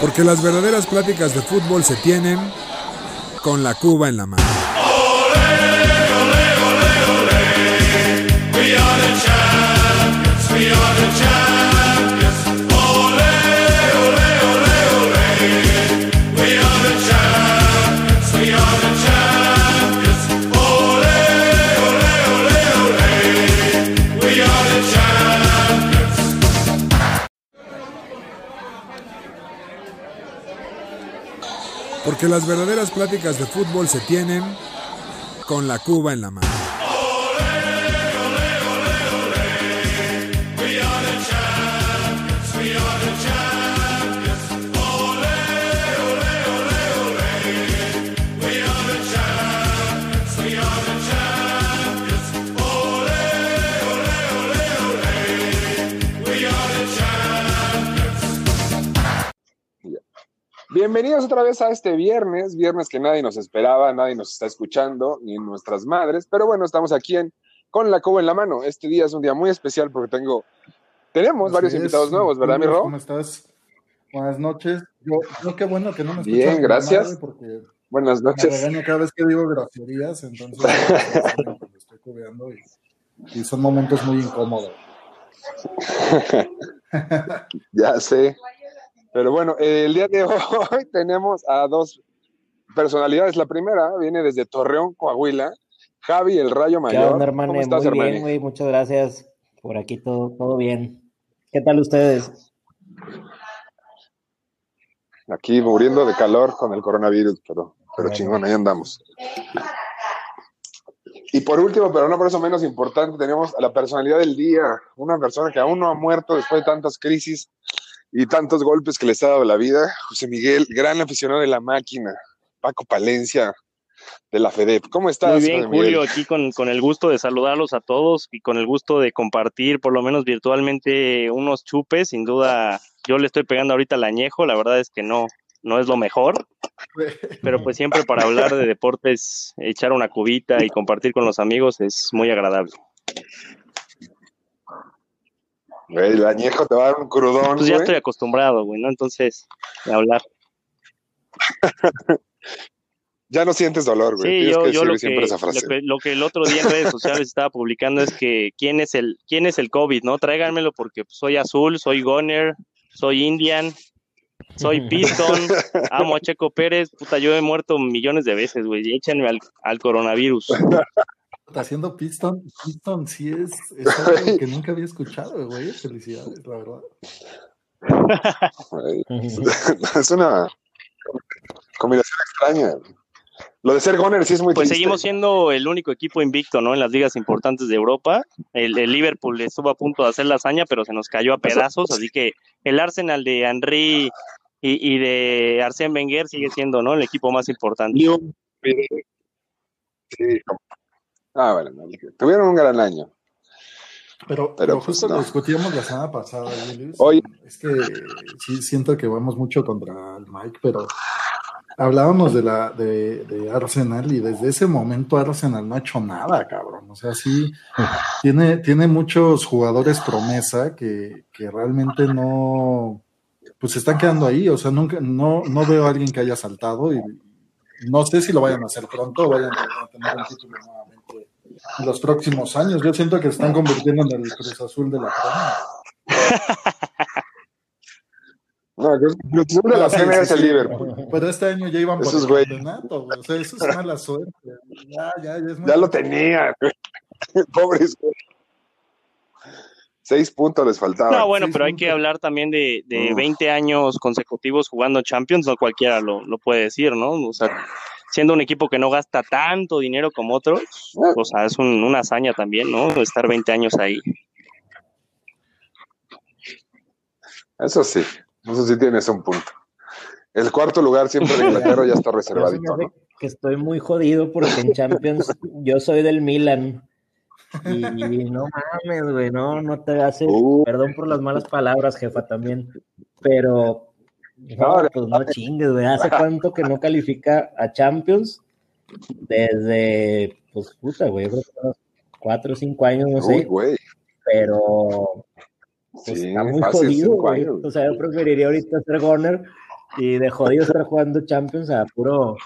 Porque las verdaderas pláticas de fútbol se tienen con la Cuba en la mano. Porque las verdaderas pláticas de fútbol se tienen con la Cuba en la mano. Bienvenidos otra vez a este viernes, viernes que nadie nos esperaba, nadie nos está escuchando, ni nuestras madres, pero bueno, estamos aquí en con la cuba en la mano. Este día es un día muy especial porque tengo, tenemos varios invitados nuevos, ¿verdad, mi Ro? ¿Cómo estás? Buenas noches. Yo, qué bueno que no me escuchas. Bien, gracias. Porque Buenas noches. Me regaño cada vez que digo groserías, entonces me estoy cubriendo y, y son momentos muy incómodos. ya sé. Pero bueno, el día de hoy tenemos a dos personalidades. La primera viene desde Torreón, Coahuila. Javi, el Rayo Mayor. ¿Qué hermano? ¿Cómo estás, Muy bien, güey. Muchas gracias. Por aquí todo, todo bien. ¿Qué tal ustedes? Aquí muriendo de calor con el coronavirus, pero, pero chingón, ahí andamos. Y por último, pero no por eso menos importante, tenemos a la personalidad del día, una persona que aún no ha muerto después de tantas crisis y tantos golpes que le ha dado la vida. José Miguel, gran aficionado de la máquina. Paco Palencia, de la FEDEP. ¿Cómo estás? Muy bien, Julio, aquí con, con, el gusto de saludarlos a todos y con el gusto de compartir, por lo menos virtualmente, unos chupes. Sin duda, yo le estoy pegando ahorita al añejo, la verdad es que no, no es lo mejor, pero pues siempre para hablar de deportes, echar una cubita y compartir con los amigos es muy agradable. El añejo te va a dar un crudón. Pues ya estoy acostumbrado, güey, ¿no? Entonces, a hablar. ya no sientes dolor, güey. Sí, yo, yo lo, que, lo, que, el otro día en redes sociales estaba publicando es que quién es el quién es el COVID, ¿no? Tráiganmelo porque soy azul, soy goner, soy indian, soy Piston, amo a Checo Pérez, puta, yo he muerto millones de veces, güey, échenme al, al coronavirus. Haciendo Piston, Piston sí es, es algo que nunca había escuchado, güey, felicidades, la verdad. es una combinación extraña. Lo de ser goner sí es muy Pues seguimos siendo el único equipo invicto, ¿no? En las ligas importantes de Europa. El, el, Liverpool estuvo a punto de hacer la hazaña, pero se nos cayó a pedazos. Así que el Arsenal de Henry y, y de Arsène Wenger sigue siendo, ¿no? El equipo más importante. Sí. Ah, bueno, tuvieron un gran año. Pero, pero, pues, justo lo discutíamos la semana pasada, Luis. Hoy. Es que sí siento que vamos mucho contra el Mike, pero hablábamos de la de, de, Arsenal y desde ese momento Arsenal no ha hecho nada, cabrón. O sea, sí tiene, tiene muchos jugadores promesa que, que realmente no pues se están quedando ahí. O sea, nunca, no, no veo a alguien que haya saltado y no sé si lo vayan a hacer pronto o vayan a tener un título nuevamente en los próximos años. Yo siento que se están convirtiendo en el Cruz Azul de la Premier. No, Cruz Azul de la Premier es el Liverpool. Pero este año ya iban por el campeonato, O sea, eso es mala suerte. Ya, ya, ya, es ya lo tenía. Pobres. Seis puntos les faltaban. No, bueno, pero hay que hablar también de, de 20 años consecutivos jugando Champions, no cualquiera lo, lo, puede decir, ¿no? O sea, siendo un equipo que no gasta tanto dinero como otros, o sea, es un, una hazaña también, ¿no? Estar 20 años ahí. Eso sí, eso sí tienes un punto. El cuarto lugar siempre de Inglaterra ya está reservadito, ¿no? Que estoy muy jodido porque en Champions yo soy del Milan. Y no mames, güey, no, no te hace, uh. perdón por las malas palabras, jefa, también, pero no, pues no chingues, güey, ¿hace cuánto que no califica a Champions? Desde, pues puta, güey, cuatro o cinco años, no sé, Uy, pero pues, sí, está muy jodido, güey, o sea, yo preferiría ahorita ser Goner y de jodido estar jugando Champions a puro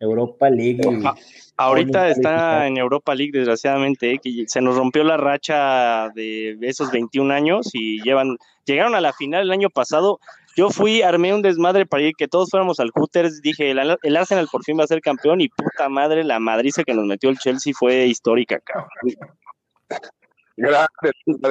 Europa League. Ah, ahorita está en Europa League, desgraciadamente, eh, que se nos rompió la racha de esos 21 años y llevan, llegaron a la final el año pasado. Yo fui, armé un desmadre para ir, que todos fuéramos al Hooters, dije, el, el Arsenal por fin va a ser campeón y puta madre, la madriza que nos metió el Chelsea fue histórica, cabrón. Grande,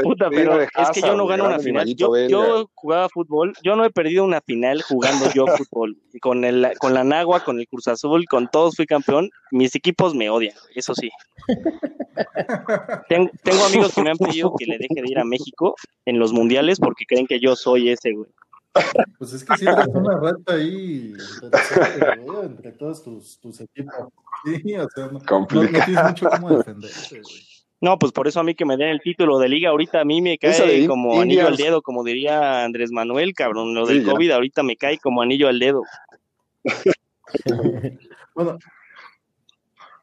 Puta, pero es que yo no gano una final. Yo, yo, jugaba fútbol, yo no he perdido una final jugando yo fútbol. Con, el, con la Nagua, con el Cruz Azul, con todos fui campeón. Mis equipos me odian, eso sí. tengo, tengo, amigos que me han pedido que le deje de ir a México en los mundiales porque creen que yo soy ese, güey. Pues es que siempre es una rata ahí entre todos tus, tus equipos. Sí, o sea, no, no, tienes mucho cómo defenderte, güey. No, pues por eso a mí que me den el título de liga, ahorita a mí me cae como anillo al dedo, como diría Andrés Manuel, cabrón. Lo del COVID ahorita me cae como anillo al dedo. bueno.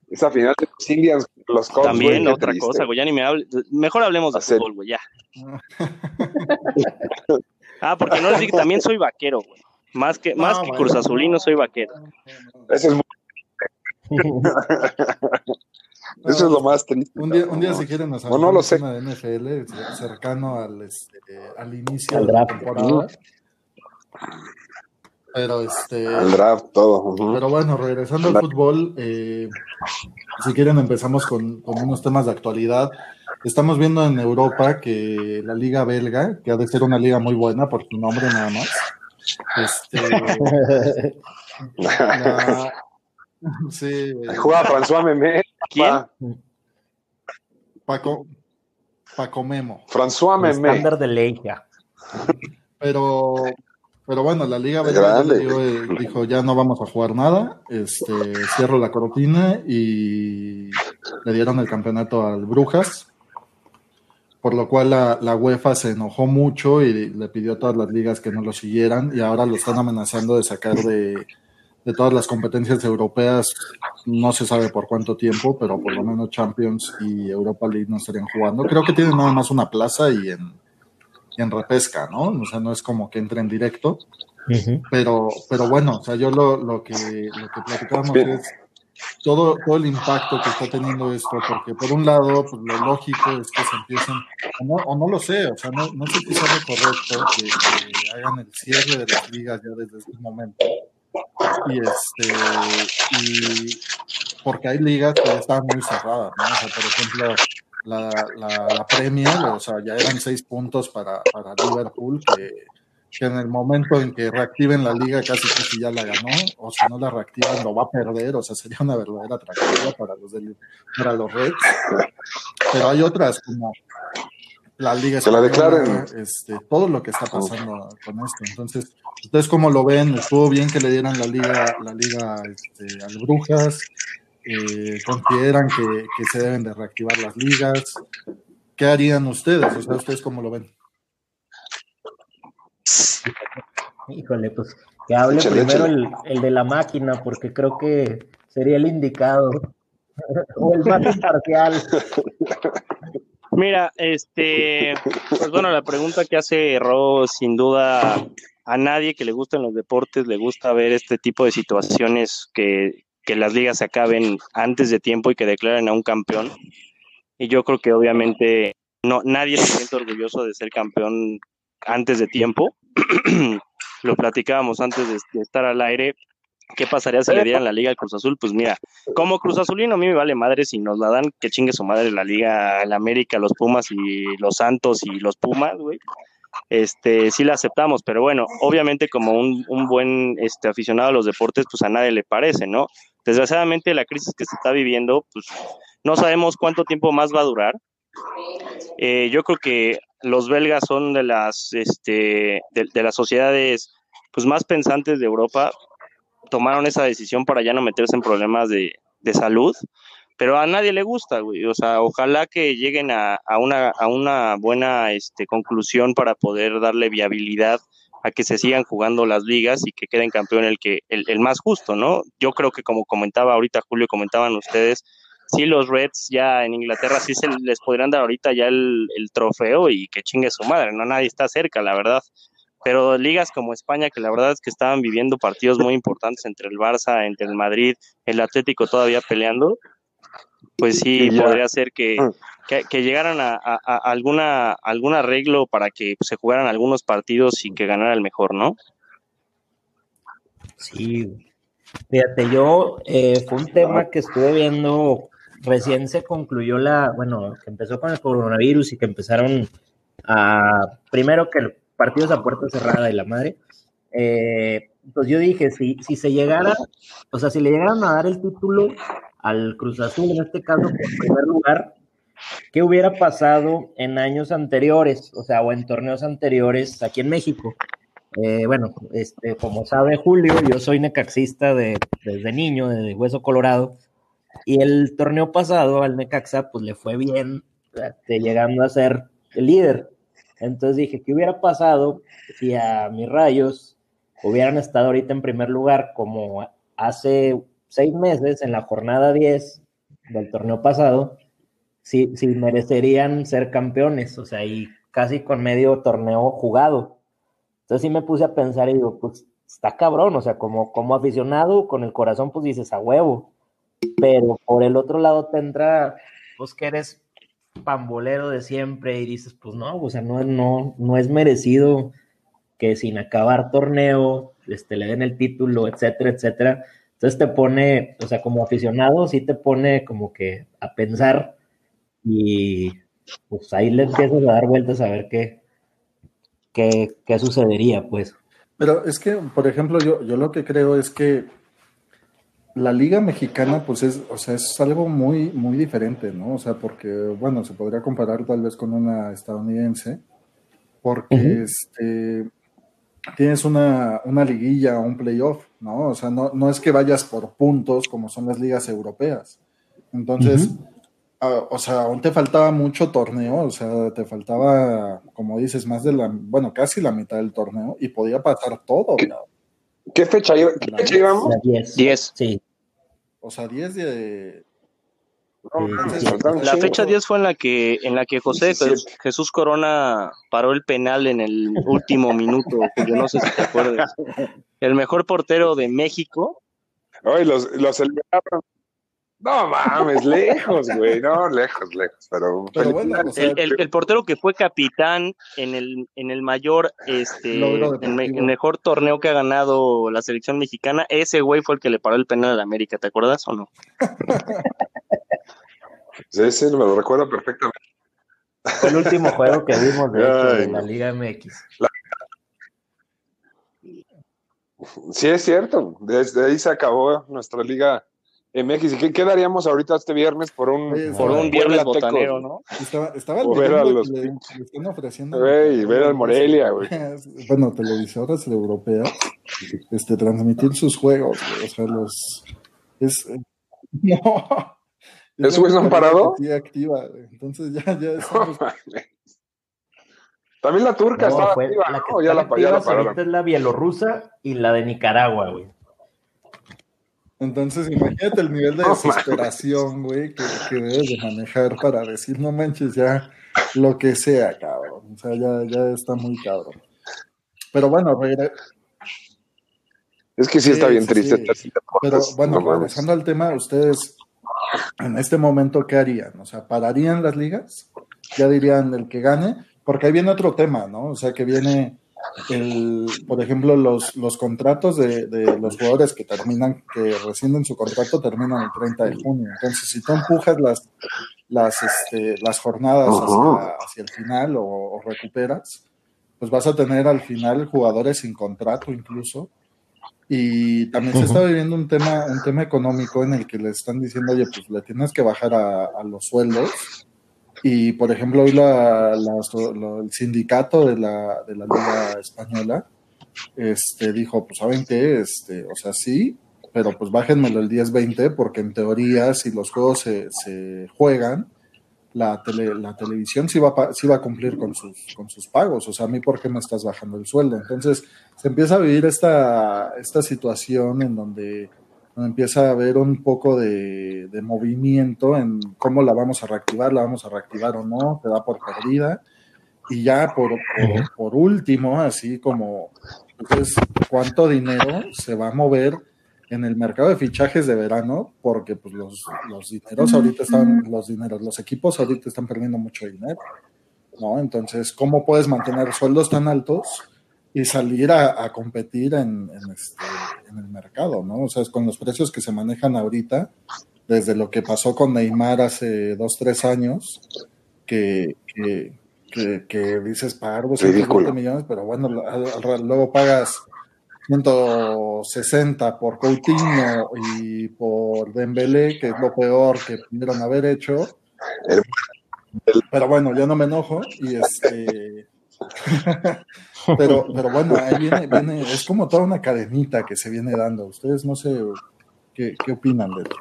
Esa final de los Indians, los Cubs, También otra cosa, güey, ya ni me hable. Mejor hablemos de fútbol, güey, ya. ah, porque no les digo, también soy vaquero, güey. Más que, más que Cruz Azulino, soy vaquero. Eso es muy... Eso es lo más triste. Un día, un día si quieren nos no, no lo sé. de NFL cercano al, este, al inicio de la temporada. Pero este. El draft, todo. Pero bueno, regresando al fútbol, eh, si quieren empezamos con, con, unos temas de actualidad. Estamos viendo en Europa que la liga belga, que ha de ser una liga muy buena por su nombre nada más, este, la, Sí. Juega François Memé. ¿Quién? Paco, Paco Memo. François Memé. Estándar de ley, Pero, pero bueno, la Liga Belga eh, dijo, ya no vamos a jugar nada, este, cierro la cortina y le dieron el campeonato al Brujas, por lo cual la, la, UEFA se enojó mucho y le pidió a todas las ligas que no lo siguieran y ahora lo están amenazando de sacar de, de todas las competencias europeas, no se sabe por cuánto tiempo, pero por lo menos Champions y Europa League no estarían jugando. Creo que tienen nada más una plaza y en, en repesca, ¿no? O sea, no es como que entre en directo. Pero, pero bueno, o sea, yo lo, lo que, lo que platicábamos es todo, todo el impacto que está teniendo esto, porque por un lado, pues lo lógico es que se empiecen, o no, o no lo sé, o sea, no, no sé si es correcto que, que hagan el cierre de las ligas ya desde este momento y este y porque hay ligas que ya estaban muy cerradas, ¿no? O sea, por ejemplo, la, la, Premier, o sea, ya eran seis puntos para, para Liverpool, que, que, en el momento en que reactiven la liga casi casi ya la ganó, o si no la reactivan lo va a perder, o sea, sería una verdadera tragedia para los, del, para los Reds. Pero hay otras como la liga se la declaren. este, todo lo que está pasando con esto. Entonces ustedes cómo lo ven estuvo bien que le dieran la liga la liga este, al Brujas. Eh, consideran que, que, se deben de reactivar las ligas qué harían ustedes o sea ustedes cómo lo ven híjole pues que hable primero el, el de la máquina porque creo que sería el indicado. O el más imparcial Mira, este, pues bueno, la pregunta que hace Ro, sin duda, a nadie que le gusten los deportes le gusta ver este tipo de situaciones que, que las ligas se acaben antes de tiempo y que declaren a un campeón. Y yo creo que obviamente no, nadie se siente orgulloso de ser campeón antes de tiempo. Lo platicábamos antes de, estar al aire. ¿Qué pasaría si le dieran la liga al Cruz Azul? Pues mira, como Cruz Azulino a mí me vale madre si nos la dan, que chingue su madre la liga, la América, los Pumas y los Santos y los Pumas, güey. Este, sí la aceptamos, pero bueno, obviamente como un, buen este, aficionado a los deportes, pues a nadie le parece, ¿no? Desgraciadamente la crisis que se está viviendo, pues no sabemos cuánto tiempo más va a durar. Eh, yo creo que los belgas son de las, este, de las sociedades pues más pensantes de Europa, tomaron esa decisión para ya no meterse en problemas de, de salud, pero a nadie le gusta, güey. O sea, ojalá que lleguen a, a, una, a una buena este, conclusión para poder darle viabilidad a que se sigan jugando las ligas y que queden campeón el que el, el, más justo, ¿no? Yo creo que como comentaba ahorita Julio, comentaban ustedes, sí los Reds ya en Inglaterra sí se les podrían dar ahorita ya el, el trofeo y que chingue su madre, no nadie está cerca, la verdad pero ligas como España, que la verdad es que estaban viviendo partidos muy importantes entre el Barça, entre el Madrid, el Atlético todavía peleando, pues sí, podría ser que, mm. que, llegaran a, alguna, algún arreglo para que se jugaran algunos partidos y que ganara el mejor, ¿no? Sí, fíjate, yo eh, fue un tema que estuve viendo, recién se concluyó la, bueno, que empezó con el coronavirus y que empezaron a, primero que el partido es a puerta cerrada y la madre, eh, pues yo dije, si, si se llegara, o sea, si le llegaran a dar el título al Cruz Azul, en este caso, en primer lugar, ¿qué hubiera pasado en años anteriores, o sea, o en torneos anteriores aquí en México? Eh, bueno, este, como sabe Julio, yo soy necaxista de, desde niño, de Hueso Colorado, y el torneo pasado al Necaxa, pues le fue bien, este, llegando a ser el líder. Entonces dije, ¿qué hubiera pasado si a mis rayos hubieran estado ahorita en primer lugar como hace seis meses en la jornada 10 del torneo pasado, si, si merecerían ser campeones, o sea, y casi con medio torneo jugado. Entonces sí me puse a pensar y digo, pues está cabrón, o sea, como, como aficionado, con el corazón, pues dices a huevo. Pero por el otro lado tendrá, pues que eres pambolero de siempre y dices, pues no, o sea, no, no, no es merecido que sin acabar torneo este, le den el título, etcétera, etcétera. Entonces te pone, o sea, como aficionado, sí te pone como que a pensar y pues ahí le empiezas a dar vueltas a ver qué, qué, qué sucedería, pues. Pero es que, por ejemplo, yo, yo lo que creo es que la liga mexicana, pues es, o sea, es algo muy, muy diferente, ¿no? O sea, porque, bueno, se podría comparar tal vez con una estadounidense, porque este, tienes una, una liguilla o un playoff, ¿no? O sea, no, no es que vayas por puntos como son las ligas europeas. Entonces, ah, o sea, aún te faltaba mucho torneo, o sea, te faltaba, como dices, más de la, bueno, casi la mitad del torneo y podía pasar todo. ¿Qué, fecha, ¿qué fecha íbamos? 10. Sí. O sea, 10 de, la fecha 10 fue en la que en la que José Jesús Corona paró el penal en el último minuto, yo no sé si te acuerdas. El mejor portero de México. Ay, los, los celebraron. No mames, lejos, güey, no, lejos, lejos, pero, bueno, el, portero que fue capitán en el, en el mayor, este, en el mejor torneo que ha ganado la selección mexicana, ese güey fue el que le paró el penal a la América, ¿te acuerdas o no? Sí, sí, me lo recuerdo perfectamente. Fue el último juego que vimos de, la Liga MX. Sí, es cierto. Desde ahí se acabó nuestra Liga MX. ¿Y qué quedaríamos ahorita este viernes por un, por un viernes botanero, no? Estaba, estaba ver a los le, están ofreciendo. Güey, ver al Morelia, güey. Bueno, televisoras europeas este, transmitir sus juegos, O sea, los. Es. No. ¿Eso güeyes han parado? Sí, activa, Entonces ya, ya También la turca estaba activa, la ¿no? Ya la, ya la pararon. es la bielorrusa y la de Nicaragua, güey. Entonces, imagínate el nivel de desesperación, güey, que, que, debes de manejar para decir, no manches, ya lo que sea, cabrón. O sea, ya, ya está muy cabrón. Pero bueno, Es que sí, está bien triste. Pero bueno, regresando al tema, ustedes en este momento, ¿qué harían? O sea, ¿pararían las ligas? Ya dirían el que gane, porque ahí viene otro tema, ¿no? O sea, que viene, el, por ejemplo, los, los contratos de, los jugadores que terminan, que rescinden su contrato, terminan el 30 de junio. Entonces, si tú empujas las, las, este, las jornadas hacia, el final o recuperas, pues vas a tener al final jugadores sin contrato incluso y también se está viviendo un tema, un tema económico en el que le están diciendo, oye, pues le tienes que bajar a, los sueldos. Y por ejemplo, hoy la, el sindicato de la, de la Liga Española este, dijo, pues saben qué, este, o sea, sí, pero pues bájenmelo el 10-20 porque en teoría si los juegos se, se juegan, la, la televisión sí va, a, va a cumplir con sus, con sus pagos. O sea, a mí, ¿por qué me estás bajando el sueldo? Entonces, se empieza a vivir esta, esta situación en donde, empieza a haber un poco de, movimiento en cómo la vamos a reactivar, la vamos a reactivar o no, te da por perdida. Y ya por, por, último, así como, entonces, ¿cuánto dinero se va a mover en el mercado de fichajes de verano? Porque pues los, los dineros ahorita están, los dineros, los equipos ahorita están perdiendo mucho dinero, ¿no? Entonces, ¿cómo puedes mantener sueldos tan altos? Y salir a, competir en, este, en, el mercado, ¿no? O sea, con los precios que se manejan ahorita, desde lo que pasó con Neymar hace dos, tres años, que, que, dices, pago 150 millones, pero bueno, luego pagas 160 por Coutinho y por Dembélé, que es lo peor que pudieron haber hecho. Pero bueno, yo no me enojo y este pero, pero bueno, ahí viene, viene, es como toda una cadenita que se viene dando. Ustedes no sé qué, qué opinan de eso.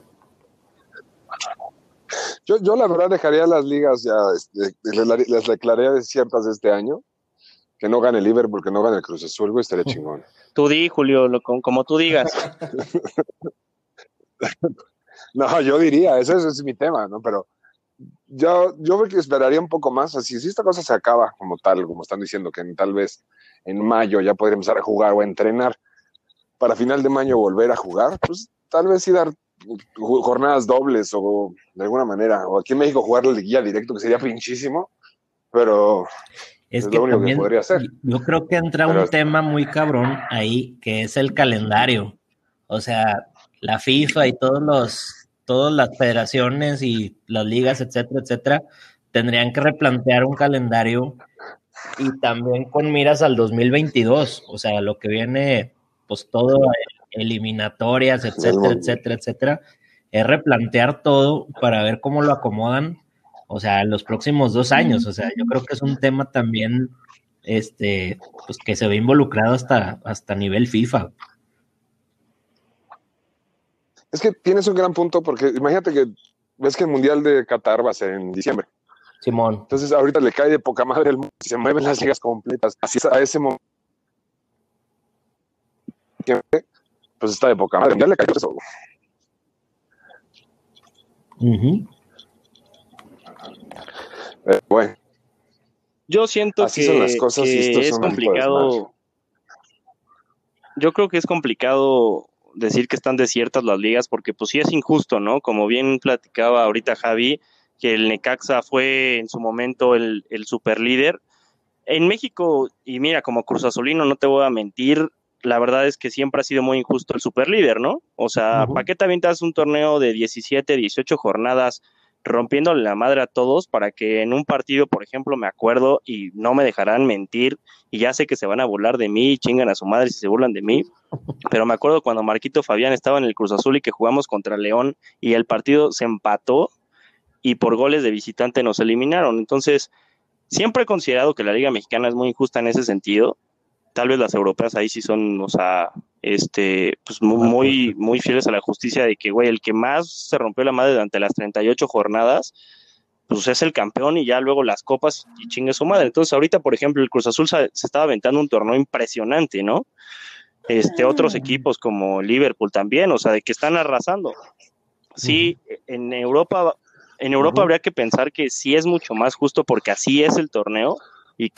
Yo, yo la verdad dejaría las ligas ya, este, las declararía desiertas de este año. Que no gane Liverpool, que no gane el Cruz Azul, güey, estaría chingón. Tú di, Julio, lo, como tú digas. no, yo diría, ese, ese es mi tema, ¿no? Pero yo, yo que esperaría un poco más, así si esta cosa se acaba como tal, como están diciendo, que tal vez en mayo ya podría empezar a jugar o a entrenar, para final de mayo volver a jugar, pues tal vez sí dar jornadas dobles o de alguna manera, o aquí en México jugar la liguilla directo, que sería pinchísimo, pero es, que lo único que podría hacer. Yo creo que entra un tema muy cabrón ahí, que es el calendario. O sea, la FIFA y todos los todas las federaciones y las ligas, etcétera, etcétera, tendrían que replantear un calendario y también con miras al 2022, o sea, lo que viene, pues todo eliminatorias, etcétera, etcétera, etcétera, es replantear todo para ver cómo lo acomodan, o sea, en los próximos dos años, o sea, yo creo que es un tema también, este, pues que se ve involucrado hasta, hasta nivel FIFA. Es que tienes un gran punto porque imagínate que ves que el Mundial de Qatar va a ser en diciembre. Simón. Entonces ahorita le cae de poca madre el mundo, se mueven las ligas completas. Así es, a ese momento. Pues está de poca madre. Ya le cayó eso. bueno. Yo siento que, son las cosas es complicado. Yo creo que es complicado decir que están desiertas las ligas, porque pues sí es injusto, ¿no? Como bien platicaba ahorita Javi, que el Necaxa fue en su momento el, el super líder. En México, y mira, como Cruz Azulino, no te voy a mentir, la verdad es que siempre ha sido muy injusto el super líder, ¿no? O sea, ¿para qué te avientas un torneo de 17, 18 jornadas rompiéndole la madre a todos para que en un partido, por ejemplo, me acuerdo y no me dejarán mentir y ya sé que se van a burlar de mí y chingan a su madre si se burlan de mí, pero me acuerdo cuando Marquito Fabián estaba en el Cruz Azul y que jugamos contra León y el partido se empató y por goles de visitante nos eliminaron. Entonces, siempre he considerado que la Liga Mexicana es muy injusta en ese sentido. Tal vez las europeas ahí sí son, o sea, este, pues muy, muy fieles a la justicia de que, güey, el que más se rompió la madre durante las 38 jornadas, pues es el campeón y ya luego las copas y chingue su madre. Entonces, ahorita, por ejemplo, el Cruz Azul se, estaba aventando un torneo impresionante, ¿no? Este, otros equipos como Liverpool también, o sea, de que están arrasando. Sí, en Europa, en Europa habría que pensar que sí es mucho más justo porque así es el torneo,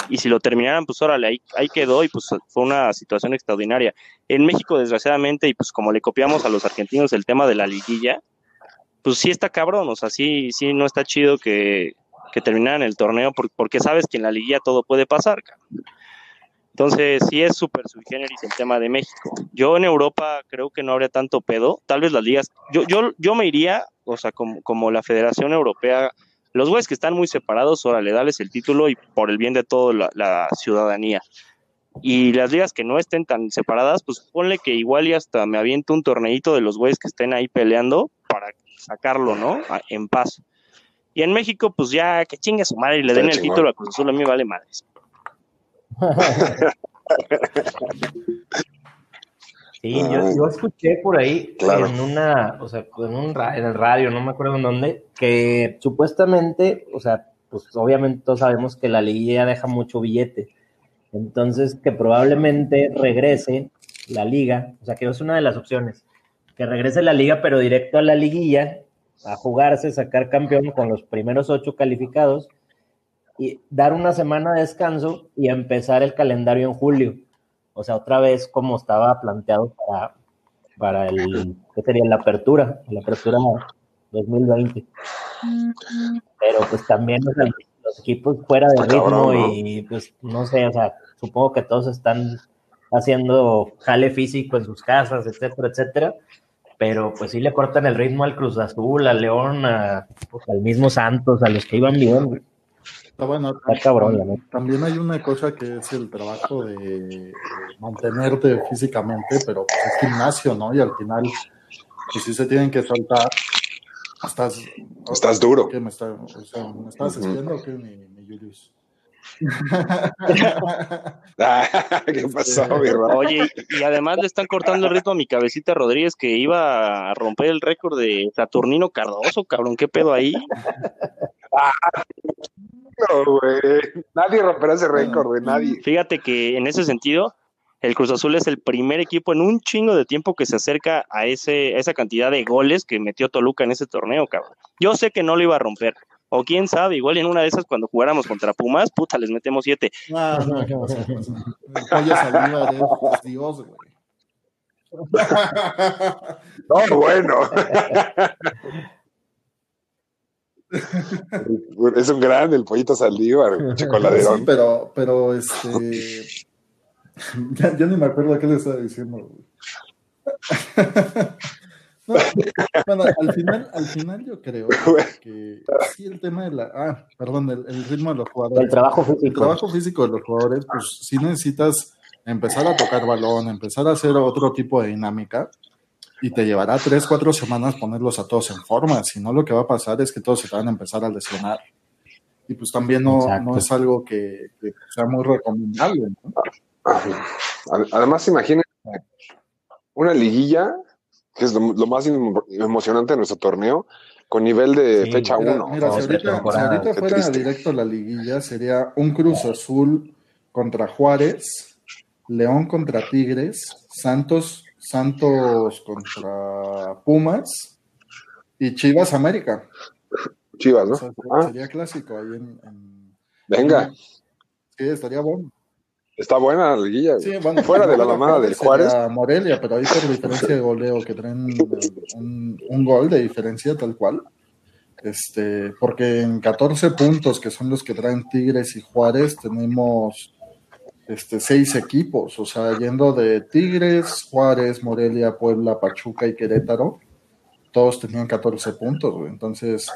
y, si lo terminaran, pues órale, ahí, ahí quedó y pues fue una situación extraordinaria. En México, desgraciadamente, y pues como le copiamos a los argentinos el tema de la liguilla, pues sí está cabrón, o sea, sí, sí no está chido que, que terminaran el torneo porque sabes que en la liguilla todo puede pasar. Entonces, sí es súper sui generis el tema de México. Yo en Europa creo que no habría tanto pedo. Tal vez las ligas. Yo, yo, yo me iría, o sea, como, como la Federación Europea los güeyes que están muy separados, órale, dales el título y por el bien de toda la, ciudadanía. Y las ligas que no estén tan separadas, pues ponle que igual y hasta me aviento un torneito de los güeyes que estén ahí peleando para sacarlo, ¿no? En paz. Y en México, pues ya que chingue su madre y le den el título a Cruz Azul, a mí vale madres. Sí, yo, escuché por ahí en una, o sea, en, un, en el radio, no me acuerdo en dónde, que supuestamente, o sea, pues obviamente todos sabemos que la liguilla deja mucho billete. Entonces, que probablemente regrese la liga, o sea, que es una de las opciones, que regrese la liga, pero directo a la liguilla, a jugarse, sacar campeón con los primeros ocho calificados, y dar una semana de descanso y empezar el calendario en julio. O sea, otra vez como estaba planteado para, para el, ¿qué sería? La apertura, la apertura 2020. Pero pues también los equipos fuera de ritmo y pues no sé, o sea, supongo que todos están haciendo jale físico en sus casas, etcétera, etcétera. Pero pues sí le cortan el ritmo al Cruz Azul, al León, a, pues, al mismo Santos, a los que iban bien. Está bueno, también hay una cosa que es el trabajo de mantenerte físicamente, pero pues es gimnasio, ¿no? Y al final, pues sí se tienen que soltar. Estás, estás duro. ¿Qué me, está, o sea, ¿me estás haciendo o qué, mi, mi Julius? ¿Qué pasó, mi Oye, y además le están cortando el ritmo a mi cabecita Rodríguez que iba a romper el récord de Saturnino Cardoso, cabrón, ¿qué pedo ahí? no, Nadie romperá ese récord, güey, nadie. Fíjate que en ese sentido, el Cruz Azul es el primer equipo en un chingo de tiempo que se acerca a, ese, a esa cantidad de goles que metió Toluca en ese torneo, cabrón. Yo sé que no lo iba a romper, o quién sabe, igual en una de esas cuando jugáramos contra Pumas, puta, les metemos siete. No, no, no. El Dios, güey. No, bueno. es un grande el pollito saldívar, chocoladerón. Sí, pero, pero este. Ya, ya, ni me acuerdo qué le estaba diciendo. No, bueno, al final, al final yo creo que sí el tema de la, ah, perdón, el, ritmo de los jugadores. El trabajo físico. El trabajo físico de los jugadores, pues sí necesitas empezar a tocar balón, empezar a hacer otro tipo de dinámica y te llevará tres, cuatro semanas ponerlos a todos en forma. Si no, lo que va a pasar es que todos se van a empezar a lesionar. Y pues también no, no es algo que, sea muy recomendable. Además, imagínense una liguilla que es lo, más emocionante de nuestro torneo, con nivel de fecha 1. Mira, si ahorita, fuera directo la liguilla, sería un Cruz Azul contra Juárez, León contra Tigres, Santos, Santos contra Pumas y Chivas América. Chivas, ¿no? Ah. Sería clásico ahí en, Venga. Sí, estaría bueno. Está buena la liguilla. Fuera de la mamada del Juárez. Morelia, pero ahí por diferencia de goleo, que traen un, gol de diferencia tal cual. Este, porque en 14 puntos, que son los que traen Tigres y Juárez, tenemos este, seis equipos. O sea, yendo de Tigres, Juárez, Morelia, Puebla, Pachuca y Querétaro, todos tenían 14 puntos, Entonces,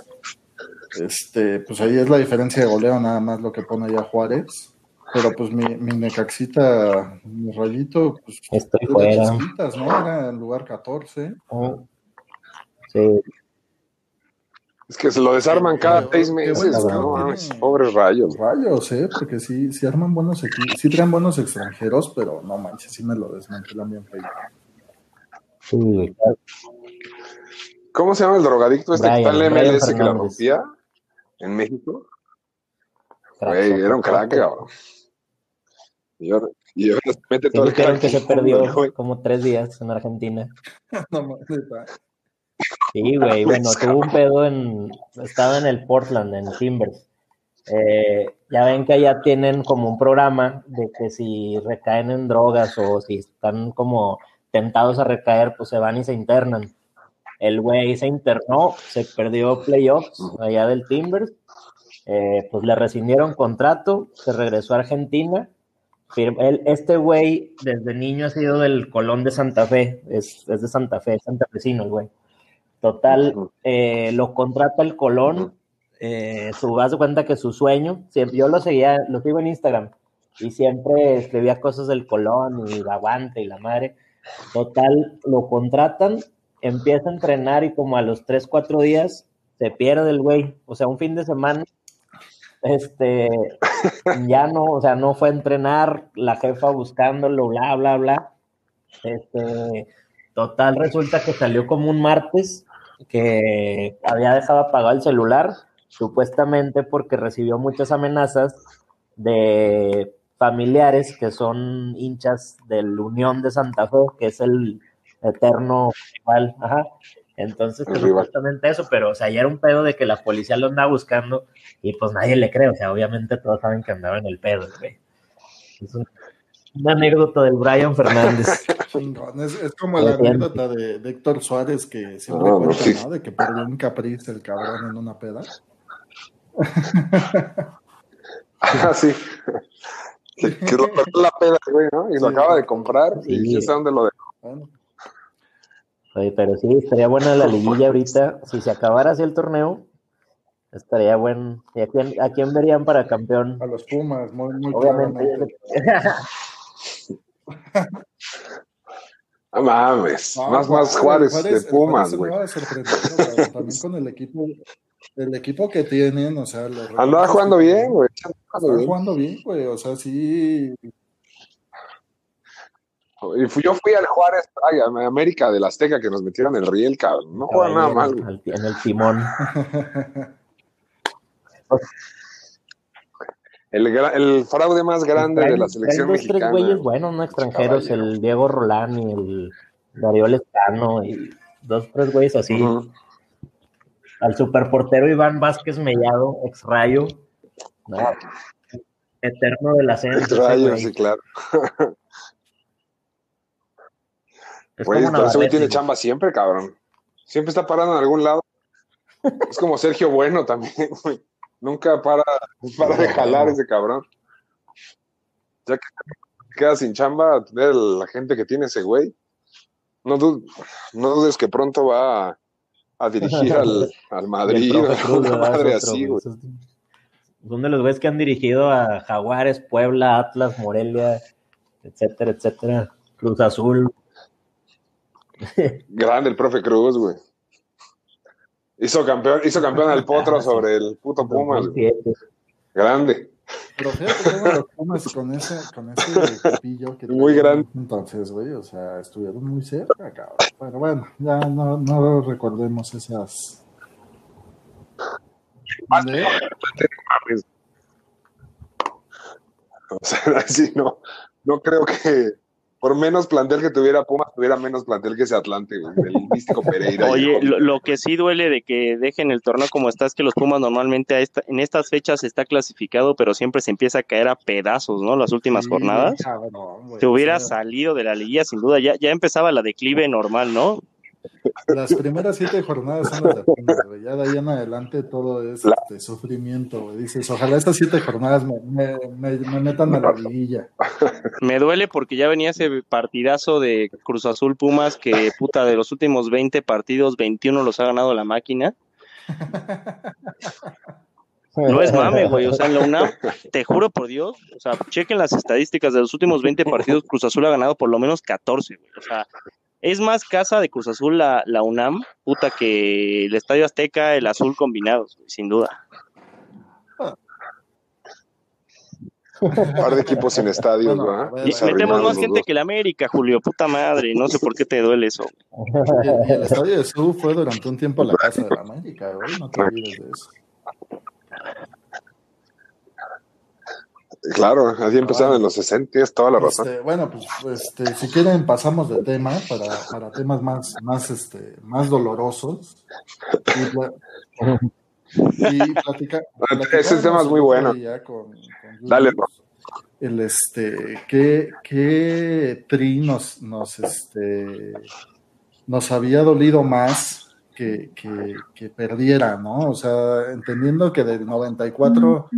este, pues ahí es la diferencia de goleo, nada más lo que pone allá Juárez pero pues mi, mi Necaxita, mi rayito, pues Estoy fuera. ¿no? Era el lugar 14. sí. Es que se lo desarman cada seis meses, ¿no? pobres rayos. Rayos, ¿eh? Porque sí, sí arman buenos equipos, sí traen buenos extranjeros, pero no manches, sí me lo desmantelan bien feo. Sí, ¿Cómo se llama el drogadicto este que está en MLS que la rompía en México? era un crack, cabrón. Y ahora, y ahora se mete todo el que se perdió como tres días en Argentina. no, sí, güey, bueno, tuvo un pedo en, estaba en el Portland, en Timbers. Eh, ya ven que allá tienen como un programa de que si recaen en drogas o si están como tentados a recaer, pues se van y se internan. El güey se internó, se perdió playoffs allá del Timbers, eh, pues le rescindieron contrato, se regresó a Argentina este güey desde niño ha sido del Colón de Santa Fe, es, de Santa Fe, santafesino el güey. Total, eh, lo contrata el Colón, eh, su, cuenta que su sueño, siempre, yo lo seguía, lo sigo en Instagram, y siempre escribía cosas del Colón y la aguante y la madre. Total, lo contratan, empieza a entrenar y como a los 3, 4 días se pierde el güey. O sea, un fin de semana este, ya no, o sea, no fue a entrenar, la jefa buscándolo, bla, bla, bla. Este, total, resulta que salió como un martes que había dejado apagado el celular, supuestamente porque recibió muchas amenazas de familiares que son hinchas del Unión de Santa Fe, que es el eterno ajá, Entonces, pues, justamente eso, pero, o sea, ya era un pedo de que la policía lo andaba buscando y pues nadie le cree, o sea, obviamente todos saben que andaba en el pedo, güey. Es una anécdota del Brian Fernández. es, como la anécdota de, Héctor Suárez que siempre cuenta, ¿no? De que perdió un capriz el cabrón en una peda. ah, sí. Que lo perdió la peda, güey, ¿no? Y lo acaba de comprar y ya sé dónde lo dejó. Oye, pero sí, estaría buena la liguilla ahorita. Si se acabara así el torneo, estaría bueno. ¿Y a quién, a quién verían para campeón? A los Pumas, muy, muy Obviamente. No mames, más, más Juárez, de Pumas, güey. También con el equipo, el equipo que tienen, o sea, andaba jugando bien, güey. Andaba jugando bien, güey, o sea, sí. Y yo fui al Juárez, ay, a América del Azteca que nos metieron el riel, cabrón. No juega nada mal. En el timón. el, el, fraude más grande de la selección dos, mexicana. tres güeyes buenos, no extranjeros, el Diego Rolán y el Darío Lescano y dos, tres güeyes así. Al superportero Iván Vázquez Mellado, ex Rayo. Eterno del ascenso. Ex Rayo, sí, claro. Güey, pero ese güey tiene chamba siempre, cabrón. Siempre está parado en algún lado. Es como Sergio Bueno también, güey. Nunca para, para de jalar ese cabrón. Ya que queda sin chamba, tener la gente que tiene ese güey. No, dudes que pronto va a, dirigir al, al Madrid o una madre así, güey. Son de los güeyes que han dirigido a Jaguares, Puebla, Atlas, Morelia, etcétera, etcétera. Cruz Azul. Grande el profe Cruz, güey. Hizo campeón, hizo campeón al Potro sobre el puto Pumas. Grande. Pero fíjate cómo los Pumas con ese, con ese pillo que Muy grande. Entonces, güey, o sea, estuvieron muy cerca, cabrón. Pero bueno, ya no, no recordemos esas. O sea, así no, no creo que por menos plantel que tuviera Pumas, tuviera menos plantel que ese Atlante, el místico Pereira. Oye, lo, que sí duele de que dejen el torneo como está es que los Pumas normalmente en estas fechas está clasificado, pero siempre se empieza a caer a pedazos, ¿no? Las últimas jornadas. Te hubiera salido de la liguilla, sin duda. Ya, ya empezaba la declive normal, ¿no? Las primeras siete jornadas son las de Pumas, güey. Ya de ahí en adelante todo es este, sufrimiento, güey. Dices, ojalá estas siete jornadas me, metan a la liguilla. Me duele porque ya venía ese partidazo de Cruz Azul Pumas que, puta, de los últimos 20 partidos, 21 los ha ganado la máquina. No es mame, güey. O sea, en la UNAM, te juro por Dios, o sea, chequen las estadísticas de los últimos 20 partidos, Cruz Azul ha ganado por lo menos 14, güey. O sea, es más casa de Cruz Azul la, la UNAM, puta, que el Estadio Azteca, el azul combinados, sin duda. Un par de equipos sin estadios, ¿verdad? metemos más gente que la América, Julio, puta madre, no sé por qué te duele eso. el, estadio de Sur fue durante un tiempo la casa de la América, güey, no te olvides de eso. Claro, así empezaron en los 60, es toda la razón. Este, bueno, pues este, si quieren pasamos de tema para, para temas más, más, este, más dolorosos. Y, platicar. Ese tema es muy bueno. Dale, el este, ¿qué, qué tri nos, nos, este, nos había dolido más que, que, perdiera, ¿no? O sea, entendiendo que del 94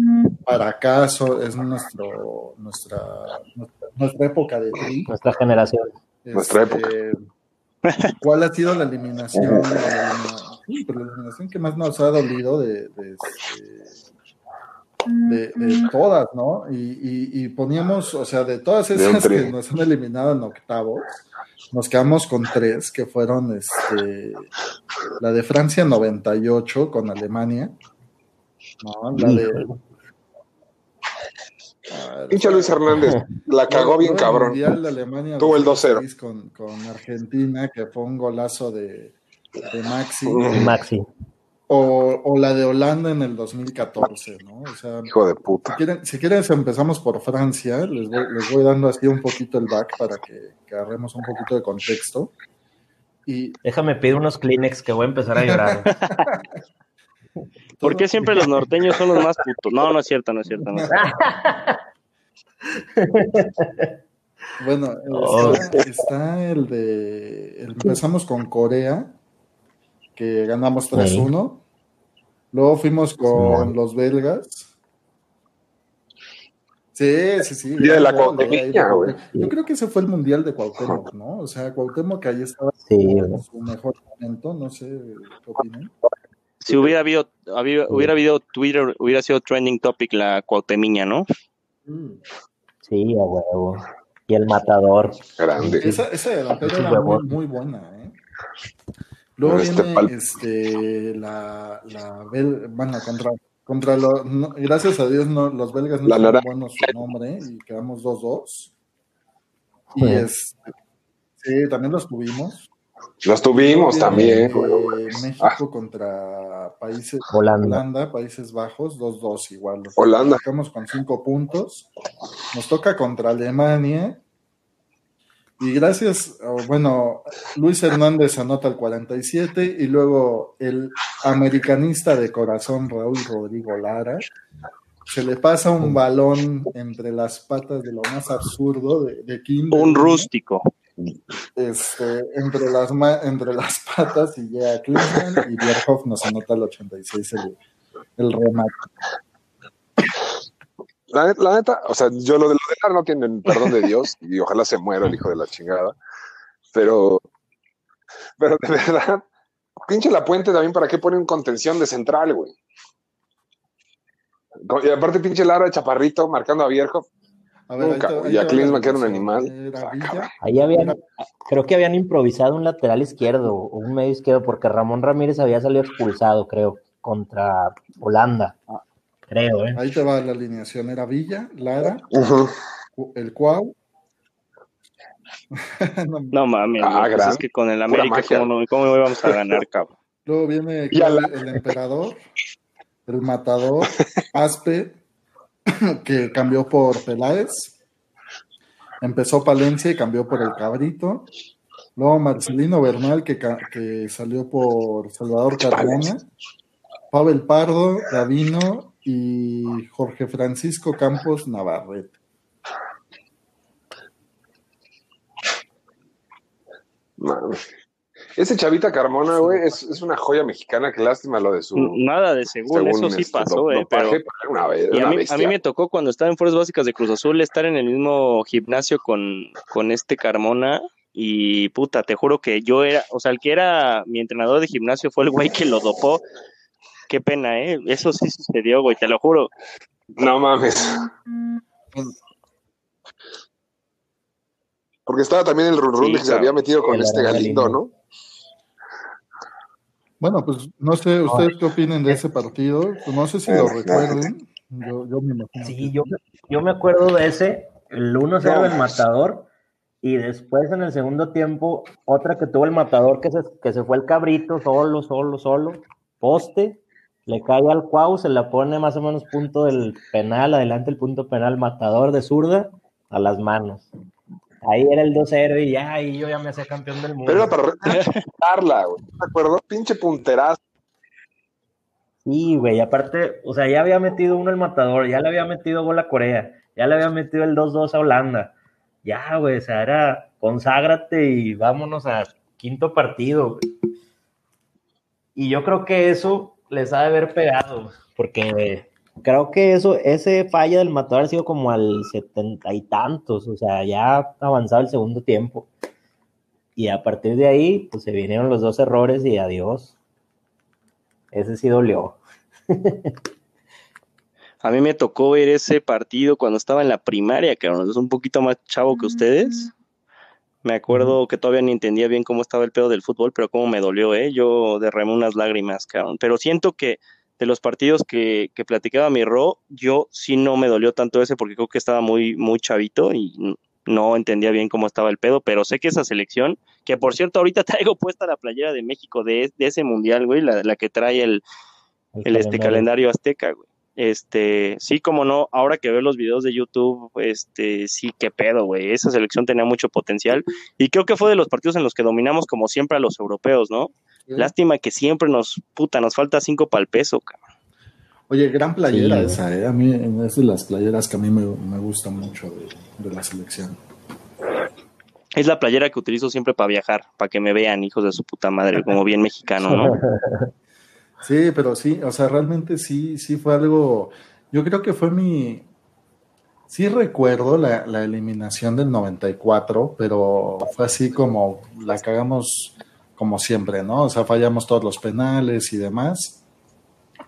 para acá es nuestro, nuestra, nuestra, época de Nuestra generación. nuestra época. Este, ¿Cuál ha sido la eliminación, la eliminación, que más nos ha dolido de, de, de, todas, ¿no? Y, y, poníamos, o sea, de todas esas que nos han eliminado en octavos, nos quedamos con tres, que fueron este, la de Francia 98 con Alemania. No, la de. Pinche Luis Hernández, la cagó bien cabrón. Tuvo el 2-0. Con, con, Argentina, que fue un golazo de, de Maxi. Maxi. O, o, la de Holanda en el 2014, ¿no? O sea, Hijo de puta. Si quieren, si quieren empezamos por Francia, les voy, les voy, dando así un poquito el back para que, que agarremos un poquito de contexto. Y Déjame pedir unos Kleenex que voy a empezar a llorar. ¿Por qué siempre los norteños son los más putos? No, no es cierto, no es cierto. no. bueno, Oh. está, está el de. el- empezamos con Corea, que ganamos 3-1. Luego fuimos con Sí. los belgas. Sí, sí, sí. Día de la gran gol, Cuauhtémoc, ahí de güey. Yo creo que ese fue el mundial de Cuauhtémoc, ¿no? O sea, Cuauhtémoc ahí estaba Sí, en su mejor momento, no sé qué opinan. Si hubiera habido, habido- hubiera habido Twitter, hubiera sido trending topic la cuautemiña, ¿no? Sí, a huevo. Y el matador. Grande. Esa, esa delantera era muy, muy buena, ¿eh? Luego Este viene pal- este, la, la bel- bueno, contra, contra los, no- gracias a Dios no, los belgas no La son buenos su nombre y quedamos 2-2. Y Sí. este, sí, también los tuvimos. Los tuvimos Luego también, viene, güey. eh, México contra países Holanda. Holanda, Países Bajos, 2-2 igual. Los Holanda. Sacamos con 5 puntos. Nos toca contra Alemania. Y gracias, bueno, Luis Hernández anota el 47 y luego el americanista de corazón Raúl Rodrigo Lara se le pasa un balón entre las patas de lo más absurdo de, de Kinder, Un rústico. este, entre, las ma- entre las patas y llega Klinsmann y Bierhoff nos anota el 86 el, el remate. La, net- la neta, o sea, yo lo de lo de Lara no tienen perdón de Dios y ojalá se muera el hijo de la chingada. Pero, pero de verdad, pinche la puente también, ¿para qué ponen contención de central, güey? Y aparte, pinche Lara de Chaparrito marcando a ver, Nunca, ahí te- güey. ahí Y a Klinsmann, que era un animal. Ah. Ahí habían, creo que habían improvisado un lateral izquierdo o un medio izquierdo porque Ramón Ramírez había salido expulsado, creo, contra Holanda. Creo, ¿eh? ahí te va la alineación. Era Villa, Lara, el Cuau. No, No mames, Ah, pues es que con el América. ¿cómo, no, ¿cómo íbamos a ganar, cabrón? Luego viene el emperador, el matador, Aspe, que cambió por Peláez. Empezó Palencia y cambió por el Cabrito. Luego Marcelino Bernal, que, que salió por Salvador Carmona. Pavel Pardo, Davino y Jorge Francisco Campos Navarrete. Ese Chavita Carmona, güey, es, es una joya mexicana. Qué lástima lo de su. Nada de según, según eso sí este, pasó, do- eh, pero... una a mí, a mí me tocó cuando estaba en Fuerzas Básicas de Cruz Azul estar en el mismo gimnasio con, con este Carmona y puta, te juro que yo era, o sea, el que era mi entrenador de gimnasio fue el güey que lo dopó. Qué pena, ¿eh? Eso sí sucedió, güey, te lo juro. No mames. Porque estaba también el run run Sí, de que se había metido con este Galindo. ¿no? Bueno, pues no sé, ¿ustedes qué opinen de ese partido? Pues, no sé si lo recuerden. Yo, yo me imagino. Sí, yo, yo me acuerdo de ese, el 1-0 del Matador, y después en el segundo tiempo, otra que tuvo el Matador, que se, que se fue el cabrito solo, solo, solo, poste, le cae al Cuau, se la pone más o menos punto del penal, adelante el punto penal, Matador de zurda, a las manos. Ahí era el 2-0 y ya, y yo ya me hacía campeón del mundo. Pero era para darla, güey. ¿De acuerdo? Pinche punterazo. Sí, güey, aparte, o sea, ya había metido uno el matador, ya le había metido gol a Corea, ya le había metido el 2-2 a Holanda. Ya, güey, o sea, era conságrate y vámonos a quinto partido, güey. Y yo creo que eso les ha de haber pegado, porque creo que eso, ese falla del matador ha sido como al setenta y tantos, o sea, ya avanzado el segundo tiempo. Y a partir de ahí, pues se vinieron los dos errores y adiós. Ese sí dolió. A mí me tocó ver ese partido cuando estaba en la primaria, cabrón. Es un poquito más chavo que ustedes. Me acuerdo que todavía ni entendía bien cómo estaba el pedo del fútbol, pero cómo me dolió, ¿eh? Yo derramé unas lágrimas, cabrón. Pero siento que de los partidos que, que platicaba mi Ro, yo sí no me dolió tanto ese porque creo que estaba muy, muy chavito y no entendía bien cómo estaba el pedo, pero sé que esa selección, que por cierto ahorita traigo puesta la playera de México de, de ese mundial, güey, la, la que trae el, el este calendario azteca, güey. Este, sí, como no, ahora que veo los videos de YouTube, este, sí, qué pedo, güey. Esa selección tenía mucho potencial y creo que fue de los partidos en los que dominamos como siempre a los europeos, ¿no? Lástima que siempre nos, puta, nos falta cinco para el peso, cabrón. Oye, gran playera esa, ¿eh? A mí es de las playeras que a mí me, me gustan mucho de, de la selección. Es la playera que utilizo siempre para viajar, para que me vean, hijos de su puta madre, como bien mexicano, ¿no? Sí, pero sí, o sea, realmente sí, sí fue algo. Yo creo que fue mi. Sí recuerdo la, la eliminación del 94, pero fue así como la cagamos como siempre, ¿no? O sea, fallamos todos los penales y demás.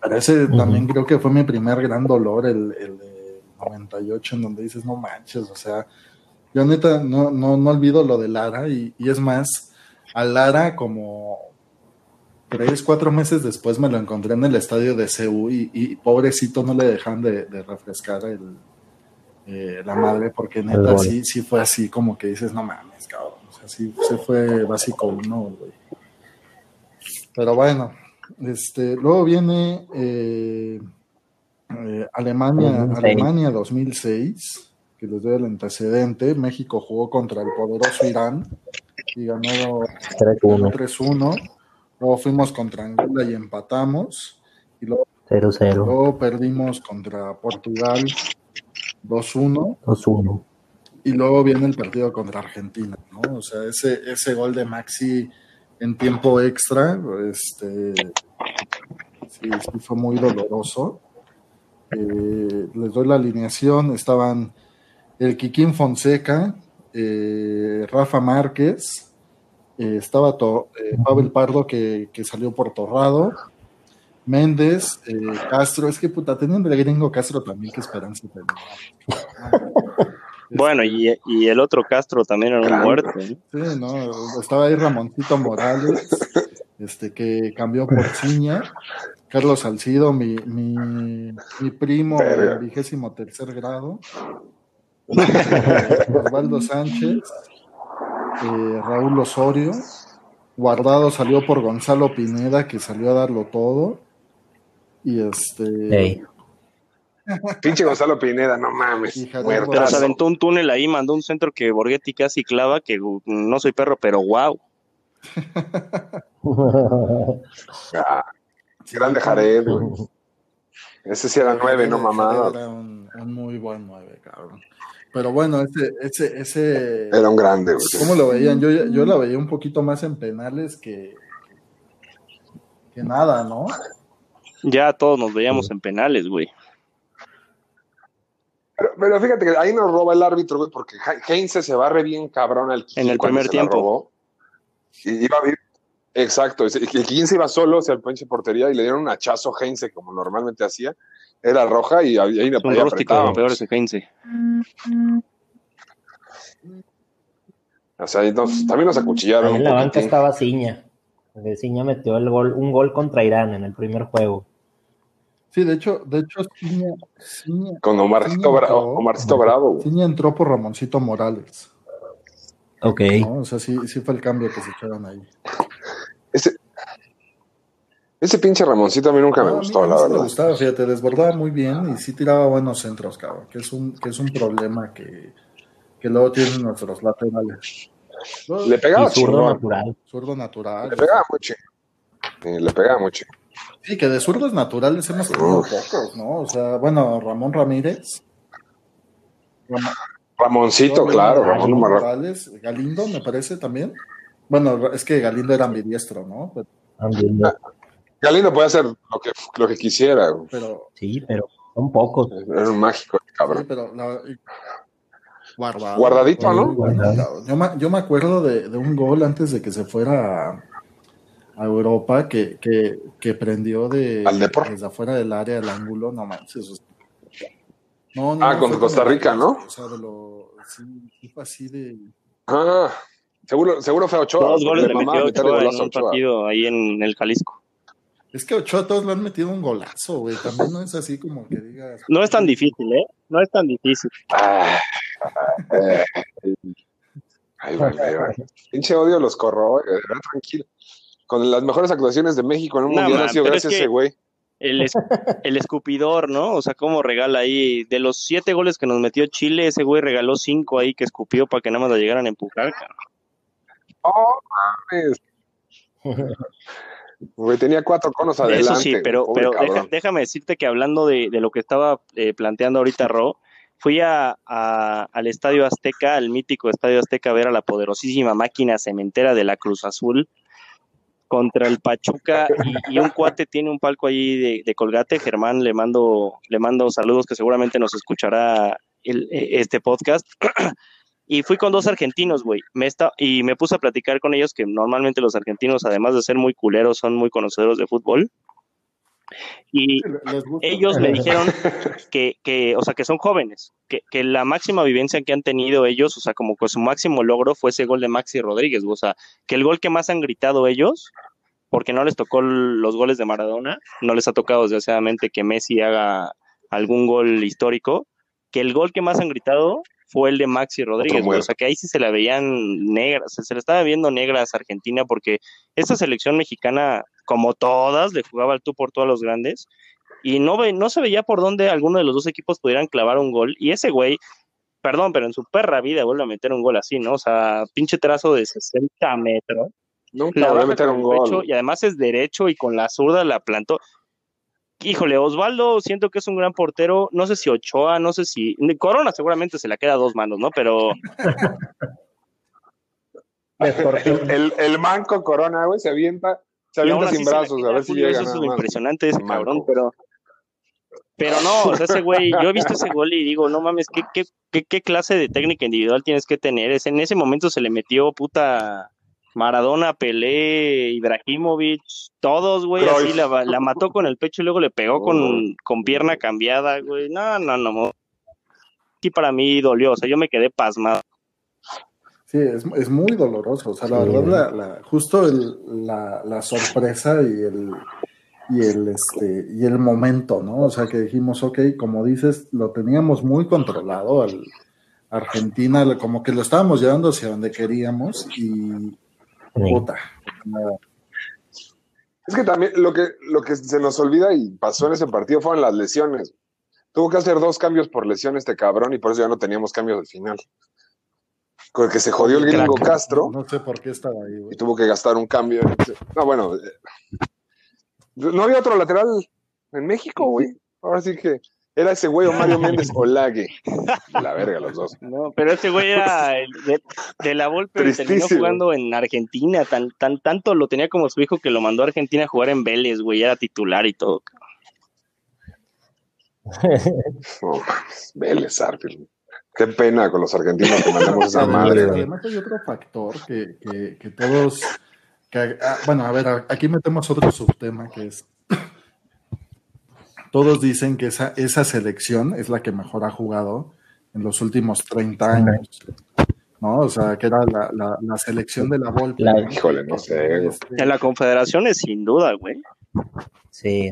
Pero ese también creo que fue mi primer gran dolor, el, el de 98, en donde dices, no manches, o sea, yo neta no, no, no olvido lo de Lara y, y es más, a Lara como tres, cuatro meses después me lo encontré en el estadio de CU y, pobrecito no le dejan de, refrescar el, eh, la madre porque neta sí, sí fue así como que dices, no mames, cabrón. O sea, sí se fue básico uno, güey. Pero bueno, este, luego viene eh, eh, Alemania, Alemania 2006, que les doy el antecedente. México jugó contra el poderoso Irán y ganó 3-1. Luego fuimos contra Angola y empatamos. Y luego, 0-0. luego perdimos contra Portugal 2-1. 2-1. Y luego viene el partido contra Argentina, ¿no? O sea, ese, ese gol de Maxi en tiempo extra, este, sí, sí fue muy doloroso. Eh, les doy la alineación, estaban el Kikín Fonseca, eh, Rafa Márquez, eh, estaba eh, Pavel Pardo que, salió por Torrado, Méndez, eh, Castro, es que puta, teniendo el gringo Castro también, qué esperanza Bueno, y, el otro Castro también era un muerto. Sí, no, estaba ahí Ramoncito Morales, este que cambió por Ciña, Carlos Salcido, mi, mi, mi primo vigésimo tercer grado, Osvaldo Sánchez, eh, Raúl Osorio. Guardado salió por Gonzalo Pineda, que salió a darlo todo. Y este. Pinche Gonzalo Pineda, no mames. Pero se aventó un túnel ahí, mandó un centro que Borghetti casi clava, que no soy perro, pero wow. ah, grande Jared, Ese sí era nueve, no mamá. Era un, un, muy buen nueve, cabrón. Pero bueno, ese, ese, ese. Era un grande, güey. ¿Cómo lo veían? Yo, yo la veía un poquito más en penales que, que nada, ¿no? Ya todos nos veíamos en penales, güey. Pero, fíjate que ahí nos roba el árbitro, güey, porque Heinze se barre bien cabrón al En el primer tiempo. Y iba a ir, exacto, el 15 iba solo hacia el pinche portería y le dieron un hachazo a Heinze como normalmente hacía era roja y ahí me Un rústico, peor ese Heinze. O sea, entonces, también nos acuchillaron. en la banca estaba Ciña. Ciña metió el gol, un gol contra Irán en el primer juego. Sí, de hecho, de hecho, Ciña, con Omarcito, Bravo, Omarcito Bravo. Ciña entró por Ramoncito Morales. Ok. O sea, sí, sí fue el cambio que se echaron ahí. Ese, ese pinche Ramoncito a mí nunca me gustó, la verdad. Me gustaba, fíjate, desbordaba muy bien y sí tiraba buenos centros, cabrón, que es un, que es un problema que, que luego tienen nuestros laterales. Le pegaba zurdo natural. Zurdo natural. Le pegaba mucho. le pegaba mucho. Sí, que de zurdos naturales hemos tenido pocos, ¿no? O sea, bueno, Ramón Ramírez. Ramoncito, claro. Ramón Morales. Galindo, me parece también. Bueno, es que Galindo era ambidiestro, ¿no? Ambidiestro. Galindo puede hacer lo que, lo que quisiera. Pero, sí, pero son pocos. Era un mágico, cabrón. pero Guardadito, ¿no? Yo, me, yo me acuerdo de, de, un gol antes de que se fuera a, Europa que, que, que, prendió de, desde afuera del área del ángulo. No manches. No, no, ah, con Costa Rica, ¿no? O sea, de lo. Sí, fue así de. Ah, seguro, seguro fue Ochoa. Dos goles de metió Ochoa en un partido ahí en el Jalisco. Es que Ochoa todos le han metido un golazo, güey. También no es así como que digas. No es tan difícil, ¿eh? No es tan difícil. Ah, eh, ay, güey, Pinche odio los corro, tranquilo. Con las mejores actuaciones de México en un mundial ha sido gracias a ese güey. el, el escupidor, ¿no? O sea, cómo regala ahí. De los siete goles que nos metió Chile, ese güey regaló cinco ahí que escupió para que nada más la llegaran a empujar, Oh, mames. Güey, tenía cuatro conos adelante. Eso sí, pero, pobre pero cabrón. deja- déjame decirte que hablando de, de lo que estaba eh, planteando ahorita Ro, fui a, a- al Estadio Azteca, al mítico Estadio Azteca, a ver a la poderosísima máquina cementera de la Cruz Azul contra el Pachuca y, y un cuate tiene un palco ahí de, de Colgate, Germán, le mando, le mando saludos que seguramente nos escuchará el- eh, este podcast. Y fui con dos argentinos, güey. Me esta- y me puse a platicar con ellos que normalmente los argentinos, además de ser muy culeros, son muy conocedores de fútbol. Y ellos me dijeron que, que, o sea, que son jóvenes, que, que la máxima vivencia que han tenido ellos, o sea, como que su máximo logro fue ese gol de Maxi Rodríguez, o sea, que el gol que más han gritado ellos, porque no les tocó los goles de Maradona, no les ha tocado desgraciadamente que Messi haga algún gol histórico, que el gol que más han gritado fue el de Maxi Rodríguez, güey, o sea, que ahí sí se la veían negras, se, se le estaba viendo negras a Argentina, porque esta selección mexicana, como todas, le jugaba al tú por todos los grandes, y no, ve, no se veía por dónde alguno de los dos equipos pudieran clavar un gol. Y ese güey, perdón, pero en su perra vida vuelve a meter un gol así, ¿no? O sea, pinche trazo de 60 metros. Nunca voy a meter un gol. pecho, y además es derecho y con la zurda la plantó. Híjole, Osvaldo, siento que es un gran portero. No sé si Ochoa, no sé si. Corona seguramente se la queda a dos manos, ¿no? Pero El, el, el manco Corona, güey, se avienta, se avienta sin brazos, a ver si llega Eso es impresionante de ese Manco. cabrón, pero. Pero no, o sea, ese güey, yo he visto ese gol y digo, no mames, ¿qué, qué, qué, qué clase de técnica individual tienes que tener? Es, en ese momento se le metió puta Maradona, Pelé, Ibrahimovic, todos, güey, así la, la mató con el pecho y luego le pegó Oh. con, con pierna cambiada, güey. No, no, no. Sí, para mí dolió, o sea, yo me quedé pasmado. Sí, es, es muy doloroso. O sea, la Sí. verdad, la, la- justo el- la, la sorpresa y el, y, el, este, y el momento, ¿no? O sea, que dijimos, ok, como dices, lo teníamos muy controlado al Argentina, como que lo estábamos llevando hacia donde queríamos y puta. Es que también lo que, lo que se nos olvida y pasó en ese partido fueron las lesiones. Tuvo que hacer dos cambios por lesión este cabrón y por eso ya no teníamos cambios al final. Porque se jodió el gringo Crack. Castro no sé por qué estaba ahí, y güey. tuvo que gastar un cambio. No, bueno, eh, no había otro lateral en México, güey. Ahora sí que era ese güey o Mario Méndez o Lague. La verga, los dos. No, pero ese güey era de, de la Volpe, terminó jugando en Argentina, tan, tan, tanto lo tenía como su hijo que lo mandó a Argentina a jugar en Vélez, güey, era titular y todo. Mames, Vélez, Arfield. Qué pena con los argentinos que mandamos esa Además- madre, güey. Además hay otro factor que, que, que todos, que, ah, bueno, a ver, aquí metemos otro subtema que es, todos dicen que esa, esa selección es la que mejor ha jugado en los últimos 30 años, ¿no? O sea, que era la, la, la selección de la Volpe. La- ¿no? Híjole, no sé. Este, En la Confederación es sin duda, güey. Sí,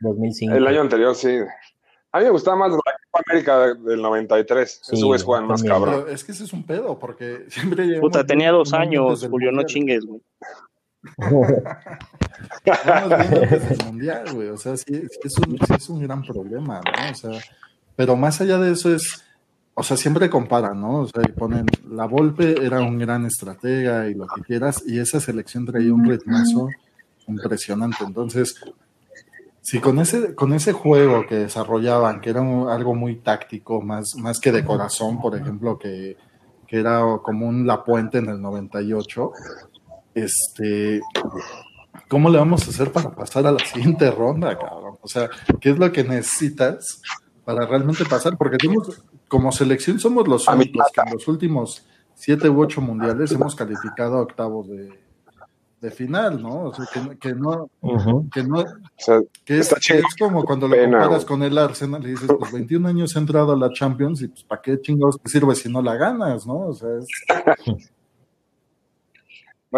2005. El año anterior, sí. A mí me gustaba más la Copa América del 93. Sí, Esos güeyes juegan más cabrón. pero es que ese es un pedo, porque siempre Puta, tenía dos años, Julio, no chingues, güey. Viendo mundial, güey. O sea, sí, es un, sí es un gran problema, ¿no? O sea, pero más allá de eso es, o sea, siempre comparan, ¿no? O sea, ponen, la Volpe era un gran estratega y lo que quieras, y esa selección traía un ritmazo impresionante. Entonces, si con ese, con ese juego que desarrollaban, que era un- algo muy táctico, más, más que de corazón, por ejemplo, que, que era como un La Puente en el 98, este, ¿cómo le vamos a hacer para pasar a la siguiente ronda, cabrón? O sea, ¿qué es lo que necesitas para realmente pasar? Porque tenemos, como selección somos los únicos que en los últimos siete u ocho mundiales hemos calificado a octavos de, de final, ¿no? O sea, que, que no, que no, O sea, que es, que es como cuando lo pena, comparas con el Arsenal y dices, pues 21 años ha entrado a la Champions y pues ¿para qué chingados te sirve si no la ganas, no? O sea, es,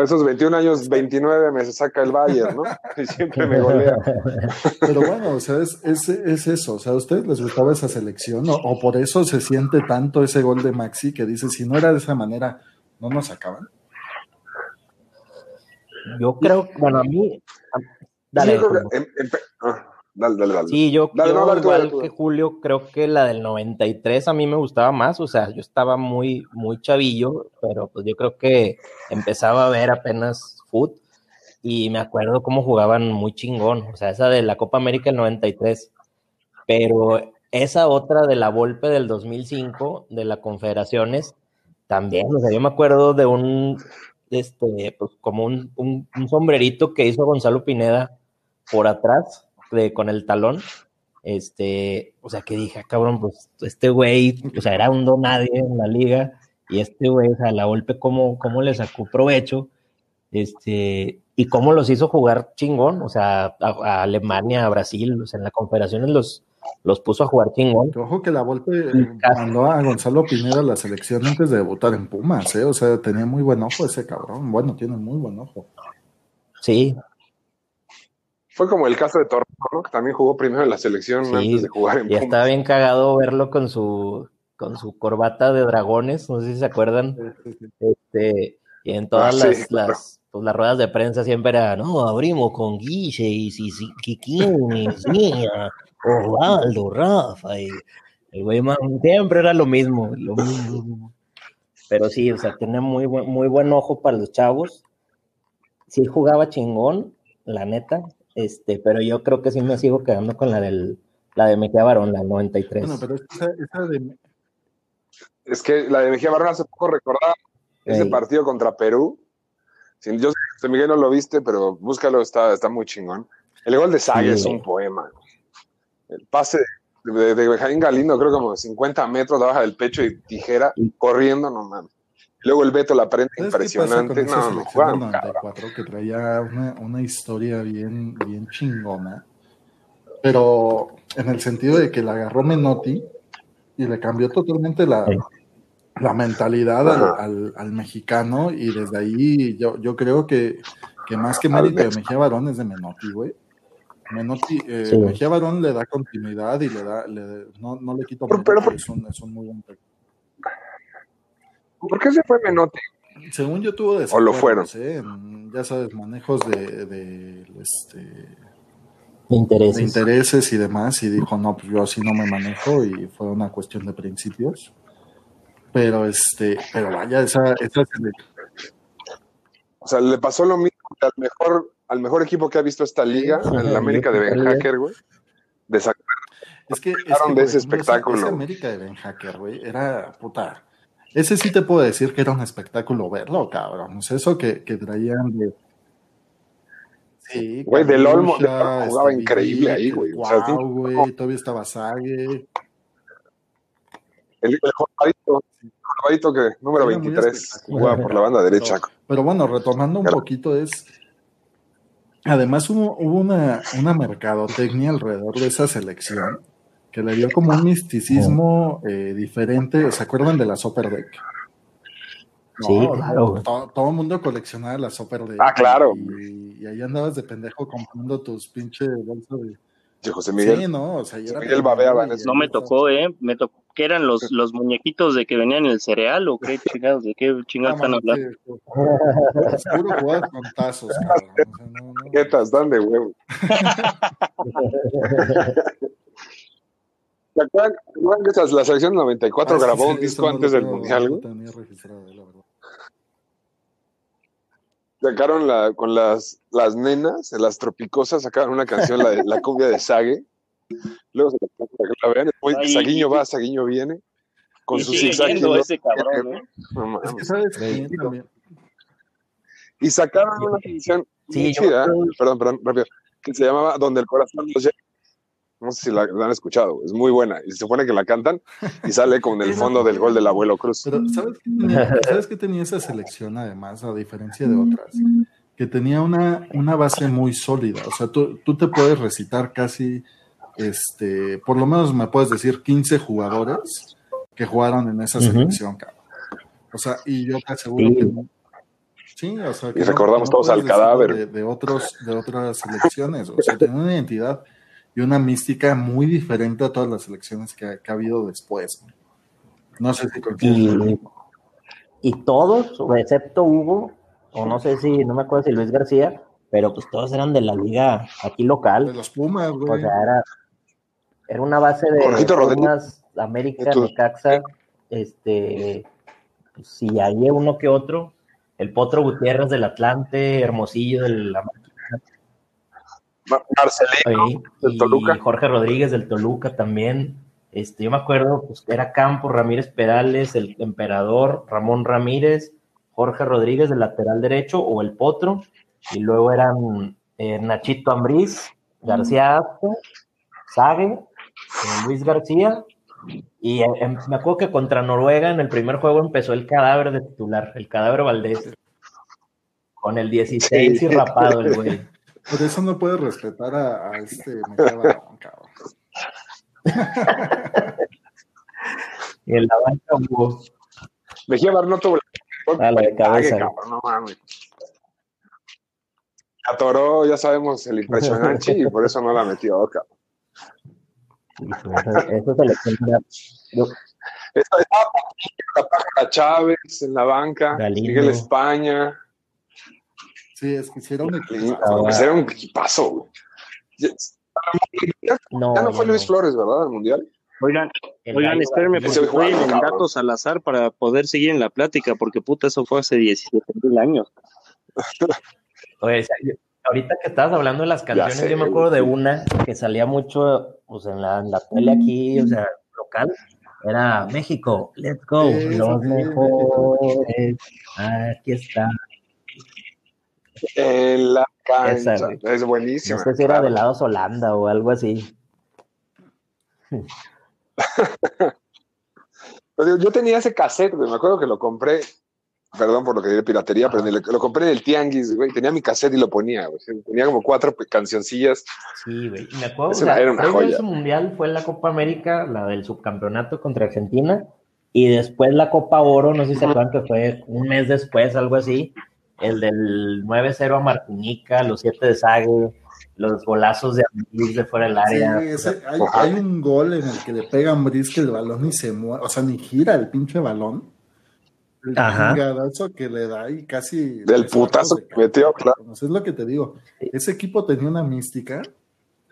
a esos 21 años, 29 me saca el Bayern, ¿no? Y siempre me golea. pero bueno, o sea, es, es, es eso, o sea, ¿a ustedes les gustaba esa selección? ¿O, o por eso se siente tanto ese gol de Maxi que dice, si no era de esa manera, no nos sacaban? Yo creo, bueno, a mí. Yo Dale, creo que em- ah, Dale, dale, dale. Sí, yo, Dale, yo no, dale tú, igual que Julio, creo que la del 93 a mí me gustaba más, o sea, yo estaba muy, muy chavillo, pero pues yo creo que empezaba a ver apenas foot y me acuerdo cómo jugaban muy chingón, o sea, esa de la Copa América del 93, pero esa otra de la Volpe del 2005, de la Confederaciones, también, o sea, yo me acuerdo de un, este, pues como un, un- un sombrerito que hizo Gonzalo Pineda por atrás, de, con el talón, este, o sea, que dije, "Ah, cabrón, pues este güey, o sea, era un don nadie en la liga, y este güey, o sea, la golpe, cómo, cómo le sacó provecho, este, y cómo los hizo jugar chingón, o sea, a, a Alemania, a Brasil, o sea, en la confederaciones los, los puso a jugar chingón. Ojo que la Volpe eh, mandó a Gonzalo Pineda a la selección antes de debutar en Pumas, ¿eh? O sea, tenía muy buen ojo ese cabrón. Bueno, tiene muy buen ojo. Sí, Fue como el caso de Torres, ¿no? Que también jugó primero en la selección Sí, antes de jugar en y Pumas. estaba bien cagado verlo con su, con su corbata de dragones, no sé si se acuerdan. Este, y en todas Ah, sí, las, claro. las, pues, las ruedas de prensa siempre era, no, abrimos con Guille y Kikín, Mía, Osvaldo, Rafa, y el güey más- siempre era lo mismo, lo mismo. Pero sí, o sea, tenía muy buen, muy buen ojo para los chavos. Sí jugaba chingón, la neta, este, pero yo creo que sí me sigo quedando con la del, la de Mejía Barón, la 93. Bueno, pero esa, esa de, Es que la de Mejía Barón hace poco recordaba ese partido contra Perú. Sí, yo sé que Miguel no lo viste, pero búscalo, está, está muy chingón. El gol de Sague Sí. es un poema. El pase de, de Benjamín Galindo, creo como de 50 metros, la baja del pecho y tijera, corriendo, no mames. Luego el Beto la prende ¿Sabes qué pasa impresionante. No, no, cabrón. 94 que traía una, una historia bien, bien chingona, pero en el sentido de que la agarró Menotti y le cambió totalmente la, Sí. la mentalidad al, al- al mexicano y desde ahí yo, yo creo que, que más que mérito de Mejía Barón es de Menotti, güey. Menotti, eh, Sí. Mejía Barón le da continuidad y le da, le- no, no le quito Pero- pero por- es un, es un muy buen técnico. ¿Por qué se fue Menotti? Según yo tuvo O lo fueron. ¿eh? En, ya sabes, manejos de, de, este, de intereses y demás, y dijo, no, pues yo así no me manejo, y fue una cuestión de principios. Pero este, pero vaya, esa, esa O sea, le pasó lo mismo que al mejor, al mejor equipo que ha visto esta liga, Ajá, en la América de Ben Hacker, güey. De sac- es que, es que, de ese espectáculo. esa América de Ben Hacker, güey, era puta. Ese sí te puedo decir que era un espectáculo verlo, cabrón. Eso que, que traían de. Sí, Güey, del Olmo, del Olmo jugaba este, increíble ahí, güey. O sea, güey, todavía estaba Sague. El, el jorobadito, el jorobadito que número Era muy 23 espectacular. jugaba por la banda derecha. Pero bueno, retomando un Claro. poquito es, además hubo, hubo una, una mercadotecnia alrededor de esa selección que le dio como un misticismo eh, diferente. ¿Se acuerdan de la Super Deck? Sí, claro. Todo, todo el mundo coleccionaba la Super Deck. Ah, claro. Y, y ahí andabas de pendejo comprando tus pinches bolsas de... José Miguel. Sí, ¿no? O sea, era Miguel babeaba en y eso. No me tocó, ¿eh? Me tocó. ¿Qué eran los, los muñequitos de que venían en el cereal o qué chingados? ¿De qué Ah, chingados están mano, hablando? Seguro jugabas con tazos, cabrón. O sea, no, no. Dan de huevo. ¿Se acuerdan la selección 94 Ah, sí, grabó sí, un eso disco no antes del Mundial? no güey? lo tenía registrado, la verdad. Sacaron la, con las, las nenas, las tropicosas, sacaron una canción, la, de, la cumbia de Sague. Luego se la, para que la vean. Después, Saguiño va, Saguiño viene. Con Y su sigue zigzag. yendo y ese cabrón, ¿eh? no Es que sabes. Y sacaron una canción Sí, chida, perdón, perdón, rápido, que se llamaba Donde el corazón lleva. No sé si la, la han escuchado, es muy buena. Y se supone que la cantan y sale con el fondo del gol del abuelo Cruz. Pero ¿sabes qué, tenía, ¿sabes qué tenía esa selección además, a diferencia de otras? Que tenía una, una base muy sólida. O sea, tú, tú te puedes recitar casi, este, por lo menos me puedes decir 15 jugadores que jugaron en esa selección, cabrón. O sea, y yo te aseguro Sí. que no- Sí, o sea, que Y recordamos todos al cadáver. De, de otros, de otras selecciones. O sea, tenía una identidad y una mística muy diferente a todas las selecciones que, que ha habido después. No sé si. Y, y todos, excepto Hugo, o no sé si, no me acuerdo si Luis García, pero pues todos eran de la liga aquí local. De los Pumas, O güey. sea, era, era una base de Rodríguez. Pumas, América. Necaxa, este, pues, si hay uno que otro, el Potro Gutiérrez del Atlante, Hermosillo del Marcelino, Oye, del y Toluca. Jorge Rodríguez del Toluca también. Este, yo me acuerdo, pues era Campos, Ramírez Perales, el Emperador, Ramón Ramírez, Jorge Rodríguez del lateral derecho o el Potro, y luego eran eh, Nachito Ambriz, García Aspe, Sague, eh, Luis García, y eh, em- me acuerdo que contra Noruega en el primer juego empezó el cadáver de titular, el cadáver Valdés, con el 16 y rapado el güey. Por eso no puedes respetar a, a este Barón, cabrón. Y en la banca hubo Mejía Barón no tuvo Ah, la de cabeza. cabrón, no mames. Atoró, ya sabemos, el impresionante y por eso no la metió, cabrón. Eso, se le cuenta. Yo- Estaba la Chávez en la banca, Galindo. Miguel España. Sí, es que hicieron equipazo. Pues era un equipazo, güey. Ya, No, ya no fue no, Luis. Flores, ¿verdad? Al mundial. Oigan, El oigan, espérenme porque juego, estoy en datos al azar para poder seguir en la plática, porque puta, eso fue hace 17 mil años. Oye, ahorita que estabas hablando de las canciones, sé, yo me acuerdo de una que salía mucho pues, en, la, en la tele aquí, o sea, local. Era México, let's go, los mejores. Aquí está. En la cancha. Esa, es buenísima. No sé si era de claro. lados Holanda o algo así. Yo tenía ese cassette, güey. Me acuerdo que lo compré. Perdón por lo que diré piratería, pero el- lo compré en el Tianguis, güey. Tenía mi cassette y lo ponía, güey. Tenía como cuatro cancioncillas. Sí, güey. Me acuerdo, Es o sea, una- era una previo a joya. ese mundial fue la Copa América, la del subcampeonato contra Argentina, y después la Copa Oro, no sé si se acuerdan que fue un mes después, algo así, el del 9-0 a Martinica, los 7 de Sague, los golazos de Ambriz de fuera del Sí, área. ese- hay, hay un gol en el que le pega a Ambris que el balón ni se mueve, o sea, ni gira el pinche balón. El Ajá. que le da y casi. Del putazo que metió, claro. Es lo que te digo. Ese equipo tenía una mística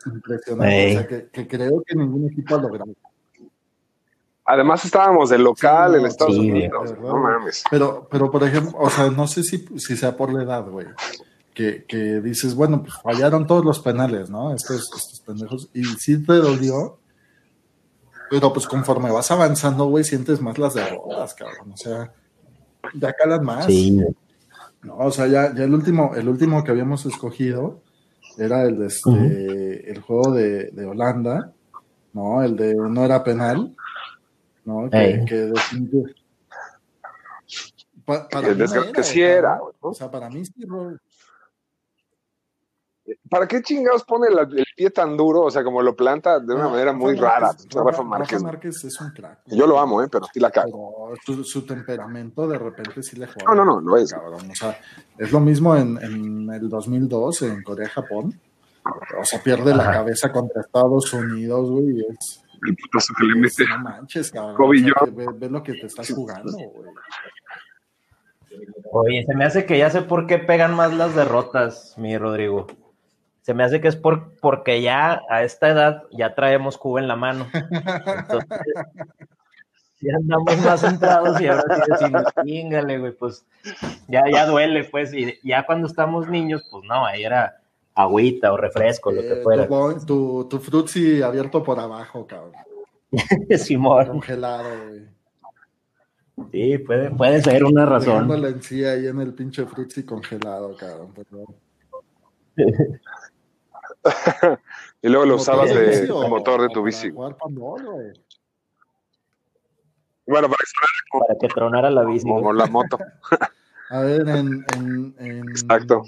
impresionante. Ey. O sea, que, que creo que ningún equipo ha logrado. Además, estábamos de local Sí, en Estados sí, Unidos. No mames. Pero, pero por ejemplo, o sea, no sé si, si sea por la edad, güey. Que, que dices, bueno, pues fallaron todos los penales, ¿no? Estos, estos pendejos. Y sí te dolió. Pero pues conforme vas avanzando, güey, sientes más las derrotas, cabrón. O sea, ya calan más. Sí, No, o sea, ya, ya el último, el último que habíamos escogido era el de este, el juego de, de Holanda, ¿no? El de no era penal, ¿no? Que, que definitivamente- Pa- para Que mí no desgra- que sí cabrón. era. O sea, para mí sí, bro. ¿Para qué chingados pone la- el pie tan duro? O sea, como lo planta de una No, manera muy Rafa rara. Márquez- Rafa Márquez. Rafa Márquez es un crack. Yo lo amo, ¿eh? Pero sí la cago. Pero su, su temperamento de repente sí le juega. No, no, no, lo es. Cabrón. O sea, es lo mismo en, en el 2002 en Corea-Japón. O sea, pierde la cabeza contra Estados Unidos, güey. Es, El putazo que le es- mete. no manches, cabrón. Kobe O sea, Bryant. que ve, ve lo que te estás jugando, güey. Oye, se me hace que ya sé por qué pegan más las derrotas, mi Rodrigo. Se me hace que es por, porque ya a esta edad ya traemos Cuba en la mano. Entonces, ya andamos más centrados y ahora sí decimos, chingale, güey, pues ya, ya duele, pues. Y ya cuando estamos niños, pues no, ahí era agüita o refresco, lo que Eh, fuera. tu, bon- tu, tu frutzi abierto por abajo, cabrón. Simón. Congelado, güey. Sí, puede, puede ser una razón. Dejándole en sí ahí en el pinche frutzi congelado, cabrón. Y luego lo ¿Como usabas de, motor de tu para bici. jugar güey? Bueno, para que Para que tronara la bici. como la moto. A ver, en, en, en, Exacto.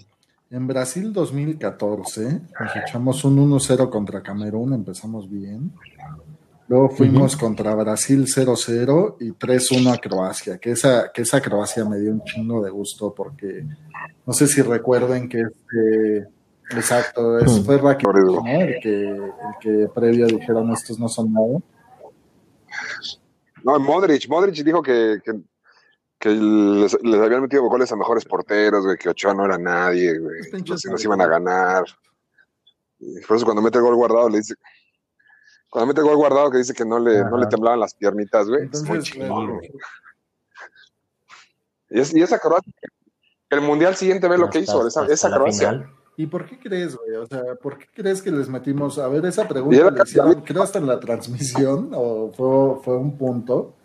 En Brasil 2014 nos echamos un 1-0 contra Camerún, empezamos bien. Luego fuimos contra Brasil 0-0 y 3-1 a Croacia, que esa, que esa Croacia me dio un chingo de gusto porque no sé si recuerden que este, exacto, es, fue Rakitic, ¿no? el, que, el que previo dijeron estos no son nada. No, Modric. Modric dijo que, que, que les, les habían metido goles a mejores porteros, güey, que Ochoa no era nadie, güey, que nos iban a ganar. Y por eso cuando mete el gol guardado le dice, cuando mete el gol guardado que dice que no le, no le temblaban las piernitas, güey, es muy Entonces, chingón, güey. Y, es- y esa Croacia, el mundial siguiente ve lo que hizo, esa, hasta esa Croacia. final. ¿Y por qué crees, güey? O sea, ¿por qué crees que les metimos? A ver, esa pregunta era le hicieron, creo hasta en la transmisión, o fue, fue un punto.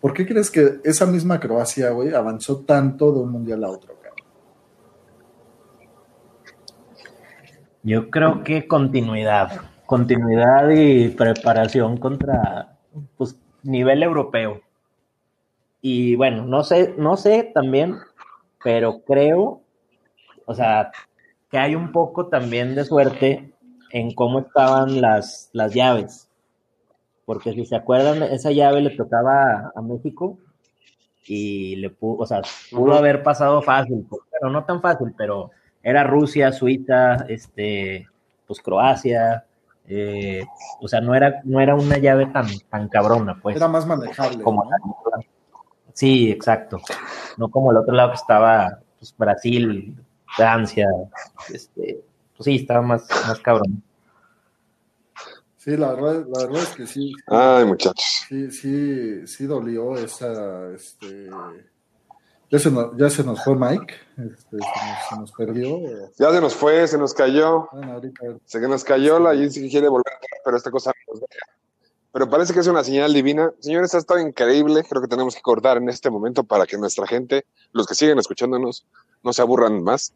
¿Por qué crees que esa misma Croacia, güey, avanzó tanto de un mundial a otro? Yo creo que continuidad, continuidad y preparación contra pues, nivel europeo. Y bueno, no sé, no sé también, pero creo, o sea, que hay un poco también de suerte en cómo estaban las, las llaves. Porque si se acuerdan, esa llave le tocaba a México y le pudo, o sea, pudo haber pasado fácil, pero no tan fácil, pero era Rusia, Suiza, este, pues Croacia, eh, o sea, no era, no era una llave tan, tan cabrona, pues. Era más manejable. como ¿no? Sí, exacto. No como el otro lado que estaba pues, Brasil, Francia, este, pues sí, estaba más, más cabrón. Sí, la verdad, la verdad es que sí. Ay, muchachos. Sí, sí, sí dolió esa, este... Ya se nos, ya se nos fue Mike, este, se, nos, se nos perdió. Ya se nos fue, se nos cayó. Bueno, ahorita, Se que nos cayó la sí quiere volver a entrar, pero esta cosa no nos deja. Pero parece que es una señal divina. Señores, ha estado increíble. Creo que tenemos que cortar en este momento para que nuestra gente, los que siguen escuchándonos, no se aburran más.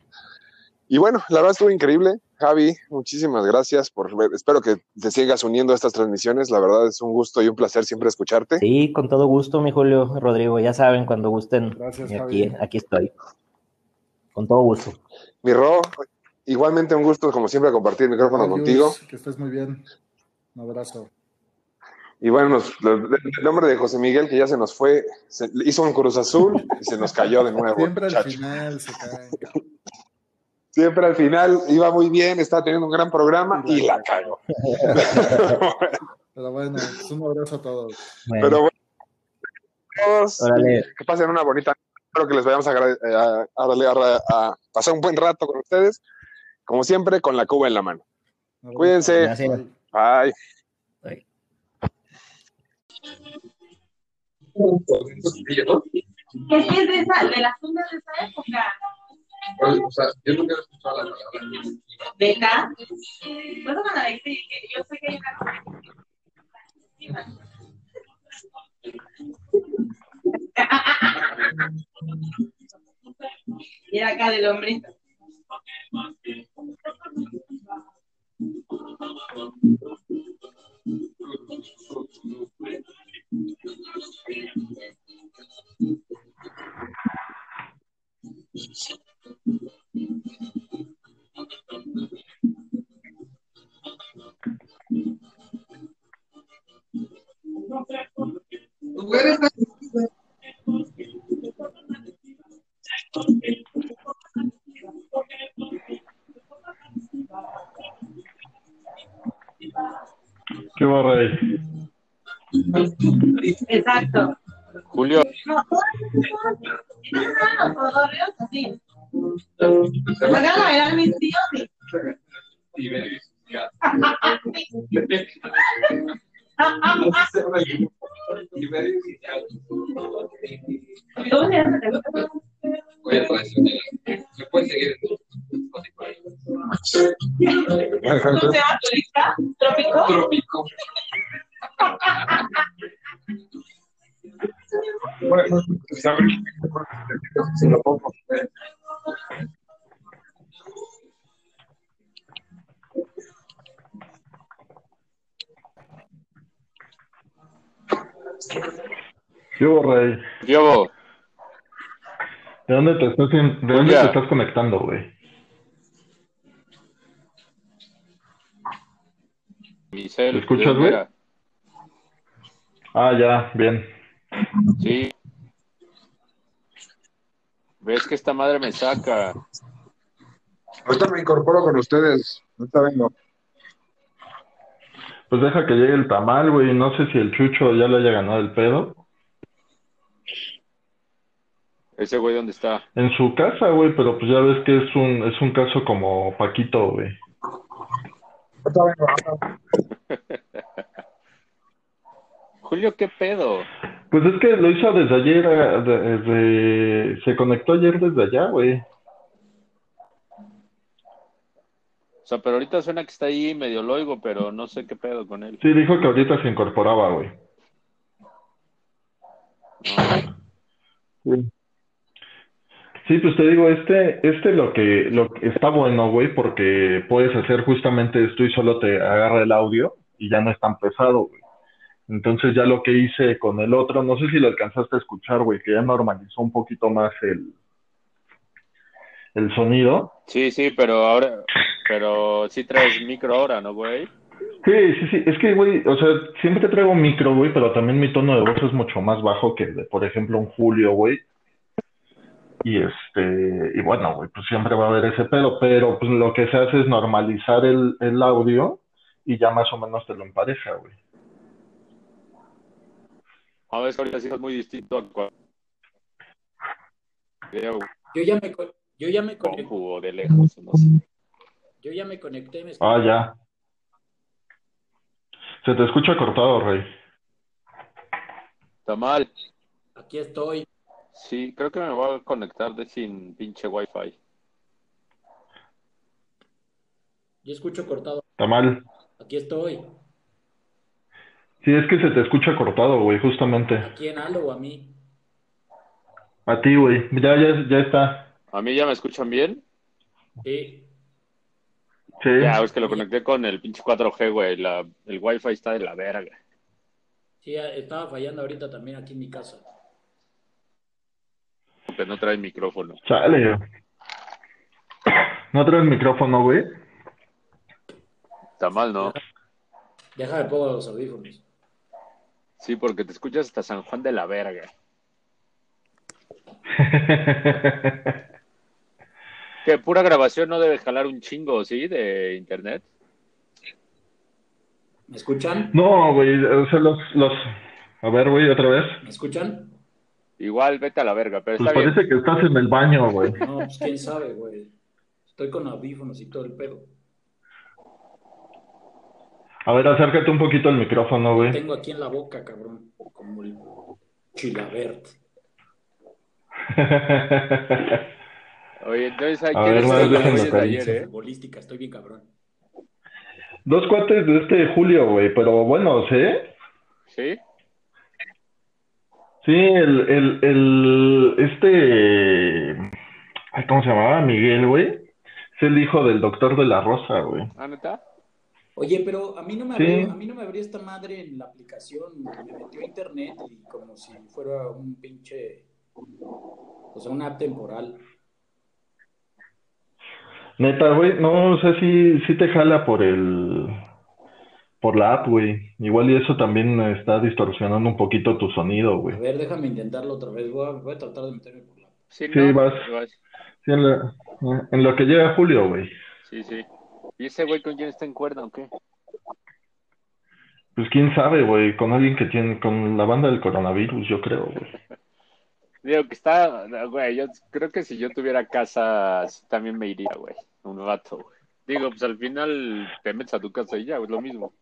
Y bueno, la verdad estuvo increíble. Javi, muchísimas gracias por ver. Espero que te sigas uniendo a estas transmisiones. La verdad es un gusto y un placer siempre escucharte. Sí, con todo gusto, mi Julio, Rodrigo, ya saben, cuando gusten, Gracias, y Javi. aquí, aquí estoy. Con todo gusto. Mi Ro, igualmente un gusto, como siempre, compartir el micrófono contigo. Que estés muy bien. Un abrazo. Y bueno, el nombre de José Miguel, que ya se nos fue, se, hizo un Cruz Azul y se nos cayó de nuevo. Siempre al final se caen. Siempre al final iba muy bien, estaba teniendo un gran programa y la cagó. Pero bueno, pues un abrazo a todos. Bueno, Pero bueno, todos, Órale. que pasen una bonita. Espero que les vayamos a, eh, a- a darle- a- a pasar un buen rato con ustedes. Como siempre, con la cuba en la mano. Cuídense. Gracias. Bye. Bye. sí es de, esa, de las cumbias de esa época. O sea. Y era acá del hombre. ¿Qué va, Rey? Exacto. Julio, No, todos los cotorreos así. Van a bailar mis tíos. Voy a traicionar. Me puedes seguir en Spotify. ¿Cómo se llama tu lista? ¿Trópico? Trópico. Bueno, se lo pongo. ¿Qué hubo, Rey? yo, ¿De dónde te estás, de dónde Oiga. te estás conectando, güey? ¿Me escuchas, ¿de dónde güey? Ah, ya, bien. Sí. Ves que esta madre me saca. Ahorita me incorporo con ustedes. Ahorita vengo. Pues deja que llegue el tamal, güey. No sé si el Chucho ya le haya ganado el pedo. ¿Ese güey dónde está? En su casa, güey, pero pues ya ves que es un, es un caso como Paquito, güey. Julio, ¿qué pedo? Pues es que lo hizo desde ayer, eh, de- desde, se conectó ayer desde allá, güey. O sea, pero ahorita suena que está ahí medio loigo, pero no sé qué pedo con él. Sí, dijo que ahorita se incorporaba, güey. Sí. Sí, pues te digo, este, este lo que, lo que está bueno, güey, porque puedes hacer justamente esto y solo te agarra el audio y ya no es tan pesado, güey. Entonces ya lo que hice con el otro, no sé si lo alcanzaste a escuchar, güey, que ya normalizó un poquito más el, el sonido. Sí, sí, pero ahora, pero sí traes micro ahora, ¿no, güey? Sí, sí, sí, es que, güey, o sea, siempre traigo micro, güey, pero también mi tono de voz es mucho más bajo que el de, por ejemplo, un Julio, güey. Y este, y bueno, güey, pues siempre va a haber ese pedo, pero pues lo que se hace es normalizar el, el audio y ya más o menos te lo empareja, güey. A ver, ahorita sí es muy distinto a Yo ya me, yo ya me conecté. o de lejos, no sé. Yo ya me conecté. ¿me Ah, ya. Se te escucha cortado, Rey. Está mal. Aquí estoy. Sí, creo que me voy a conectar de sin pinche wifi. Yo escucho cortado. Está mal. Aquí estoy. Sí, es que se te escucha cortado, güey, justamente. ¿A quién Alo o a mí? A ti, güey. Ya, ya, ya está. ¿A mí ya me escuchan bien? Sí. Sí. Ya, es que lo conecté con el pinche 4G, güey. La, el wifi está de la verga. Sí, estaba fallando ahorita también aquí en mi casa. Que no trae micrófono. Chale. ¿No traes micrófono, güey? Está mal, ¿no? Déjame pongo los audífonos. Sí, porque te escuchas hasta San Juan de la verga. Que pura grabación no debe jalar un chingo, ¿sí? De internet. ¿Me escuchan? No, güey, o sea, los, los... A ver, güey, otra vez. ¿Me escuchan? Igual, vete a la verga, pero Pues está bien. parece que estás en el baño, güey. No, pues quién sabe, güey. Estoy con audífonos y todo el pedo. A ver, acércate un poquito al micrófono, güey. Tengo aquí en la boca, cabrón. Como el chilabert. Oye, entonces hay A que ver, más caer. ayer, ¿eh? Futbolística, estoy bien cabrón. Dos cuates de este Julio, güey, pero bueno, ¿sí? ¿Sí? Sí, el, el, el, este, ay, ¿cómo se llamaba? Miguel, güey. Es el hijo del doctor de la Rosa, güey. ¿Ah, neta? Oye, pero a mí no me Sí. abrió, a mí no me abrió esta madre en la aplicación. Me metió a internet y como si fuera un pinche, o sea, una app temporal. Neta, güey, no, o sea, sí, sí te jala por el, por la app, güey. Igual y eso también está distorsionando un poquito tu sonido, A güey. ver, déjame intentarlo otra vez. Voy a, voy a tratar de meterme por la. Sí, Sí, no, vas. vas. Sí, en, la- en lo que llega Julio, güey. Sí, sí. ¿Y ese güey con quién está en cuerda o qué? Pues quién sabe, güey, con alguien que tiene, con la banda del coronavirus, yo creo, güey. Digo que está, güey, yo creo que si yo tuviera casa también me iría, güey, un rato, güey. Digo, pues al final te metes a tu casa y ya, es lo mismo.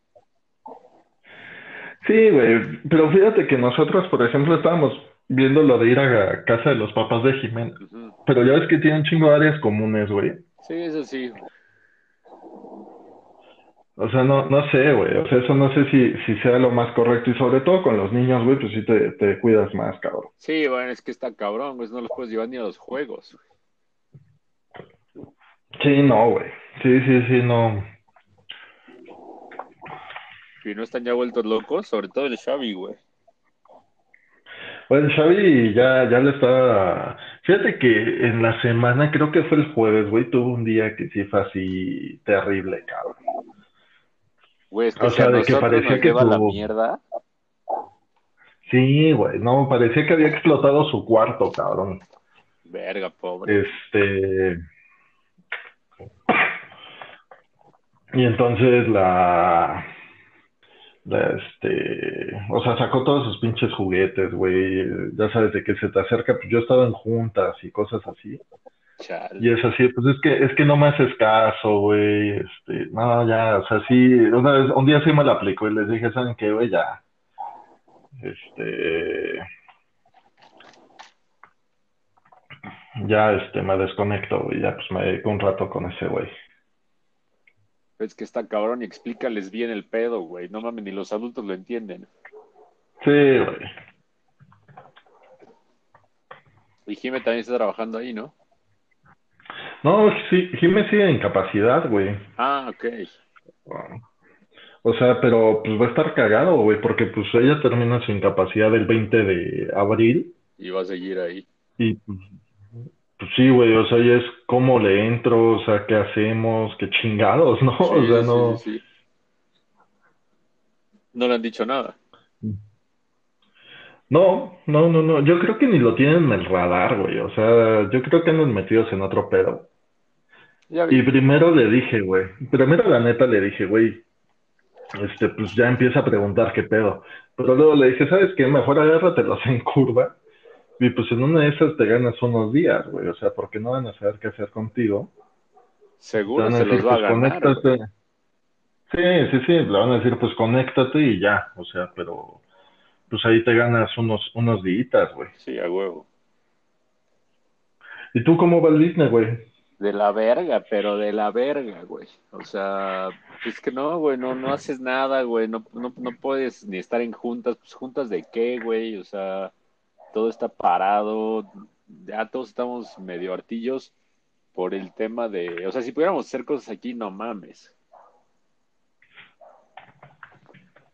Sí, güey, pero fíjate que nosotros, por ejemplo, estábamos viendo lo de ir a casa de los papás de Jimena, pero ya ves que tienen un chingo de áreas comunes, güey. Sí, eso sí. O sea, no, no sé, güey, o sea, eso no sé si, si sea lo más correcto y sobre todo con los niños, güey, pues sí te, te cuidas más, cabrón. Sí, bueno, es que está cabrón, pues no los puedes llevar ni a los juegos. Sí, no, güey, sí, sí, sí, no. Y no están ya vueltos locos, sobre todo el Xavi, güey. Bueno, Xavi ya, ya le está... Fíjate que en la semana, creo que fue el jueves, güey, tuvo un día que sí fue así terrible, cabrón. Güey, es que O sea, de que parecía que lleva la tu- mierda, Sí, güey, no, parecía que había explotado su cuarto, cabrón. verga, pobre. Este. Y entonces la. Este, o sea, sacó todos sus pinches juguetes, güey. Ya sabes de que se te acerca, pues yo he estado en juntas y cosas así. Chale. Y es así, pues es que, es que no me haces caso, güey. Este, no, ya, o sea, sí, una vez, un día sí me la aplicó y les dije, ¿saben qué, güey? Ya. Este. Ya, este, me desconecto, güey. Ya, pues me dedico un rato con ese güey. Es que está cabrón y explícales bien el pedo, güey. No mames, ni los adultos lo entienden. Sí, güey. Y Jime también está trabajando ahí, ¿no? No, sí, Jimé sigue en capacidad, güey. Ah, ok. O sea, pero pues va a estar cagado, güey, porque pues ella termina su incapacidad el 20 de abril Y va a seguir ahí. y pues, pues sí, güey, o sea, ya es cómo le entro, o sea, qué hacemos, qué chingados, ¿no? O Sí, sea, sí, no. sí, sí. No le han dicho nada. No, no, no, no. Yo creo que ni lo tienen en el radar, güey. O sea, yo creo que andan metidos en otro pedo. Ya vi. Y primero le dije, güey. Primero la neta le dije, güey. Este, pues ya empieza a preguntar qué pedo. Pero luego le dije, ¿sabes qué? Mejor agárratelos en curva. Y pues en una de esas te ganas unos días, güey. O sea, porque no van a saber qué hacer contigo. Te Seguro van a se decir, los va a pues ganar. conéctate. Sí, sí, sí. Le van a decir, pues conéctate y ya. O sea, pero pues ahí te ganas unos, unos días, güey. Sí, a huevo. ¿Y tú cómo va el Disney, güey? De la verga, pero de la verga, güey. O sea, es que no, güey, no, no haces nada, güey. No, no, no puedes ni estar en juntas. Pues juntas de qué, güey. O sea, todo está parado. Ya todos estamos medio hartillos por el tema de. O sea, si pudiéramos hacer cosas aquí, no mames.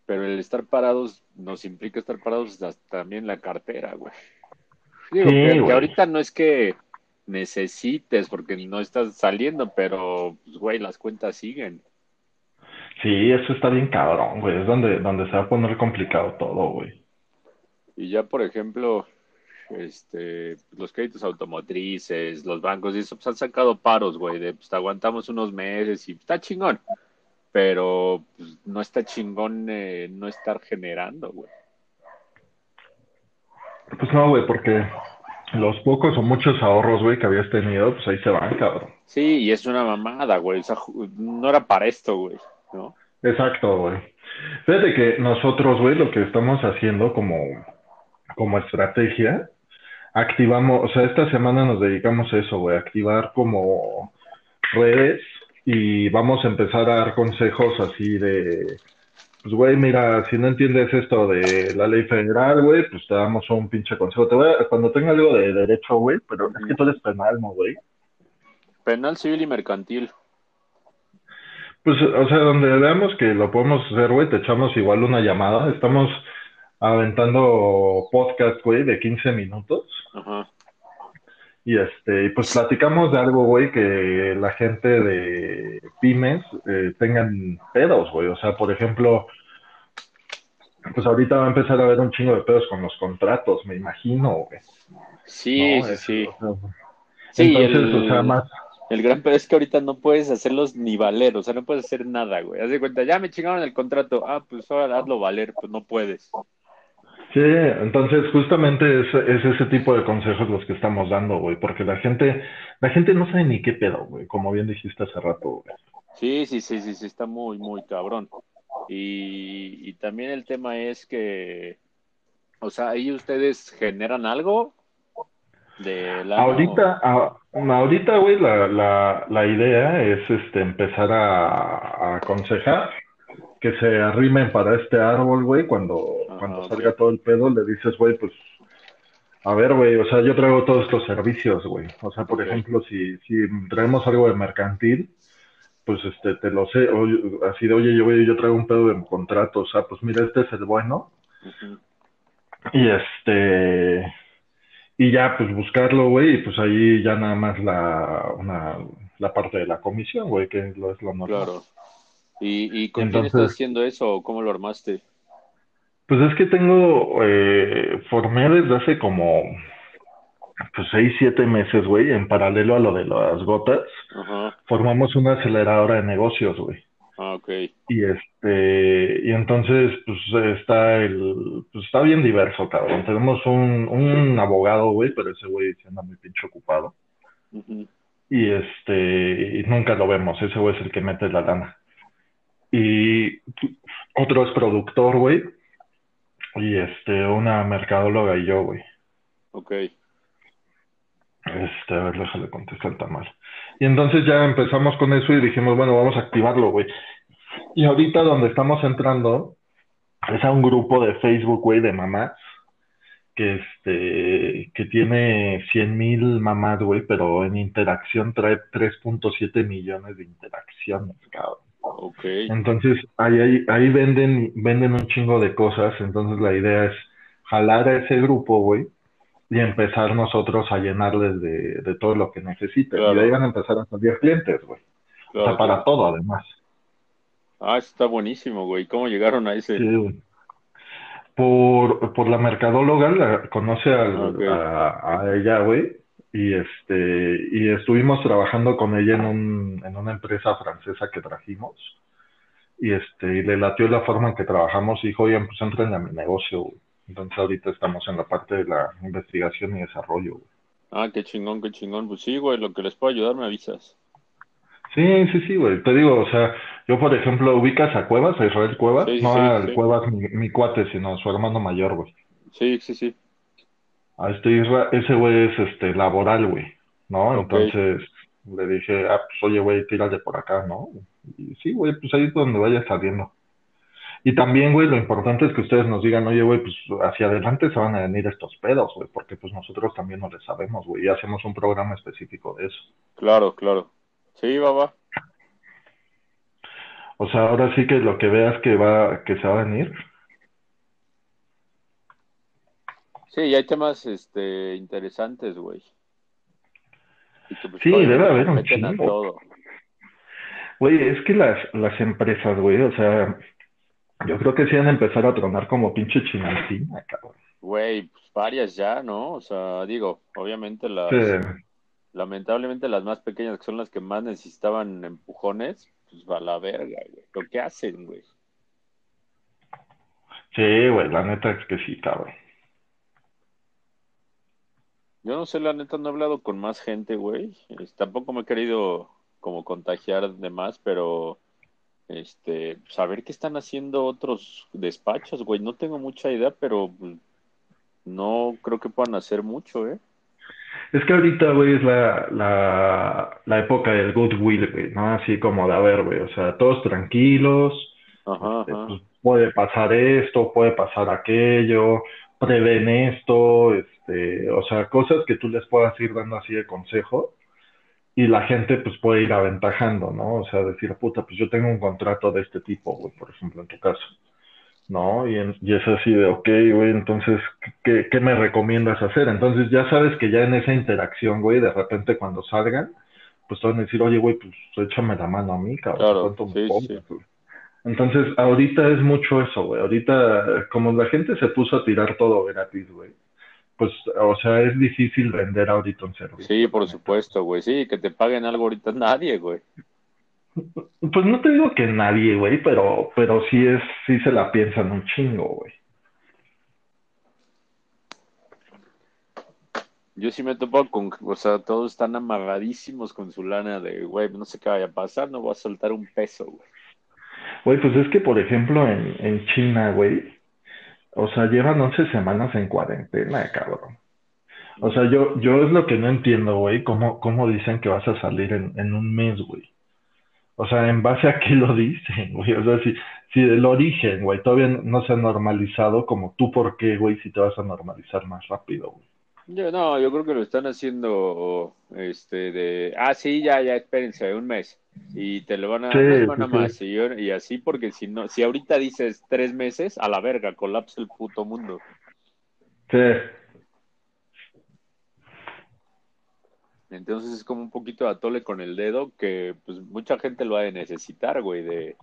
Pero el estar parados nos implica estar parados hasta también la cartera, güey. Digo, Sí, que, que ahorita no es que necesites porque no estás saliendo, pero, pues, güey, las cuentas siguen. Sí, eso está bien cabrón, güey. Es donde, donde se va a poner complicado todo, güey. Y ya, por ejemplo, este, los créditos automotrices, los bancos y eso, pues han sacado paros, güey, de pues te aguantamos unos meses y está chingón. Pero pues, no está chingón eh, no estar generando, güey. Pues no, güey, porque los pocos o muchos ahorros, güey, que habías tenido, pues ahí se van, cabrón. Sí, y es una mamada, güey. O sea, ju- no era para esto, güey, ¿no? Exacto, güey. Fíjate que nosotros, güey, lo que estamos haciendo como, como estrategia, activamos, o sea, esta semana nos dedicamos a eso, güey, activar como redes y vamos a empezar a dar consejos así de, pues, güey, mira, si no entiendes esto de la ley federal, güey, pues te damos un pinche consejo. Te voy a- cuando tenga algo de derecho, güey, pero es que tú eres penal, ¿no, güey? Penal, civil y mercantil. Pues, o sea, donde veamos que lo podemos hacer, güey, te echamos igual una llamada. Estamos aventando podcast, güey, de 15 minutos. Ajá. Y este, pues platicamos de algo, güey, que la gente de pymes eh, tengan pedos, güey. O sea, por ejemplo, pues ahorita va a empezar a haber un chingo de pedos con los contratos, me imagino, güey. Sí, ¿no? sí, Eso, sí. o sea, Sí, Entonces, el, o sea, más, el gran pedo es que ahorita no puedes hacerlos ni valer, o sea, no puedes hacer nada, güey. Haz de cuenta, ya me chingaron el contrato. Ah, pues ahora hazlo valer, pues no puedes. Sí, entonces justamente es, es ese tipo de consejos los que estamos dando, güey, porque la gente, la gente no sabe ni qué pedo, güey, como bien dijiste hace rato, güey. Sí, sí, sí, sí, sí, está muy, muy cabrón. Y, y también el tema es que, o sea, ahí ustedes generan algo de la Ahorita, a- ahorita, güey, la, la, la idea es este empezar a, a aconsejar que se arrimen para este árbol, güey, cuando, cuando ok. salga todo el pedo, le dices, güey, pues, a ver, güey, o sea, yo traigo todos estos servicios, güey. O sea, por ejemplo, si, si traemos algo de mercantil, pues, este, te lo sé, o- así de, oye, yo, güey, yo traigo un pedo de contrato, o sea, pues, mira, este es el bueno, y este, y ya, pues buscarlo, güey, y pues ahí ya nada más la, una, la parte de la comisión, güey, que lo es lo normal. Claro. ¿Y, y con quién estás haciendo eso o cómo lo armaste? Pues es que tengo, eh, formé desde hace como, pues seis, siete meses, güey, en paralelo a lo de las gotas, Ajá. formamos una aceleradora de negocios, güey. Ah, ok. Y este, y entonces, pues está el, pues está bien diverso, cabrón. Tenemos un, un abogado, güey, pero ese güey se anda muy pinche ocupado. Ujú. Y este, y nunca lo vemos, ese güey es el que mete la lana. Y otro es productor, güey. Y este, una mercadóloga y yo, güey. Ok. Este, a ver, déjale contestar el tamal. Y entonces ya empezamos con eso y dijimos, bueno, vamos a activarlo, güey. Y ahorita donde estamos entrando es a un grupo de Facebook, güey, de mamás, que este, que tiene 100 mil mamás, güey, pero en interacción trae 3.7 millones de interacciones, cabrón. Ok. Entonces, ahí, ahí, ahí venden, venden un chingo de cosas, entonces la idea es jalar a ese grupo, güey, y empezar nosotros a llenarles de, de todo lo que necesiten. Claro. Y de ahí van a empezar a salir clientes, güey. O Claro, sea, para claro. todo, además. Ah, está buenísimo, güey. ¿Cómo llegaron a ese? Sí, güey. Por, por la mercadóloga, la conoce al- Ok. a, a ella, güey, y este, y estuvimos trabajando con ella en un, en una empresa francesa que trajimos, y este, y le latió la forma en que trabajamos, y dijo, oigan, pues entren a mi negocio, güey. Entonces ahorita estamos en la parte de la investigación y desarrollo, güey. Ah, qué chingón, qué chingón. Pues sí, güey, lo que les puedo ayudar me avisas. Sí, sí, sí, güey. Te digo, o sea, yo por ejemplo, ubicas a Cuevas, a Israel Cuevas, Sí, no sí, sí. Cuevas mi, mi cuate, sino a su hermano mayor, güey. Sí, sí, sí. A este Isra, ese güey es este laboral, güey, ¿no? Entonces le dije, ah, pues oye, güey, tírale por acá, ¿no? Y sí, güey, pues ahí es donde vaya saliendo. Y también, güey, lo importante es que ustedes nos digan, oye, güey, pues hacia adelante se van a venir estos pedos, güey, porque pues nosotros también no le sabemos, güey, y hacemos un programa específico de eso. Claro, claro. Sí, va, va. O sea, ahora sí que lo que veas que va, que se va a venir, Sí, y hay temas este, interesantes, güey. Pues, Sí, debe haber un chingo. Güey, es que las, las empresas, güey, o sea, yo creo que sí van a empezar a tronar como pinche chinantina, cabrón. Güey, pues varias ya, ¿no? O sea, digo, obviamente las, Sí. lamentablemente las más pequeñas que son las que más necesitaban empujones, pues va a la verga, güey. Lo que hacen, güey. Sí, güey, la neta es que sí, cabrón. Yo no sé, la neta, no he hablado con más gente, güey. Es- tampoco me he querido como contagiar de más, pero este, saber qué están haciendo otros despachos, güey. No tengo mucha idea, pero pues, no creo que puedan hacer mucho, ¿eh? Es que ahorita, güey, es la, la, la época del goodwill, güey, ¿no? Así como de, a ver, güey, o sea, todos tranquilos, Ajá, este, ajá. pues, puede pasar esto, puede pasar aquello, prevén esto, este, o sea, cosas que tú les puedas ir dando así de consejo y la gente pues puede ir aventajando, ¿no? O sea, decir, puta, pues yo tengo un contrato de este tipo, güey, por ejemplo, en tu caso, ¿no? Y, en- y es así de, ok, güey, entonces, ¿qué, qué me recomiendas hacer? Entonces ya sabes que ya en esa interacción, güey, de repente cuando salgan, pues te van a decir, oye, güey, pues échame la mano a mí, cabrón, Claro, ¿cuánto me sí, sí? Entonces, ahorita es mucho eso, güey. Ahorita, como la gente se puso a tirar todo gratis, güey, pues, o sea, es difícil vender ahorita un servicio. Sí, por supuesto, güey. Sí, que te paguen algo ahorita nadie, güey. Pues no te digo que nadie, güey, pero, pero sí es, sí se la piensan un chingo, güey. Yo sí me topo con, o sea, todos están amarradísimos con su lana de, güey, no sé qué vaya a pasar, no voy a soltar un peso, güey. Güey, pues es que, por ejemplo, en, en China, güey, o sea, llevan 11 semanas en cuarentena, cabrón. O sea, yo, yo es lo que no entiendo, güey, cómo, cómo dicen que vas a salir en, en un mes, güey. O sea, ¿en base a qué lo dicen, güey? O sea, si, si el origen, güey, todavía no se ha normalizado, como tú, ¿por qué, güey, si te vas a normalizar más rápido, güey? Yo, no, yo creo que lo están haciendo, este, de, ah, sí, ya, ya, espérense, un mes. Y te lo van a Sí, semana sí. más. Y, yo- y así, porque si no, si ahorita dices tres meses, a la verga, colapsa el puto mundo. Sí, Entonces es como un poquito de atole con el dedo que pues mucha gente lo ha de necesitar, güey, de,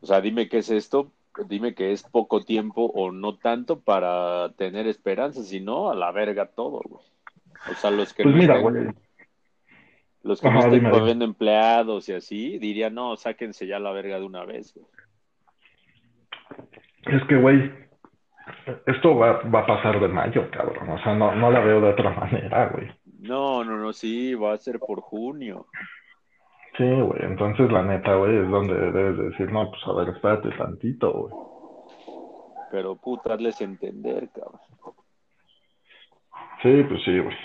o sea, dime qué es esto, dime que es poco tiempo o no tanto para tener esperanza, si no, a la verga todo, güey. O sea, los que Pues no mira, estén- güey. Los que Ajá, no estén empleados y así, dirían, no, sáquense ya la verga de una vez, güey. Es que, güey, esto va, va a pasar de mayo, cabrón. O sea, no, no la veo de otra manera, güey. No, no, no, sí, va a ser por junio. Sí, güey. Entonces, la neta, güey, es donde debes de decir, no, pues a ver, espérate tantito, güey. Pero puta, hazles entender, cabrón. Sí, pues sí, güey.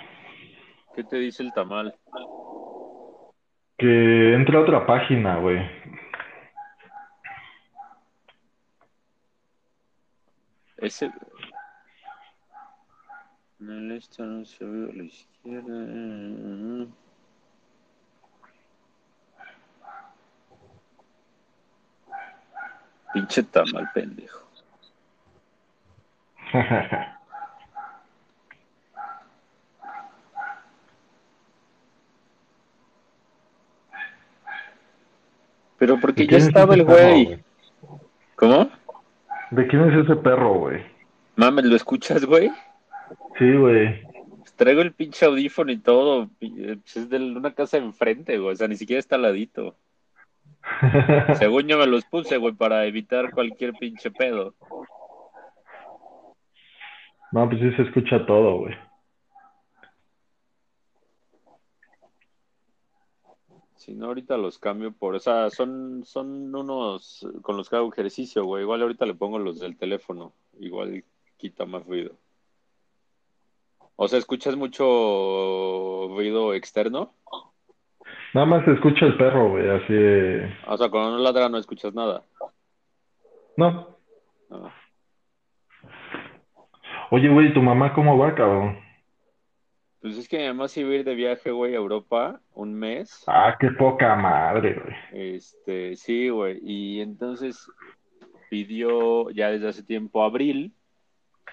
¿Qué te dice el tamal? Que entre a otra página, güey. Ese. En el este no se ve a la izquierda. Pinche tamal, pendejo. Pero porque ¿De ya es estaba el perro, güey. ¿Cómo? ¿De quién es ese perro, güey? Mames, ¿lo escuchas, güey? Sí, güey. Pues traigo el pinche audífono y todo. eh, pues es de una casa enfrente, güey. O sea, ni siquiera está al ladito. Según yo me los puse, güey, para evitar cualquier pinche pedo. No, pues sí se escucha todo, güey. Si no, ahorita los cambio por. O sea, son, son unos con los que hago ejercicio, güey. Igual ahorita le pongo los del teléfono. Igual quita más ruido. O sea, ¿escuchas mucho ruido externo? Nada más se escucha el perro, güey, así de... O sea, cuando no ladra no escuchas nada. No. Ah. Oye, güey, ¿tu mamá cómo va, cabrón? Pues es que mi mamá se iba a ir de viaje, güey, a Europa un mes. Ah, qué poca madre, güey. Este, sí, güey. Y entonces pidió ya desde hace tiempo abril,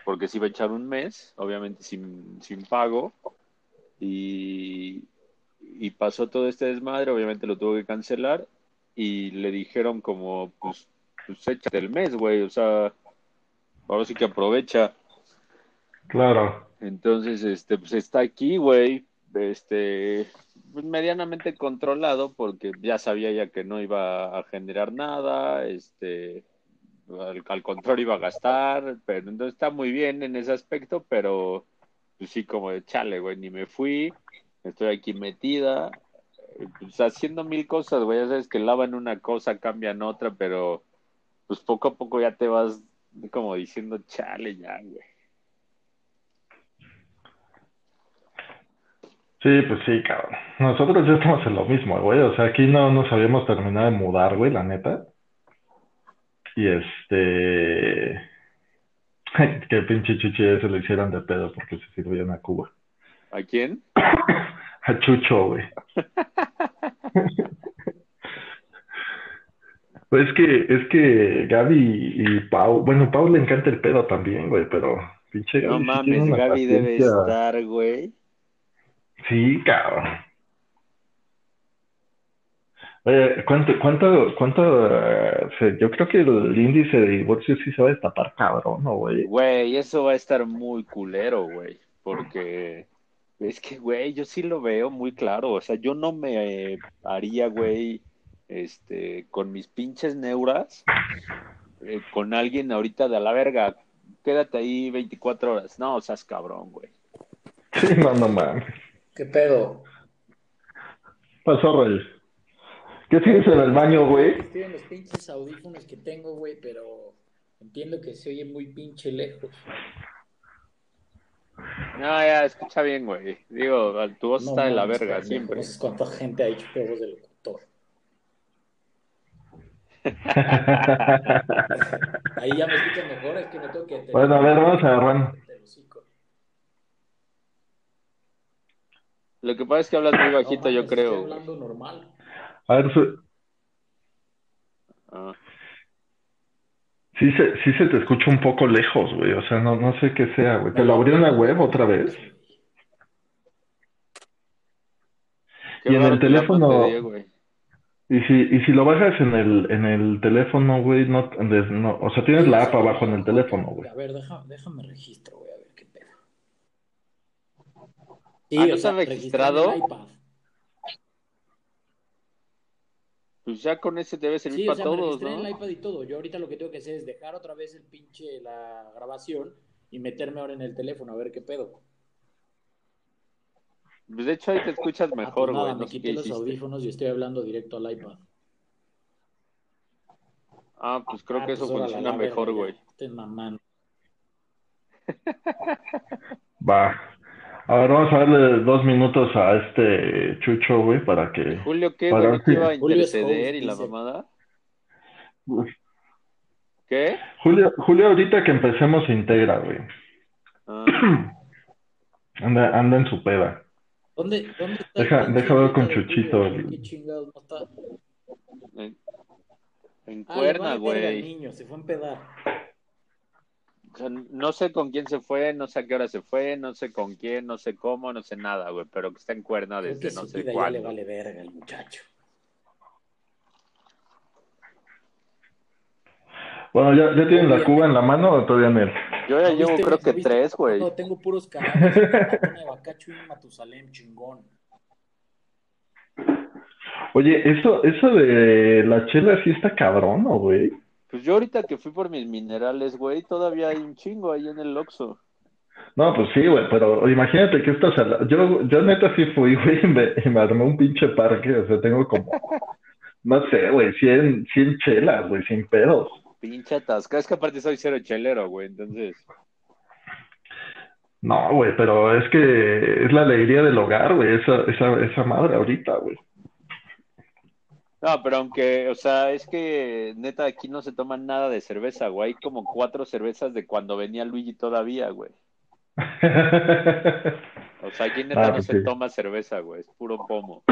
porque se iba a echar un mes, obviamente sin, sin pago. Y, y pasó todo este desmadre, obviamente lo tuvo que cancelar. Y le dijeron como, pues, pues échate el mes, güey. O sea, ahora sí que aprovecha. Claro. Entonces, este, pues está aquí, güey, este, pues, medianamente controlado porque ya sabía ya que no iba a generar nada, este, al, al contrario iba a gastar, pero entonces está muy bien en ese aspecto, pero pues sí, como de chale, güey, ni me fui, estoy aquí metida, eh, pues haciendo mil cosas, güey, ya sabes que lavan una cosa, cambian otra, pero pues poco a poco ya te vas como diciendo chale ya, güey. Sí, pues sí, cabrón. Nosotros ya estamos en lo mismo, güey. O sea, aquí no nos habíamos terminado de mudar, güey, la neta. Y este... Que pinche chuchi ese lo hicieron de pedo porque se sirvieron a Cuba. ¿A quién? A Chucho, güey. Pues es que, es que Gaby y Pau, bueno, Pau le encanta el pedo también, güey, pero pinche No Gaby sí tiene mames, una Gaby debe estar, güey. Sí, cabrón. Oye, ¿cuánto, cuánto, cuánto, eh, se- yo creo que el índice de divorcio sí se va a destapar, cabrón, ¿no, güey? Güey, eso va a estar muy culero, güey, porque es que, güey, yo sí lo veo muy claro, o sea, yo no me eh, haría, güey, este, con mis pinches neuras, eh, con alguien ahorita de a la verga, quédate ahí 24 horas, no, seas cabrón, güey. Sí, no, no mames. ¿Qué pedo? Pasó, Rey. ¿Qué tienes en el baño, güey? Estoy en los pinches audífonos que tengo, güey, pero entiendo que se oye muy pinche lejos. No, ya, escucha bien, güey, digo, tu voz No está de la verga siempre. No sé cuánta gente ha dicho que voz de locutor. Ahí ya me escuchan mejor, es que me tengo que... Bueno, a ver, vamos a agarrar. Lo que pasa es que hablas muy bajito, yo creo. Estoy hablando normal. A ver, su- Ah. Sí se, sí se te escucha un poco lejos, güey. O sea, no, no sé qué sea, güey. ¿Te lo abrió en la web otra vez? Qué Y en el teléfono, y si, y si lo bajas en el, en el teléfono, güey, no, no, o sea, tienes la app abajo en el teléfono, güey. A ver, deja- déjame registro, güey, a ver qué pedo. Ah, ¿no o está sea, en registrado? el iPad. Pues ya con ese debe servir Sí, o para sea, me todos, en ¿no? el iPad y todo. Yo ahorita lo que tengo que hacer es dejar otra vez el pinche la grabación y meterme ahora en el teléfono a ver qué pedo. Pues de hecho ahí te escuchas Ah, mejor, pues güey. nada, no me quité los hiciste. audífonos y estoy hablando directo al iPad. Ah, pues creo Ah, que eso pues funciona la mejor, güey. Estén mamando. Va. A ver, vamos a darle dos minutos a este Chucho, güey, para que... Julio, ¿qué, para si- iba a interceder y la mamada? ¿Qué? Julio, Julio, ahorita que empecemos se integra, güey. Ah, Anda, anda en su peda. ¿Dónde, dónde está Deja, deja ver con Chuchito. Julio? ¿Qué chingados no está? en, en Ah, Cuerna, güey. niño, se fue a empedar. O sea, no sé con quién se fue, no sé a qué hora se fue, no sé con quién, no sé cómo, no sé nada, güey, pero que está en Cuerna desde que no su sé vida ya cuándo. le vale verga al muchacho. Bueno, ¿ya, ya tienen la cuba en la mano o todavía no? Yo ya ¿No llevo creo que viste? tres, güey. No, tengo puros cadáveres. Una de Bacacho y un Matusalem, chingón. Oye, eso, eso de la chela sí está cabrón, ¿no, güey? Pues yo ahorita que fui por mis minerales, güey, todavía hay un chingo ahí en el Oxxo. No, pues sí, güey, pero imagínate que estás a la- Yo, yo neta sí fui, güey, y me, y me armé un pinche parque, o sea, tengo como, no sé, güey, 100, 100 chelas, güey, sin pedos. Pinche atasca. Es que aparte soy cero chelero, güey, entonces. No, güey, pero es que es la alegría del hogar, güey, esa, esa, esa madre ahorita, güey. No, pero aunque, o sea, es que neta aquí no se toma nada de cerveza, güey. Hay como cuatro cervezas de cuando venía Luigi todavía, güey. O sea, aquí neta Ah, no pues se toma cerveza, güey. Es puro pomo.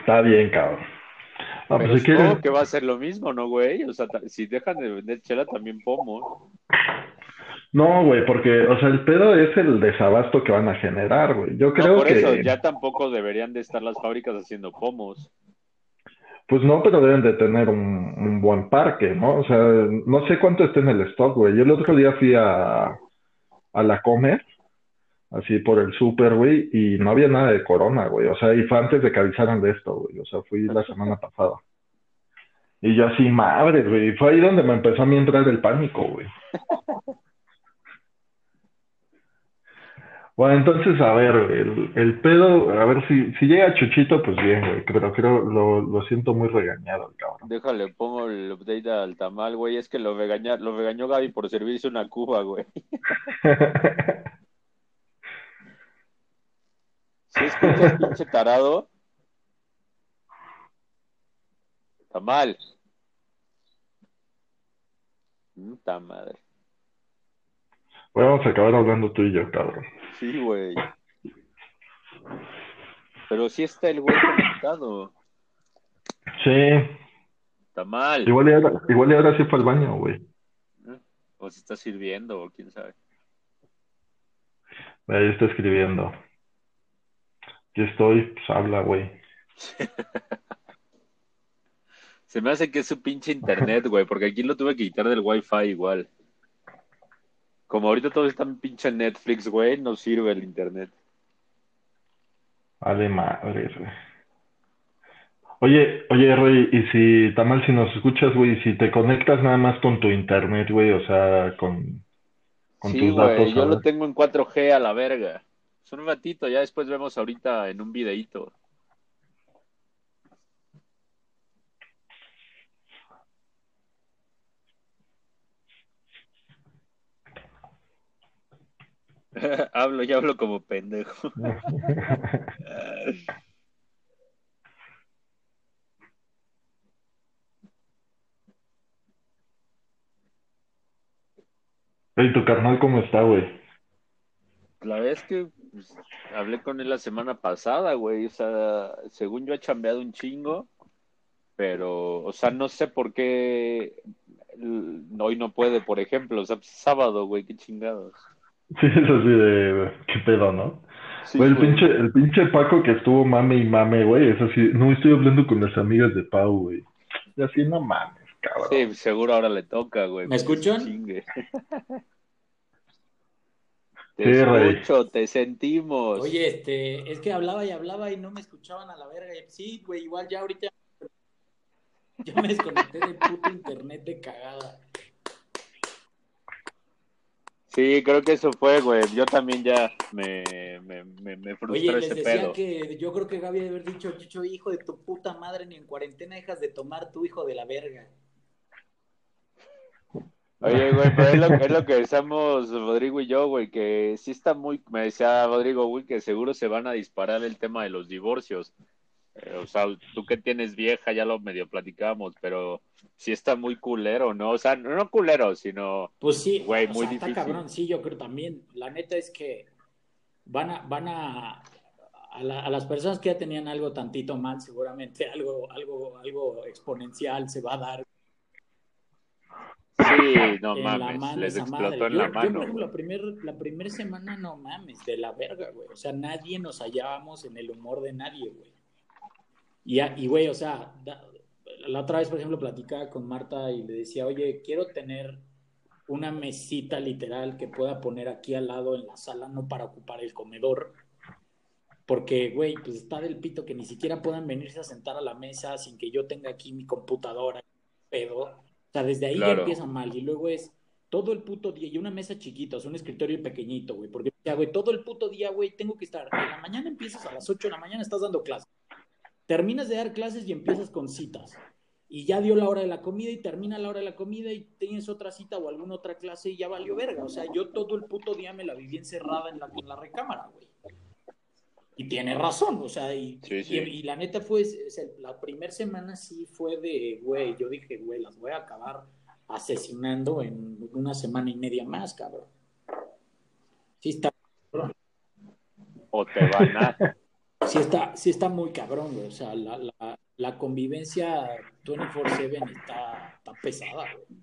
Está bien, cabrón. No, Pero pues si quieres, que va a ser lo mismo, ¿no, güey? O sea, si dejan de vender chela, también pomo. No, güey, porque, o sea, el pedo es el desabasto que van a generar, güey. Yo No, creo por eso, ya tampoco deberían de estar las fábricas haciendo pomos. pues no, pero deben de tener un, un buen parque, ¿no? O sea, no sé cuánto está en el stock, güey. Yo el otro día fui a, a la Comer, así por el súper, güey, y no había nada de Corona, güey. O sea, y fue antes de que avisaran de esto, güey. O sea, fui la semana pasada. Y yo así, madre, güey. Fue ahí donde me empezó a mí entrar el pánico, güey. Bueno, entonces, a ver, el, el pedo, a ver si, si llega Chuchito, pues bien, güey, pero creo, lo, lo siento muy regañado, el cabrón. Déjale, pongo el update al tamal, güey. Es que lo regaña, lo regañó Gaby por servirse una cuba, güey. ¿Sí escuchas, pinche tarado? Tamal. Puta madre. Bueno, vamos a acabar hablando tú y yo, cabrón. Sí, güey. Pero sí está el güey conectado. Sí, Tamal. igual y ahora, igual y ahora sí fue al baño, güey. O se está sirviendo, o quién sabe. Ahí está escribiendo. Aquí estoy, pues habla, güey. Se me hace que es su pinche internet, güey, porque aquí lo tuve que quitar del wifi igual. Como ahorita todo está en pinche Netflix, güey, no sirve el internet. Vale madres, güey. Oye, oye, Roy, y si, Tamal, si nos escuchas, güey, si te conectas nada más con tu internet, güey, o sea, con, con Sí, tus güey, datos, yo lo tengo en 4G a la verga. Es un ratito, ya después vemos ahorita en un videíto. hablo, ya hablo como pendejo. ¿Y tu carnal cómo está, güey? La verdad es que pues, hablé con él la semana pasada, güey. O sea, según yo ha chambeado un chingo, pero, o sea, no sé por qué hoy no puede, por ejemplo. O sea, pues, sábado, güey, qué chingados. Sí, es así de, qué pedo, ¿no? Sí, Güey, el güey. pinche, el pinche Paco que estuvo mame y mame, güey, es así, no estoy hablando con las amigas de Pau, güey. Y así, no mames, cabrón. Sí, seguro ahora le toca, güey. ¿Me escuchan? chingue. Te Sí, Rey. escucho, te sentimos. Oye, este, es que hablaba y hablaba y no me escuchaban a la verga. Sí, güey, igual ya ahorita ya me desconecté del puto internet de cagada. Sí, creo que eso fue, güey. Yo también ya me, me, me, me frustró Oye, les ese decía pedo. que yo creo que Gaby debe haber dicho, Chicho, hijo de tu puta madre, ni en cuarentena dejas de tomar tu hijo de la verga. Oye, güey, pero es lo, es lo que decíamos Rodrigo y yo, güey, que sí está muy, me decía Rodrigo, güey, que seguro se van a disparar el tema de los divorcios. Eh, o sea, tú que tienes vieja, ya lo medio platicamos, pero sí está muy culero, ¿no? O sea, no, culero, sino, Pues sí, güey, muy sea, está cabrón, sí, yo creo también. La neta es que van a, van a, a, la- a las personas que ya tenían algo tantito mal, seguramente algo, algo, algo exponencial se va a dar Sí, no en mames, mano les madre. explotó en Yo, la yo, mano. por ejemplo, la primera la primer semana, no mames, de la verga, güey. O sea, nadie nos hallábamos en el humor de nadie, güey. Y, a- y güey, o sea, da- la otra vez, por ejemplo, platicaba con Marta y le decía, oye, quiero tener una mesita literal que pueda poner aquí al lado en la sala, no para ocupar el comedor. Porque, güey, pues está del pito que ni siquiera puedan venirse a sentar a la mesa sin que yo tenga aquí mi computadora, pedo. O sea, desde ahí ya empieza mal. Y luego es todo el puto día, y una mesa chiquita, o sea, un escritorio pequeñito, güey. Porque, ya, güey, todo el puto día, güey, tengo que estar. En la mañana empiezas a las 8 de la mañana, estás dando clases. Terminas de dar clases y empiezas con citas. Y ya dio la hora de la comida y termina la hora de la comida y tienes otra cita o alguna otra clase y ya valió verga. O sea, yo todo el puto día me la viví encerrada en la, en la recámara, güey. Y tiene razón, o sea, y, Sí, sí. y, y la neta fue, la primera semana sí fue de, güey, yo dije, güey, las voy a acabar asesinando en una semana y media más, cabrón. Sí está, O te van a... sí está, sí está muy cabrón, güey. O sea, la, la, la convivencia 24-7 está, está pesada, güey.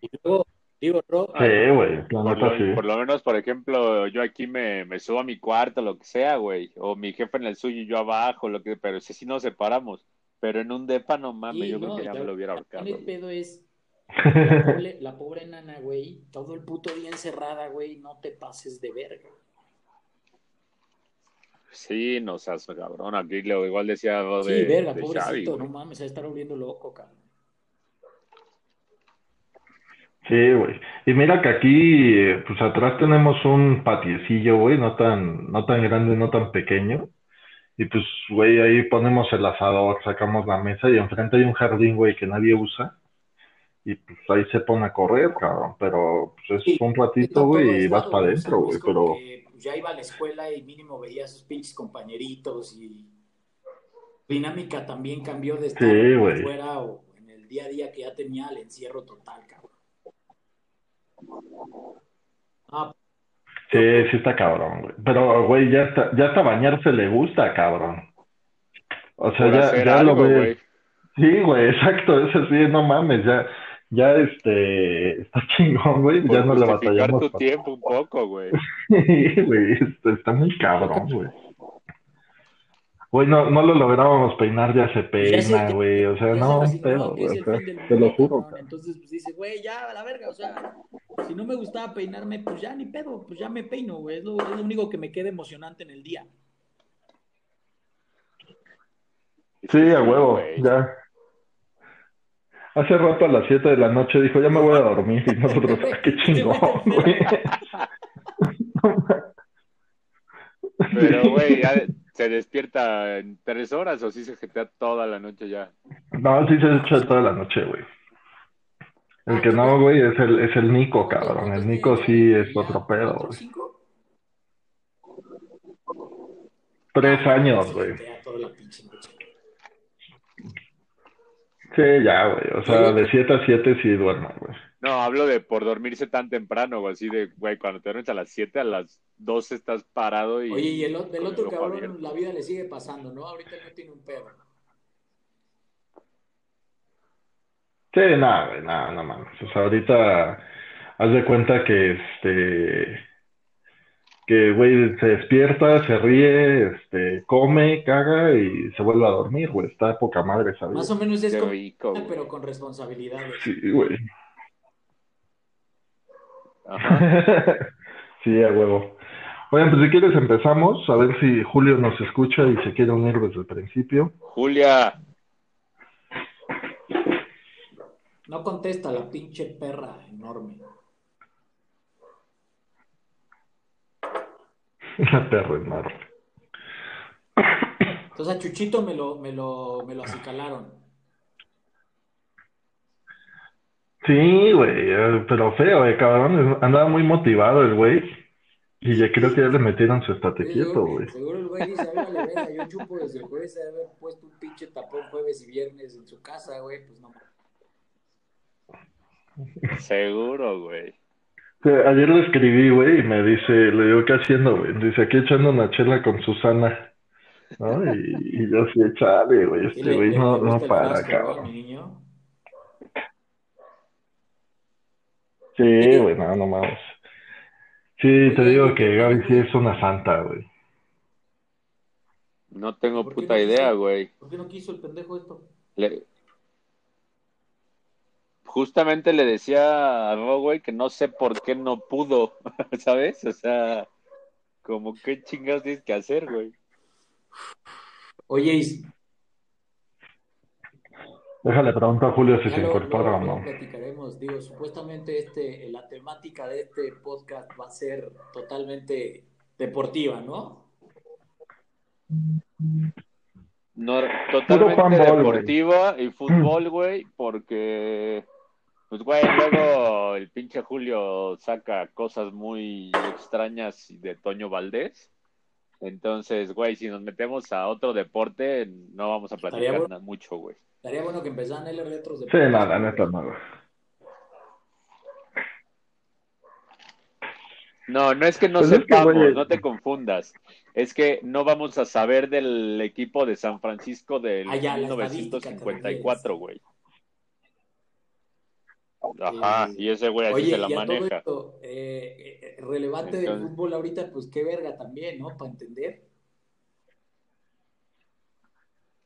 Y luego, digo, Ro, Sí, güey, la Por lo, sí. por lo menos, por ejemplo, yo aquí me, me subo a mi cuarto, lo que sea, güey. O mi jefe en el suyo y yo abajo, lo que, pero ese sí nos separamos. Pero en un depa, no mames, Sí, yo no, creo que ya me lo hubiera ahorcado. El pedo es la pobre, la pobre nana, güey, todo el puto día encerrada, güey, no te pases de verga. Sí, no seas cabrón. Aquí lo igual decía lo Sí, de, verga, de Xavi, pobrecito, güey. no mames, se va a estar volviendo loco, cabrón. Sí, güey. Y mira que aquí, pues atrás tenemos un patiecillo, güey, no tan, no tan grande, no tan pequeño. Y pues, güey, ahí ponemos el asador, sacamos la mesa y enfrente hay un jardín, güey, que nadie usa. Y pues ahí se pone a correr, cabrón. Pero pues es un ratito, güey, y vas para adentro, güey. Pero que, pues, ya iba a la escuela y mínimo veía a sus pinches compañeritos y dinámica también cambió de estar Sí, fuera o en el día a día que ya tenía el encierro total, cabrón. Ah, sí, sí está cabrón, güey. Pero, güey, ya está, ya hasta bañarse le gusta, cabrón. O sea, ya, ya lo güey. Sí, güey, exacto, eso sí, no mames, ya, ya este, está chingón, güey, ya no le justificar batallamos. tu pa- tiempo un poco, güey. Sí, güey, está, está muy cabrón, güey. Güey, no, no lo lográbamos peinar, ya se peina, güey, o sea, no, pero, güey, te lo juro, cabrón. Entonces, pues dice, güey, ya, a la verga, o sea, si no me gustaba peinarme, pues ya ni pedo, pues ya me peino, güey, es lo, es lo único que me queda emocionante en el día. Sí, a huevo, ya. Hace rato a las 7 de la noche dijo, ya me voy a dormir, y nosotros, ah, qué chingón, güey. Pero, güey, ya se despierta en tres horas o sí se jetea toda la noche ya. No, sí se echa toda la noche, güey. El que no, güey, es el, es el Nico, cabrón. El Nico sí es otro pedo, ¿Cuatro, güey. cinco? Tres años, Se güey. jetea toda la pinche noche. Sí, ya, güey. O sea, de 7 a 7 sí duermo, güey. No, hablo de por dormirse tan temprano, güey, así de, güey, cuando te duermes a las 7, a las 12 estás parado y... Oye, y el, del el otro cabrón, abierto. la vida le sigue pasando, ¿no? Ahorita no tiene un pedo. Sí, nada, güey, nada, no mames. O sea, ahorita haz de cuenta que este que güey se despierta, se ríe, este, come, caga y se vuelve a dormir, güey. Está de poca madre esa vida. Más o menos es rico, güey. pero con responsabilidades. Sí, güey. Ajá. Sí, a huevo. Oigan, pues si quieres empezamos, a ver si Julio nos escucha y se quiere unir desde el principio. Julia, No contesta la pinche perra enorme. La perra enorme. Entonces a Chuchito me lo, me lo, me lo acicalaron. Sí, güey, eh, pero feo, eh, cabrón. Andaba muy motivado el güey. Y ya creo que ya le metieron su estate quieto, güey. seguro el güey dice, "Ay, vale, verga, yo chupo desde el jueves de haber puesto un pinche tapón jueves y viernes en su casa, güey, pues no. seguro, güey. Ayer le escribí, güey, y me dice, le digo, ¿qué haciendo, güey? Dice, aquí echando una chela con Susana. ¿No? Y, y yo sí, chale, güey, este güey no, no para, frasco, ¿no, cabrón. niño? Sí, güey, no, no mames. Sí, te digo que Gaby sí es una santa, güey. No tengo ¿Por qué puta no idea, güey. ¿Por qué no quiso el pendejo esto? Le- Justamente le decía a Ro, güey, que no sé por qué no pudo, ¿sabes? O sea, como qué chingados tienes que hacer, güey. Oye, y Déjale preguntar a Julio si ya se incorpora o no. platicaremos. Digo, supuestamente este, la temática de este podcast va a ser totalmente deportiva, ¿no? No, totalmente deportiva y fútbol, güey, porque, pues, güey, luego el pinche Julio saca cosas muy extrañas de Toño Valdés. Entonces, güey, si nos metemos a otro deporte, no vamos a platicar Estaría bueno. nada mucho, güey. Estaría bueno que empezaran L retros de Sí, nada, neta, nada. No, no es que no Pues es que, sepamos, güey, no te confundas. Es que no vamos a saber del equipo de San Francisco del te 1954, güey. Ajá, y ese güey así Oye, se la y a todo maneja. esto, eh, eh, relevante del fútbol ahorita, pues qué verga también, ¿no? Para entender.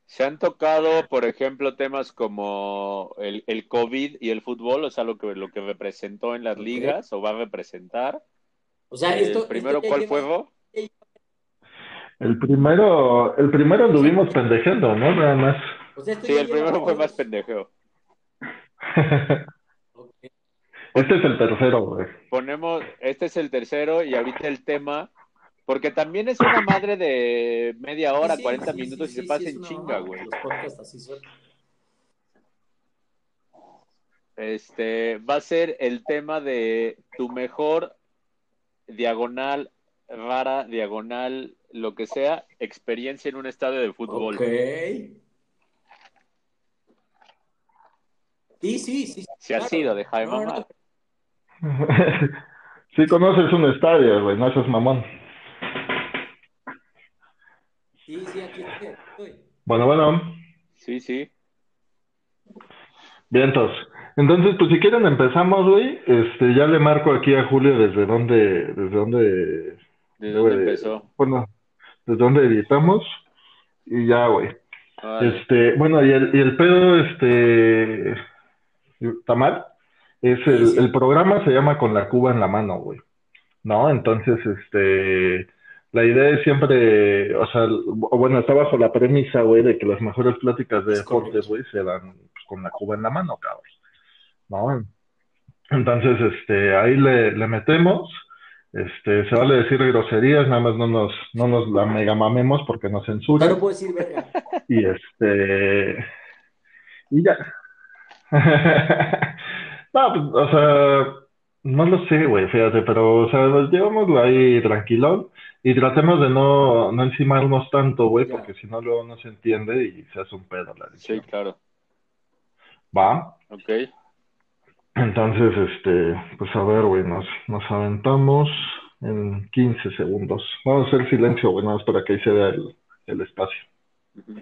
Se han tocado, por ejemplo, temas como el, el COVID y el fútbol, o sea, lo que, lo que representó en las ligas o va a representar. O sea, El esto. primero, esto ¿cuál lleva- fue? El primero, el primero anduvimos pendejeando, ¿no? Nada más. o sea, esto Sí, el primero fue más pendejeo. Este es el tercero, güey. Ponemos, este es el tercero y ahorita el tema, porque también es una madre de media hora, Sí, 40 sí, minutos sí, y se sí, pasa en chinga, güey. Los podcasts así son. Este, va a ser el tema de tu mejor diagonal rara, diagonal, lo que sea, experiencia en un estadio de fútbol. Ok. Sí, sí, sí. Si ha sido, deja de No. Sí conoces un estadio, güey, no seas mamón. Sí, sí, aquí estoy. Bueno, bueno, Sí, sí. vientos. Entonces, pues si quieren empezamos, güey. Este, ya le marco aquí a Julio desde dónde, desde dónde, ¿De debe dónde de- empezó? bueno, desde dónde editamos y ya, güey. Este, bueno, y el, y el pedo, este, Tamal, es el, Sí, sí. el programa se llama Con la Cuba en la mano, güey. ¿No? Entonces, este, la idea es siempre, o sea, bueno, está bajo la premisa, güey, de que las mejores pláticas de Es deportes, güey, se dan pues, con la Cuba en la mano, cabrón. ¿No? Entonces, este, ahí le, le metemos. Este, se vale decir groserías, nada más no nos, no nos la mega mamemos porque nos Ya censuran. no puedo decir verga. Y este. Y ya. No, pues, o sea, no lo sé, güey, fíjate, pero, o sea, llevámoslo ahí tranquilón y tratemos de no, no encimarnos tanto, güey, porque si no, luego no se entiende y se hace un pedo la Sí, edición. claro. ¿Va? Ok. Entonces, este, pues a ver, güey, nos, nos aventamos en 15 segundos. Vamos a hacer silencio, güey, nada más para que ahí se vea el, el espacio. Ujú.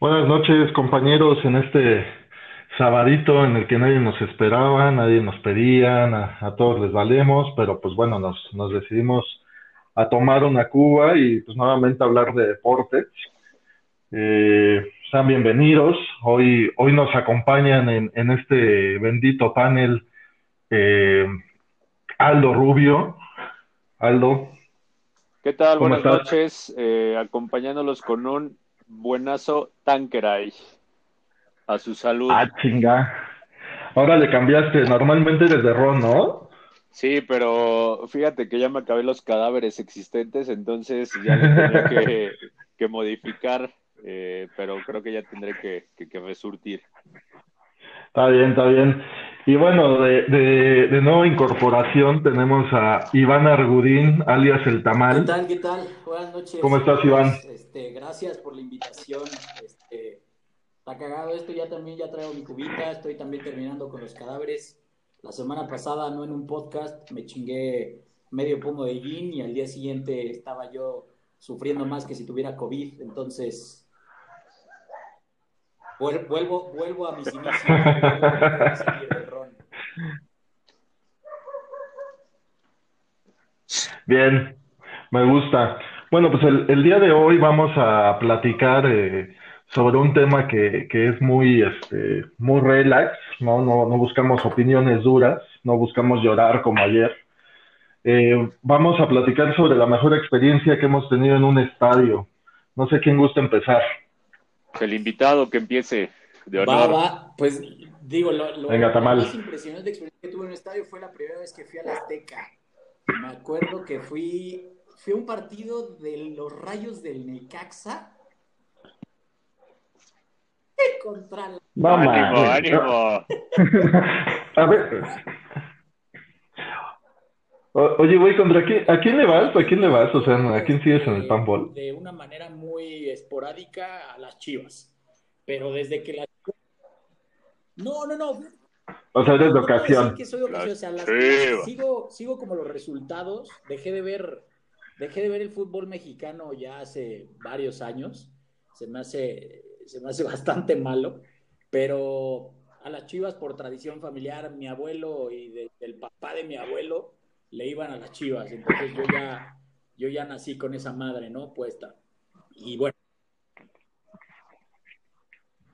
Buenas noches, compañeros, en este sabadito en el que nadie nos esperaba, nadie nos pedía, a, a todos les valemos, pero pues bueno, nos, nos decidimos a tomar una cuba y pues nuevamente hablar de deportes. Eh, sean bienvenidos. Hoy, hoy nos acompañan en, en este bendito panel eh, Aldo Rubio. Aldo, ¿Qué tal? ¿Cómo Buenas estás? noches. eh, acompañándolos con un buenazo Tanqueray. A su salud. ah, chinga. Ahora le cambiaste, normalmente eres de Ron, ¿no? Sí, pero fíjate que ya me acabé los cadáveres existentes, entonces ya le tenía que, que modificar, eh, pero creo que ya tendré que, que, que resurtir. Está bien, está bien. Y bueno, de, de, de nueva incorporación tenemos a Iván Argudín, alias El ¿Qué Tamal. tal? ¿Qué tal? Buenas noches. ¿Cómo estás, Iván? Este, gracias por la invitación. Este, está cagado esto, ya también ya traigo mi cubita, estoy también terminando con los cadáveres. La semana pasada, no en un podcast, me chingué medio pomo de gin y al día siguiente estaba yo sufriendo más que si tuviera COVID, entonces vuel- vuelvo, vuelvo a mis inicios. Bien, me gusta. Bueno, pues el, el día de hoy vamos a platicar eh, sobre un tema que, que es muy, este, muy relax, ¿no? No, no buscamos opiniones duras, no buscamos llorar como ayer. Eh, vamos a platicar sobre la mejor experiencia que hemos tenido en un estadio. No sé quién gusta empezar. El invitado que empiece de Va, honor. va, pues digo, lo, lo- Venga, la Tamal. más impresionante experiencia que tuve en un estadio fue la primera vez que fui al Azteca. Me acuerdo que fui, fui a un partido de los Rayos del Necaxa contra la... Vamos. ánimo, ánimo. A ver. O- oye, güey, ¿contra quién? ¿A quién le vas? ¿A quién le vas? O sea, ¿a quién sigues en el panball? De una manera muy esporádica a las Chivas. Pero desde que las... No, no, no. O sea, eres de ocasión. que soy de ocasión, o sea, las- Chivas. sigo, sigo como los resultados. Dejé de ver, dejé de ver el fútbol mexicano ya hace varios años. Se me hace, se me hace bastante malo. Pero a las Chivas, por tradición familiar, mi abuelo y de- del papá de mi abuelo le iban a las Chivas. Entonces yo ya, yo ya nací con esa madre, ¿no? Puesta. Y bueno.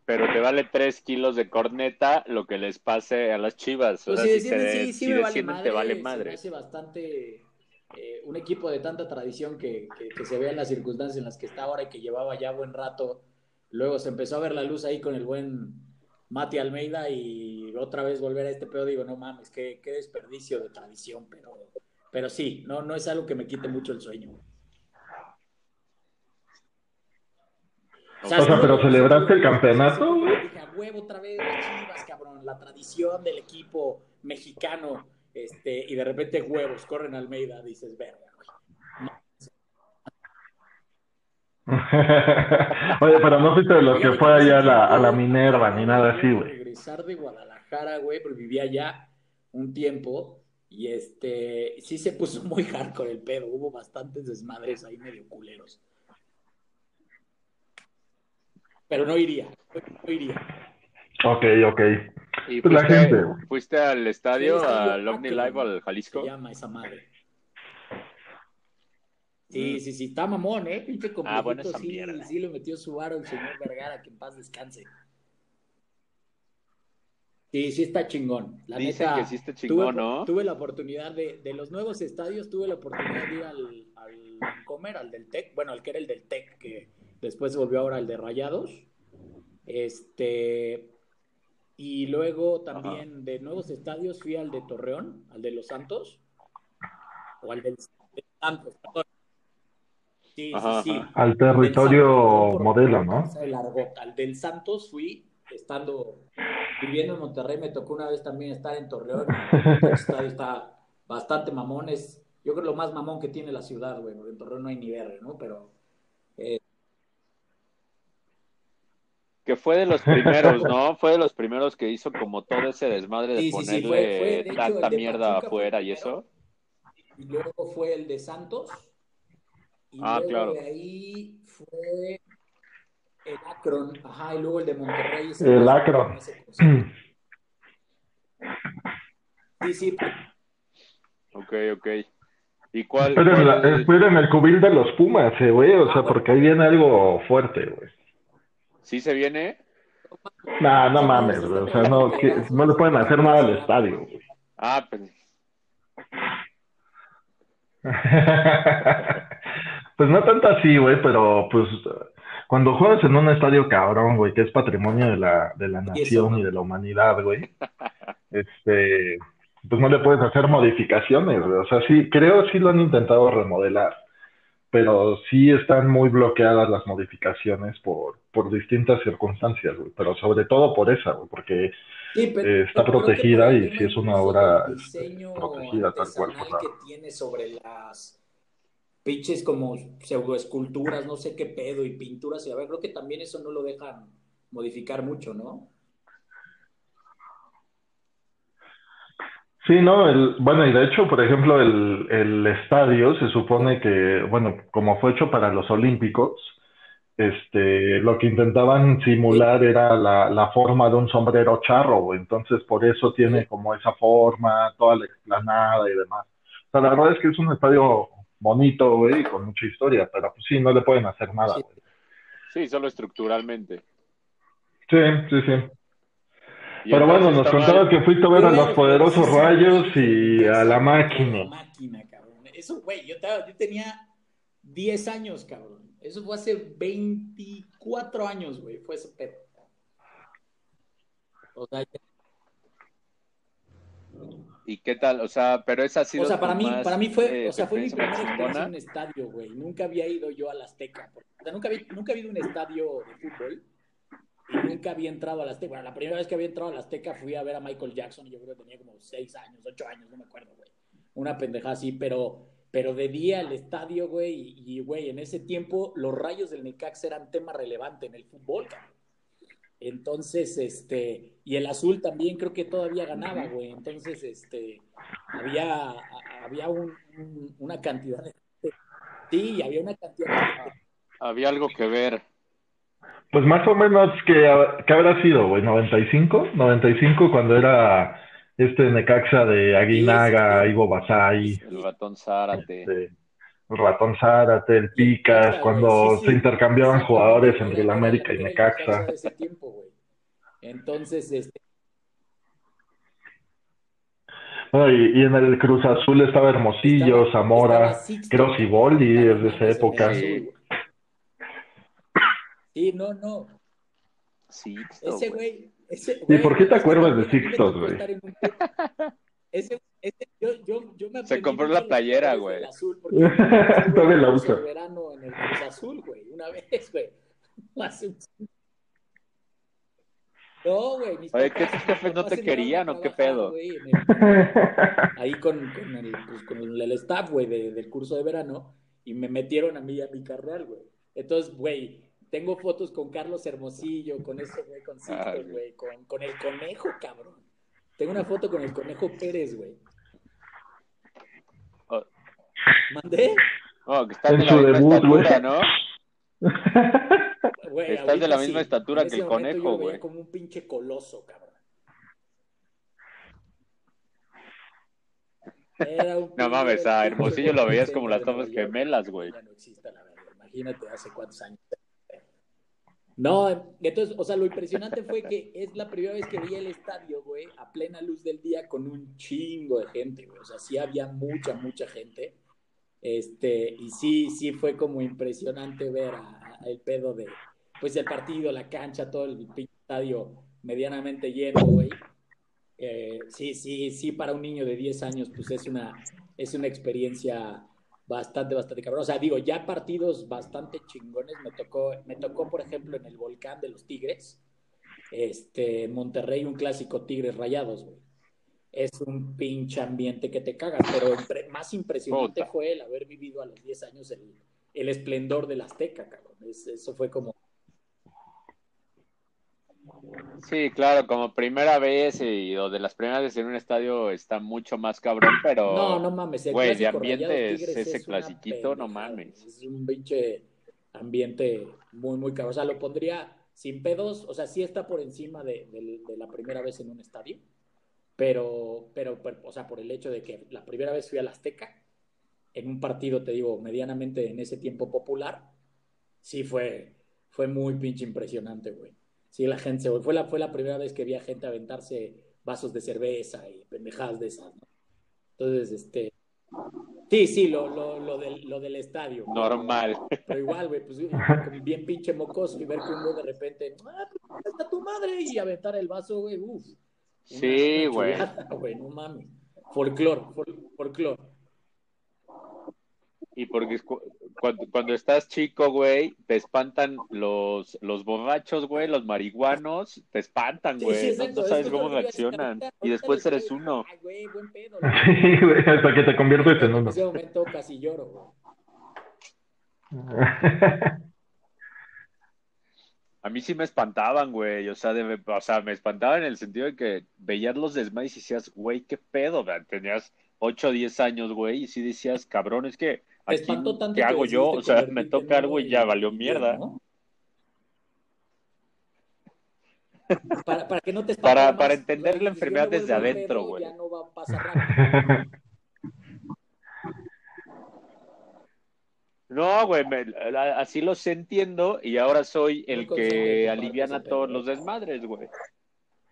Pero te vale tres kilos de corneta lo que les pase a las chivas. O Pues sea, si te- sí, sí si me vale madre, te vale se me madre. hace bastante eh, un equipo de tanta tradición que, que, que se vea en las circunstancias en las que está ahora y que llevaba ya buen rato. Luego se empezó a ver la luz ahí con el buen Mati Almeida y otra vez volver a este pedo. Digo, no mames, qué, qué desperdicio de tradición, pero, pero sí, no, no es algo que me quite mucho el sueño. O sea, pero celebraste el campeonato, güey. Dije, a huevo otra vez Chivas, cabrón, la tradición del equipo mexicano, este, y de repente huevos, corren Almeida, dices, verga, güey. Oye, pero no fuiste de los que fue allá a la, a la Minerva ni nada así, güey. Regresar de Guadalajara, güey, porque vivía allá un tiempo, y este, sí se puso muy hardcore el pedo, hubo bastantes desmadres ahí medio culeros. Pero no iría, no iría. Ok, ok. ¿Y Pues la fuiste, gente, güey. fuiste al estadio, Sí, al Omni Live, al Jalisco? Se llama esa madre. Sí, sí, sí, está mamón, ¿eh? Pinche Ah, bueno, complejito, esa sí, mierda. sí le metió su varo el señor Vergara, que en paz descanse. Sí, sí está chingón. La Dicen neta, que sí está chingón, tuve, ¿no? tuve la oportunidad de, de los nuevos estadios, tuve la oportunidad de ir al, al Comer, al del TEC, bueno, al que era el del TEC, que después se volvió ahora el de Rayados. Este, y luego también de nuevos estadios fui al de Torreón, al de Los Santos, o al del, Santos, perdón. Sí, Ajá, sí, sí. Al Santos, territorio modelo, ¿no? el Argot. Al del Santos fui estando viviendo en Monterrey, me tocó una vez también estar en Torreón. El estadio está bastante mamón, es yo creo lo más mamón que tiene la ciudad, güey, porque en Torreón no hay ni verga, ¿no? Pero eh, Que fue de los primeros, ¿no? Fue de los primeros que hizo como todo ese desmadre de Sí, sí, sí, ponerle fue- fue, de hecho, tanta mierda afuera y eso. y luego fue el de Santos. Y Ah, luego claro. de ahí fue el Akron, ajá, y luego el de Monterrey. El Akron. Sí, sí, Ok, ok. ¿Y cuál? Esperen el cubil de los Pumas, eh, güey. O sea, porque ahí viene algo fuerte, güey. ¿Sí se viene? Nah, no mames, güey. O sea, no, que- no le pueden hacer nada al estadio, güey. Ah, pues, Pues no tanto así, güey, pero pues cuando juegas en un estadio cabrón, güey, que es patrimonio de la, de la nación y de la humanidad, güey, este, pues no le puedes hacer modificaciones, güey. O sea, sí, creo sí lo han intentado remodelar, pero sí están muy bloqueadas las modificaciones por, por distintas circunstancias, güey, pero sobre todo por esa, güey, porque Sí, pero- eh, está pero protegida por y sí es una obra este, diseño protegida tal cual. sea. que tiene sobre las pinches como pseudoesculturas, no sé qué pedo, y pinturas, y a ver, creo que también eso no lo dejan modificar mucho, ¿no? Sí, no, el, bueno, y de hecho, por ejemplo, el, el estadio se supone que, bueno, como fue hecho para los Olímpicos, este, lo que intentaban simular era la, la forma de un sombrero charro. Entonces, por eso tiene como esa forma, toda la explanada y demás. O sea, la verdad es que es un estadio bonito, güey, con mucha historia, pero pues sí, no le pueden hacer nada, güey. sí, solo estructuralmente. Sí, sí, sí. Pero bueno, nos está contaba mal. que fuiste a ver a los poderosos rayos y a la La máquina. máquina, cabrón. Eso, güey, yo, tenía 10 años, cabrón. Eso fue hace 24 años, güey, fue ese pedo. O sea, ¿Y qué tal? O sea, pero esa ha sido O sea, para mí, más, para mí fue, eh, o sea, fue mi primera experiencia en un estadio, güey. Nunca había ido yo al Azteca. porque- o sea, nunca había, nunca había ido a un estadio de fútbol nunca había entrado al Azteca. Bueno, la primera vez que había entrado al Azteca fui a ver a Michael Jackson y yo creo que tenía como 6 años, 8 años, no me acuerdo, güey. Una pendejada así, pero, pero de día al estadio, güey, y, y, güey, en ese tiempo los rayos del Necaxa eran tema relevante en el fútbol, cabrón. Entonces, este, y el azul también creo que todavía ganaba, güey. Entonces, este, había, a- había un- un- una cantidad de. Sí, había una cantidad de. Había algo que ver. Pues más o menos que, que habrá sido, güey, 95, 95 cuando era este Necaxa de Aguinaga, Ivo Basay, El ratón Zárate. este, el Ratón Zárate, el Picas, cuando se intercambiaban jugadores entre el América y Necaxa. ese tiempo, güey. Entonces, este, Bueno, y, y en el Cruz Azul estaba Hermosillo, Zamora, creo Siboldi es de esa época. Sí, no, no. Sixto, Ese güey. güey, ese ¿Y por qué te acuerdas de Sixtos, güey? un- Ese, ese, yo, yo, yo me Se compró la playera, güey. Todavía la usa. verano en el Cruz Azul, güey, una vez, güey. No, güey, mis Oye, ¿qué tus jefes no te querían o qué pedo? güey, el- ahí con, con, el, pues, con el staff, güey, de- del curso de verano, y me metieron a mí y a mi carnal, güey. Entonces, güey, tengo fotos con Carlos Hermosillo, con ese güey, con Ah, Sixto, güey. con, con el conejo, cabrón. Tengo una foto con el conejo Pérez, güey. Oh. ¿Mandé? Oh, que estás En de la su misma debut, güey. estatura, ¿no? Güey, Estás de la misma sí. estatura En que el conejo, lo veía güey. como un pinche coloso, cabrón. Era un No mames, a Hermosillo lo veías como las York. Gemelas, güey. Ya no existe la verga. Imagínate hace cuántos años. No, entonces, o sea, lo impresionante fue que es la primera vez que vi el estadio, güey, a plena luz del día con un chingo de gente, güey. O sea, sí había mucha, mucha gente. Este, y sí, sí fue como impresionante ver a- el pedo de, pues, el partido, la cancha, todo el estadio medianamente lleno, güey. Eh, sí, sí, sí, para un niño de 10 años, pues es una, es una experiencia bastante, bastante cabrón. O sea, digo, ya partidos bastante chingones. Me tocó, me tocó, por ejemplo, en el volcán de los Tigres, este, en Monterrey, un clásico Tigres Rayados, güey. Es un pinche ambiente que te cagas, pero más impresionante fue el haber vivido a los 10 años el, el esplendor del Azteca, cabrón. Es- eso fue como, Sí, claro, como primera vez y o de las primeras veces en un estadio está mucho más cabrón, pero No, no mames. güey, de ambiente es ese es clasiquito, no mames. Es un pinche ambiente muy, muy caro. O sea, lo pondría sin pedos. O sea, sí está por encima de, de- de la primera vez en un estadio. Pero, pero, pero, o sea, por el hecho de que la primera vez fui al Azteca, en un partido, te digo, medianamente en ese tiempo popular, sí fue, Fue muy pinche impresionante, güey. Sí, la gente, se- fue la, fue la primera vez que vi a gente aventarse vasos de cerveza y pendejadas de esas, ¿no? Entonces, este, sí, sí, lo, lo, lo, del, lo del estadio. Normal. Pero igual, güey, pues bien pinche mocoso y ver que uno de repente, ah, pues, está tu madre y aventar el vaso, güey, uff. Sí, güey. No mames. Folclor, fol- folclor. Y porque cu- cuando, cuando estás chico, güey, te espantan los, los borrachos, güey, los marihuanos, te espantan, güey. sí, no, sabes es cómo reaccionan. Y después eres uno. Ay, güey, buen pedo. Sí, güey, hasta que te conviertes en En uno. ese momento casi lloro, güey. A mí sí me espantaban, güey. O sea, de- o sea, me espantaban en el sentido de que veías los desmayos y decías, güey, qué pedo? Tenías 8 o 10 años, güey, y sí decías, cabrón, es que Te aquí, espantó tanto ¿qué que hago yo? O sea, me toca algo y ya valió mierda. ¿no? Para, para que no te Para- para entender la enfermedad me desde adentro, güey. Ya no va a pasar nada. No, güey, me- así los entiendo y ahora soy el que aliviana todos los desmadres, güey.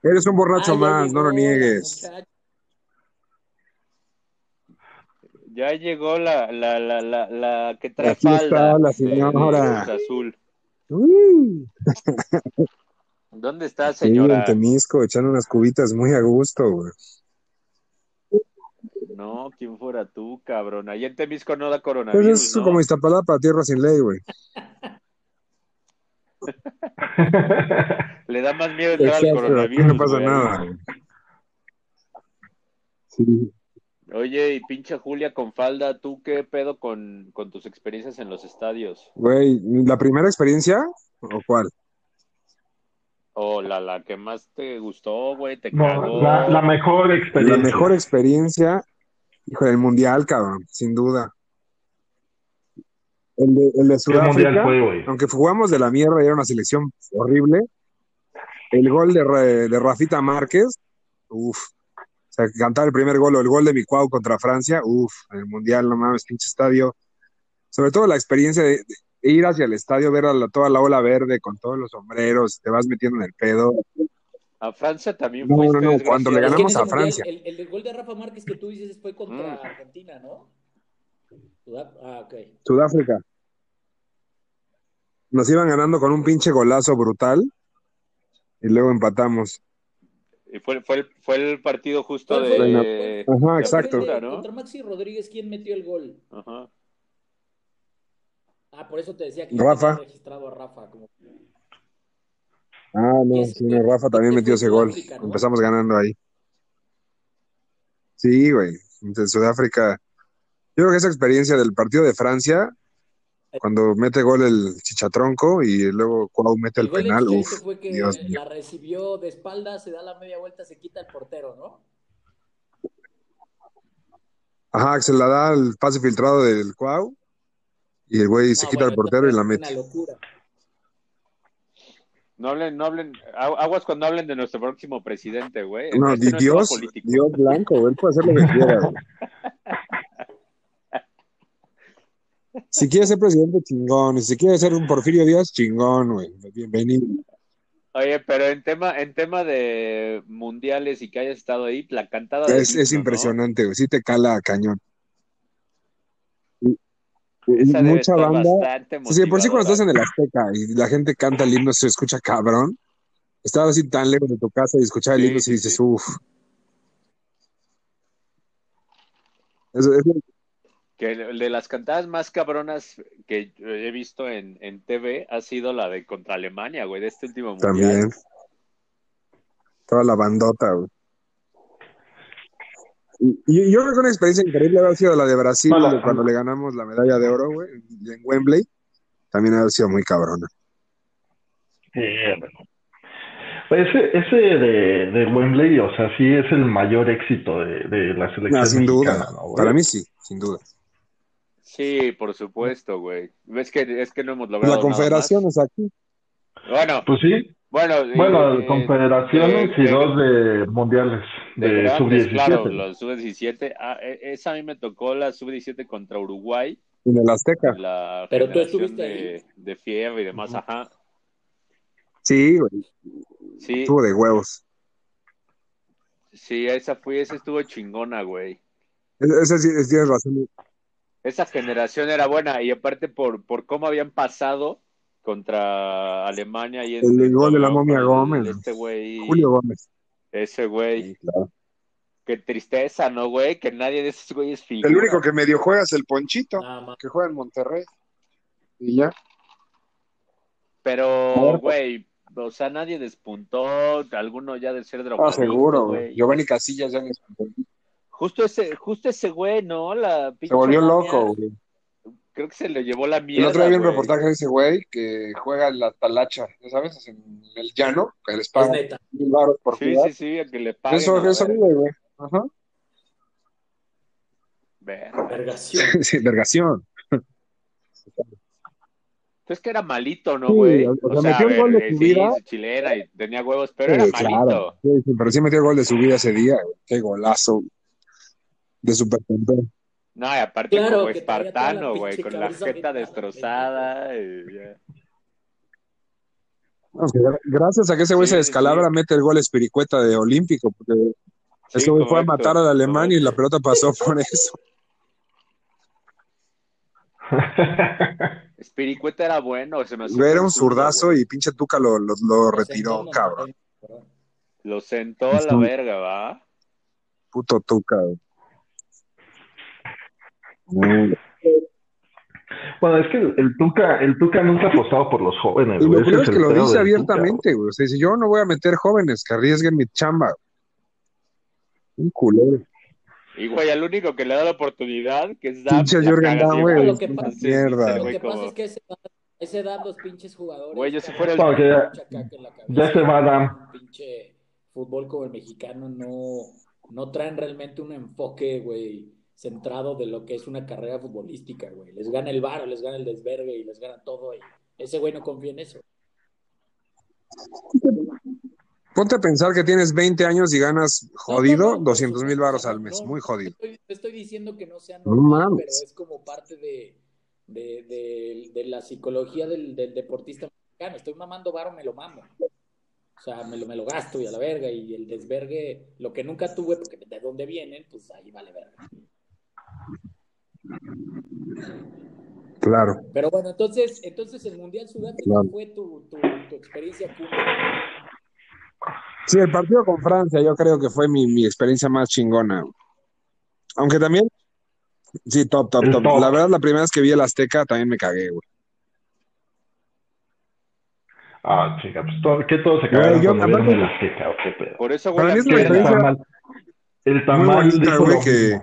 Eres un borracho más, no lo niegues. muchacha. Ya llegó la, la, la, la, la que trae Aquí está falda la de- de señora. Cruz Azul. Uy, ¿Dónde está, sí, en señora? Temisco, echando unas cubitas muy a gusto, güey. No, ¿quién fuera tú, cabrón? Allá en Temisco no da Pues coronavirus, es ¿no? como Iztapalapa, tierra sin ley, güey. Le da más miedo entrar al Exacto, aquí coronavirus, no pasa güey. nada. güey. Sí. Oye, y pinche Julia con falda, ¿tú qué pedo con, con tus experiencias en los estadios? Güey, ¿la primera experiencia o cuál? O la, la que más te gustó, güey, te No, cagó. la, la mejor La experiencia. mejor experiencia, hijo del mundial, cabrón, sin duda. El de, el de ¿Qué mundial Sudáfrica, fue, güey? aunque jugamos de la mierda y era una selección horrible, el gol de, de Rafita Márquez, uff, o sea, cantar el primer gol o el gol de Micuau contra Francia, uff, el mundial, no mames, pinche estadio. Sobre todo la experiencia de, de ir hacia el estadio, ver a la- toda la ola verde con todos los sombreros, te vas metiendo en el pedo. A Francia también No, fuiste, no, no, cuando le. Es que ganamos a mundial, Francia. El, el gol de Rafa Márquez que tú dices fue contra Mm. Argentina, ¿no? Sudá- Ah, ok. Sudáfrica. Nos iban ganando con un pinche golazo brutal y luego empatamos. Y fue, fue, el, fue el partido justo ¿Cuál de? Ajá, de ¿Cuál fue el exacto. de- apertura, ¿no? Contra Maxi Rodríguez, ¿quién metió el gol? Ajá. Ah, por eso te decía que Rafa. registrado a Rafa. Como... Ah, no, sí, no, Rafa también metió ese gol. Empezamos ganando ahí. Sí, güey. De Sudáfrica. Yo creo que esa experiencia del partido de Francia, cuando mete gol el Chichatronco y luego Cuau mete el, El gol penal, uff, fue que Dios mío. la recibió de espaldas, se da la media vuelta, se quita el portero, ¿no? Ajá, que se la da el pase filtrado del Cuau y el güey se No, quita bueno, el portero y la mete. Una locura. No hablen, no hablen, agu- aguas cuando hablen de nuestro próximo presidente, güey. No, Este di- no Dios. Dios blanco, él puede hacer lo que quiera, güey. Si quiere ser presidente, chingón. Y si quiere ser un Porfirio Díaz, chingón, güey. Bienvenido. Oye, pero en tema, en tema de mundiales y que hayas estado ahí, la cantada de Es, impresionante, güey. Sí te cala a cañón. Y, mucha banda. Sí, por sí cuando estás en el Azteca y la gente canta el himno, se escucha cabrón. Estar así tan lejos de tu casa y escuchar el Sí, himno y dices, uff. Eso, eso- Que el de las cantadas más cabronas que he visto en, en TV ha sido la de contra Alemania, güey, de este último mundial. también. Toda la bandota, güey. Y, y yo creo que una experiencia increíble haber sido la de Brasil, Hola. cuando le ganamos la medalla de oro, güey, en Wembley. También haber sido muy cabrona. Sí, bueno. Ese, ese de, de Wembley, o sea, sí es el mayor éxito de, de la selección Ah, sin mexicana, duda. Para mí sí, sin duda. Sí, por supuesto, güey. ¿Ves que es que no hemos La logrado nada confederación más? es aquí. Bueno, Pues sí. bueno, eh, Bueno, eh, confederaciones de- y de- dos de mundiales de de grandes, sub-17. claro, los sub-17. Ah, e- esa a mí me tocó la sub-17 contra Uruguay, En el Azteca. la Pero tú estuviste de, de fiebre y demás, ajá. Sí, güey. Sí, Estuvo de huevos. sí, esa fue, esa estuvo chingona, güey. Esa sí, es- tienes razón. Esa generación era buena y aparte por, por cómo habían pasado contra Alemania y en El gol de la momia el- Gómez. Este güey, Julio Gómez. ese güey. Qué tristeza, ¿no, güey? Que nadie de esos güeyes figura. El único que medio juega es el Ponchito, Nada que juega en Monterrey. Y ya. Pero, güey, o sea, nadie despuntó, alguno ya de ser Ah, drogadicto, seguro, güey. Giovanni Casillas ya ni Justo ese, justo ese güey, ¿no? La se volvió loco, güey. Creo que se le llevó la El mierda, otro día vi un reportaje de ese güey que juega en la talacha, ¿ya sabes? En el llano, que les Es pagan neta. mil baros por Sí, jugar. sí, sí, a que le paguen. Eso, a la eso vive, güey. Ajá. Verga. Vergación. Sí, vergación. Es que era malito, ¿no, Sí, güey? o- o sea, metió un gol de su sí, vida. chilena y tenía huevos, pero Sí, era malito. claro. Sí, sí, pero sí metió el gol de su vida ese día. güey. Qué golazo. De super campeón. No, y aparte Claro, como espartano, güey, con la jeta destrozada. y. No, Gracias a que ese güey Sí, se descalabra, sí. mete el gol espiricueta de Olímpico, porque Sí, ese güey fue a matar al alemán y la pelota pasó por eso. Spiricueta era bueno, se me Era un zurdazo y pinche Tuca lo, lo, lo retiró, Sentó, cabrón. Lo sentó a la verga, ¿va? Puto Tuca. güey. Mm. Bueno, es que el, el Tuca, el Tuca nunca ha apostado por los jóvenes, Y güey. lo Ese peor es es que lo dice abiertamente, güey. O sea, dice, yo no voy a meter jóvenes que arriesguen mi chamba. Un culero. Y güey, al único que le da la oportunidad, que es Dan, Pinche Jürgen siempre. güey. Lo que pasa- Entonces, Mierda. Lo que pasa como, es que a esa edad, a esa edad los pinches jugadores. Güey, yo si fuera el- Porque ya- mucha caca en la cabeza. ya se va Adam. Un pinche fútbol como el mexicano no, no traen realmente un enfoque, güey, centrado de lo que es una carrera futbolística, güey. Les gana el varo, les gana el desvergue y les gana todo. Y ese güey no confía en eso. Ponte a pensar que tienes 20 años y ganas jodido No, no, no, 200 pues, mil varos no, al mes. Muy jodido. Estoy, diciendo que no sea No normal, pero es como parte de, de, de- de la psicología del, del deportista mexicano. Estoy mamando varo, me lo mamo. O sea, me lo, me lo gasto y a la verga. Y el desvergue, lo que nunca tuve, porque de dónde vienen, pues ahí vale verga. Claro. Pero bueno, entonces, entonces el Mundial Sudáfrica Claro. fue tu, tu, tu experiencia Puma. Sí, el partido con Francia yo creo que fue mi, mi experiencia más chingona. Aunque también, sí, top, top, top. top. La verdad, la primera vez que vi el Azteca también me cagué, güey. Ah, chica, pues todo, que todos se cagaron Güey, yo- cuando aparte- el Azteca, o qué pedo. por eso, Para güey, mí es la el tamal, el muy tamal bonita, güey, que, mismo.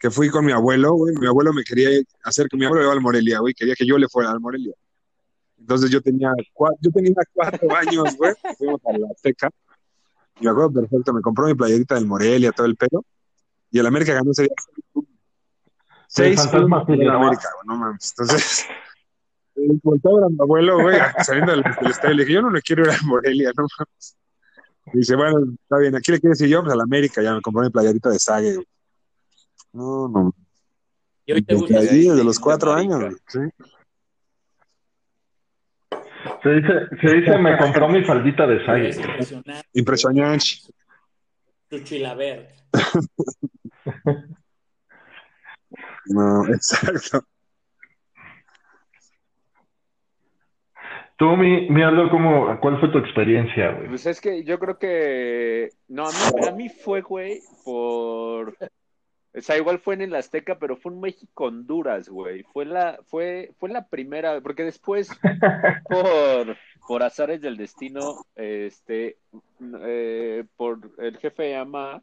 Que fui con mi abuelo, güey. Mi abuelo me quería hacer que mi abuelo iba al Morelia, güey. Quería que yo le fuera al Morelia. Entonces yo tenía, cua- yo tenía cuatro años, güey. Fuimos a la Azteca. Y me acuerdo perfecto, me compró mi playerita del Morelia, todo el pelo. Y el América ganó ese día. Seis de la. América, güey, no mames. Entonces, volteó a mi abuelo, güey, saliendo del, del estadio. Le dije, yo no le quiero ir al Morelia, no mames. Y dice, bueno, está bien, ¿a quién le quieres ir yo? Pues al América, ya me compró mi playerita de Sague, güey. No, no. Y hoy te gusta ahí, desde los cuatro marica. años, güey, sí. Se dice, se dice, me compró mi faldita de sague. impresionante. Impresionante. Chuchilaver. No, exacto. Tú, mi, mi Aldo, ¿cómo, ¿cuál fue tu experiencia, güey? Pues es que yo creo que. No, a mí, a mí fue, güey, por. O sea, igual fue en el Azteca, pero fue en México-Honduras, güey. Fue la, fue, fue la primera, porque después, por, por azares del destino, este, eh, por el jefe de AMA,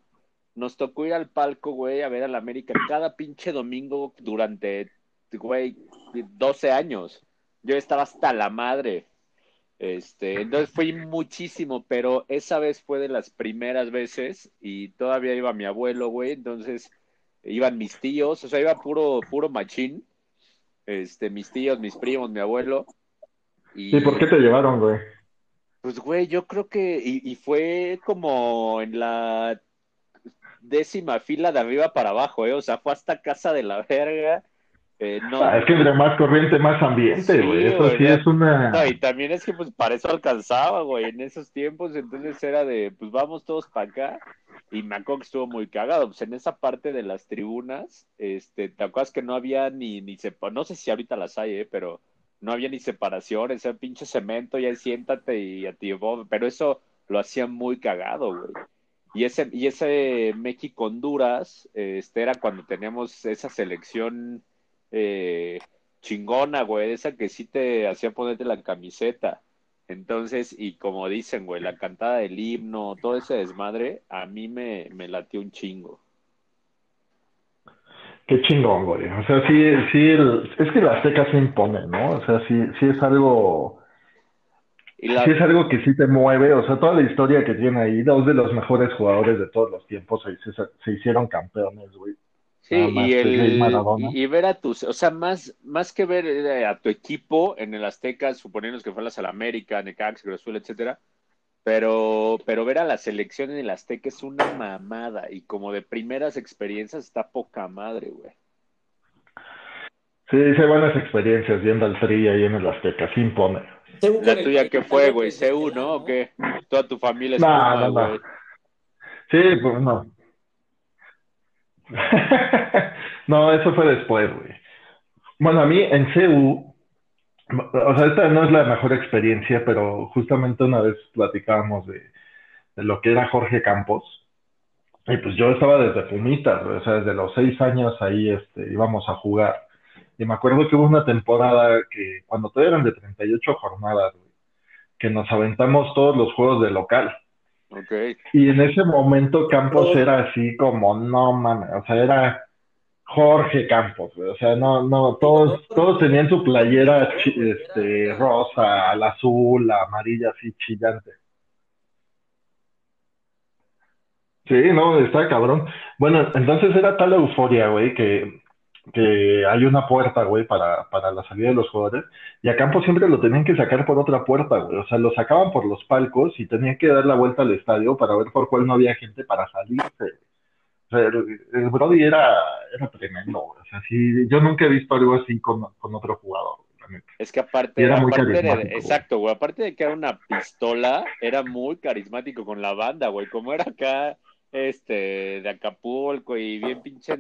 nos tocó ir al palco, güey, a ver al América cada pinche domingo durante, güey, 12 años. Yo estaba hasta la madre. Este, entonces fui muchísimo, pero esa vez fue de las primeras veces y todavía iba mi abuelo, güey, entonces iban mis tíos, o sea, iba puro, puro machín, este, mis tíos, mis primos, mi abuelo. Y, ¿Y por qué te llevaron, güey? Pues, güey, yo creo que, y, y fue como en la décima fila de arriba para abajo, ¿eh? O sea, fue hasta casa de la verga. Eh, no, Ah, es que entre más corriente, más ambiente, Sí, güey. Eso güey, sí es una. No, y también es que pues para eso alcanzaba, güey, en esos tiempos, entonces era de, pues vamos todos para acá, y me acuerdo que estuvo muy cagado, pues en esa parte de las tribunas, este, te acuerdas que no había ni, ni sepa, no sé si ahorita las hay, eh, pero no había ni separaciones, era pinche cemento, ya siéntate y a ti, Bob, pero eso lo hacía muy cagado, güey. Y ese, y ese México-Honduras, este, era cuando teníamos esa selección eh, chingona, güey, esa que sí te hacía ponerte la camiseta. Entonces, y como dicen, güey, la cantada del himno, todo ese desmadre, a mí me, me latió un chingo. Qué chingón, güey. O sea, sí, sí, el- es que la Azteca se impone, ¿no? O sea, sí, sí es algo, Y la, sí es algo que sí te mueve. O sea, toda la historia que tiene ahí, dos de los mejores jugadores de todos los tiempos se, se- se hicieron campeones, güey. Sí, y, que el, y, ver a tus, o sea, más, más que ver eh, a tu equipo en el Azteca, suponiendo que fueras al América, Necaxa, Cruz Azul, etcétera, pero, pero ver a la selección en el Azteca es una mamada, y como de primeras experiencias está poca madre, güey. Sí, hice buenas experiencias viendo al Tri ahí en el Azteca, sí impone. Según La tuya, ¿qué fue, güey? López ¿CU, no? ¿O qué? Toda tu familia es No, no, no. Sí, pues no. No, eso fue después, güey. Bueno, a mí en CU, o sea, esta no es la mejor experiencia, pero justamente una vez platicábamos de, lo que era Jorge Campos. Y pues yo estaba desde Pumitas, o sea, desde los seis años ahí este, íbamos a jugar. Y me acuerdo que hubo una temporada que, cuando todavía eran de 38 jornadas, güey, que nos aventamos todos los juegos de local. Ok. Y en ese momento Campos era así como, no mames, o sea, era Jorge Campos, o sea, no, no, todos, todos tenían su playera este, rosa, al azul, la amarilla, así chillante. Sí, no, está cabrón. Bueno, entonces era tal euforia, güey, que, que hay una puerta, güey, para, para la salida de los jugadores, y a Campos siempre lo tenían que sacar por otra puerta, güey. O sea, lo sacaban por los palcos y tenían que dar la vuelta al estadio para ver por cuál no había gente para salirse. O sea, el, el Brody era, era tremendo, güey. O sea, sí, yo nunca he visto algo así con, con otro jugador. Es que aparte, era muy aparte de, carismático, güey. exacto, güey, aparte de que era una pistola, era muy carismático con la banda, güey, como era acá, este, de Acapulco y bien pinche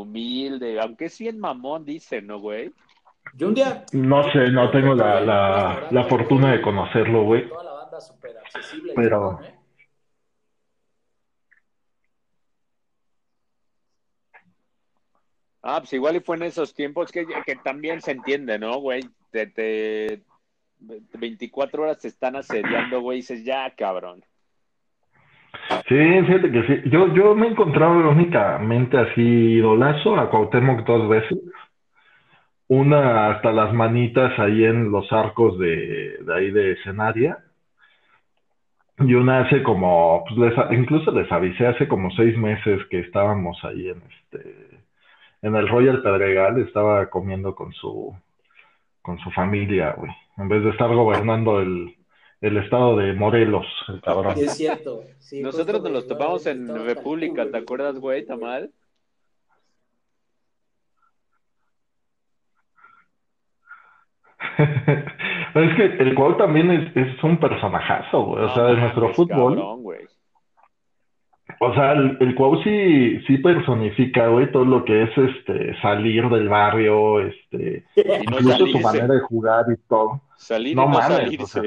humilde, aunque es bien mamón, dicen, ¿no, güey? Yo un día. No sé, no tengo la, la, la fortuna de conocerlo, güey. Toda la banda súper accesible. Pero- ¿eh? Ah, pues igual y fue en esos tiempos que, que también se entiende, ¿no, güey? Te, te, 24 horas te están asediando, güey, y dices, ya, cabrón. Sí, fíjate que sí. Yo, yo me he encontrado únicamente así idolazo a Cuauhtémoc dos veces. Una hasta las manitas ahí en los arcos de, de ahí de escenaria. Y una hace como, pues les, incluso les avisé hace como seis meses que estábamos ahí en este, en el Royal Pedregal, estaba comiendo con su, con su familia, güey. En vez de estar gobernando el, el estado de Morelos, el cabrón. Sí, es cierto. sí, Nosotros nos los topamos en República, ¿te acuerdas, güey? Tamal? Pero es que el Cuau también es, es un personajazo, güey. O sea, de nuestro fútbol. cabrón, güey. O sea, el, el Cuau sí, sí personifica, güey, todo lo que es este salir del barrio, este, Y no incluso su salirse. manera de jugar y todo. Salir No y no mames, salirse. o sea,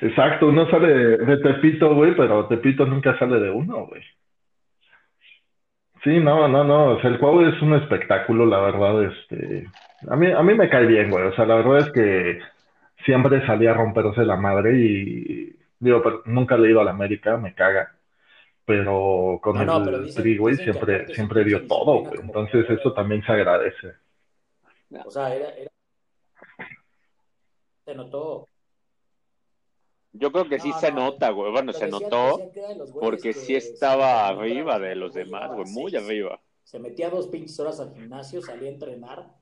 Exacto, uno sale de, de Tepito, güey, pero Tepito nunca sale de uno, güey. Sí, no, no, no. O sea, el Cuau es un espectáculo, la verdad, este. A mí, a mí me cae bien, güey. O sea, la verdad es que siempre salía a romperse la madre y digo, pero nunca le he ido a la América, me caga. Pero con No, no, el pero dicen- Tri, güey, dicen siempre, siempre dio todo, güey. Entonces eso también se agradece. O sea, era, era- se notó. Yo creo que sí No, se no, nota, güey. Bueno, se decían- notó porque que sí estaba arriba de los demás, güey, muy arriba. Se metía dos pinches horas al gimnasio, salía a entrenar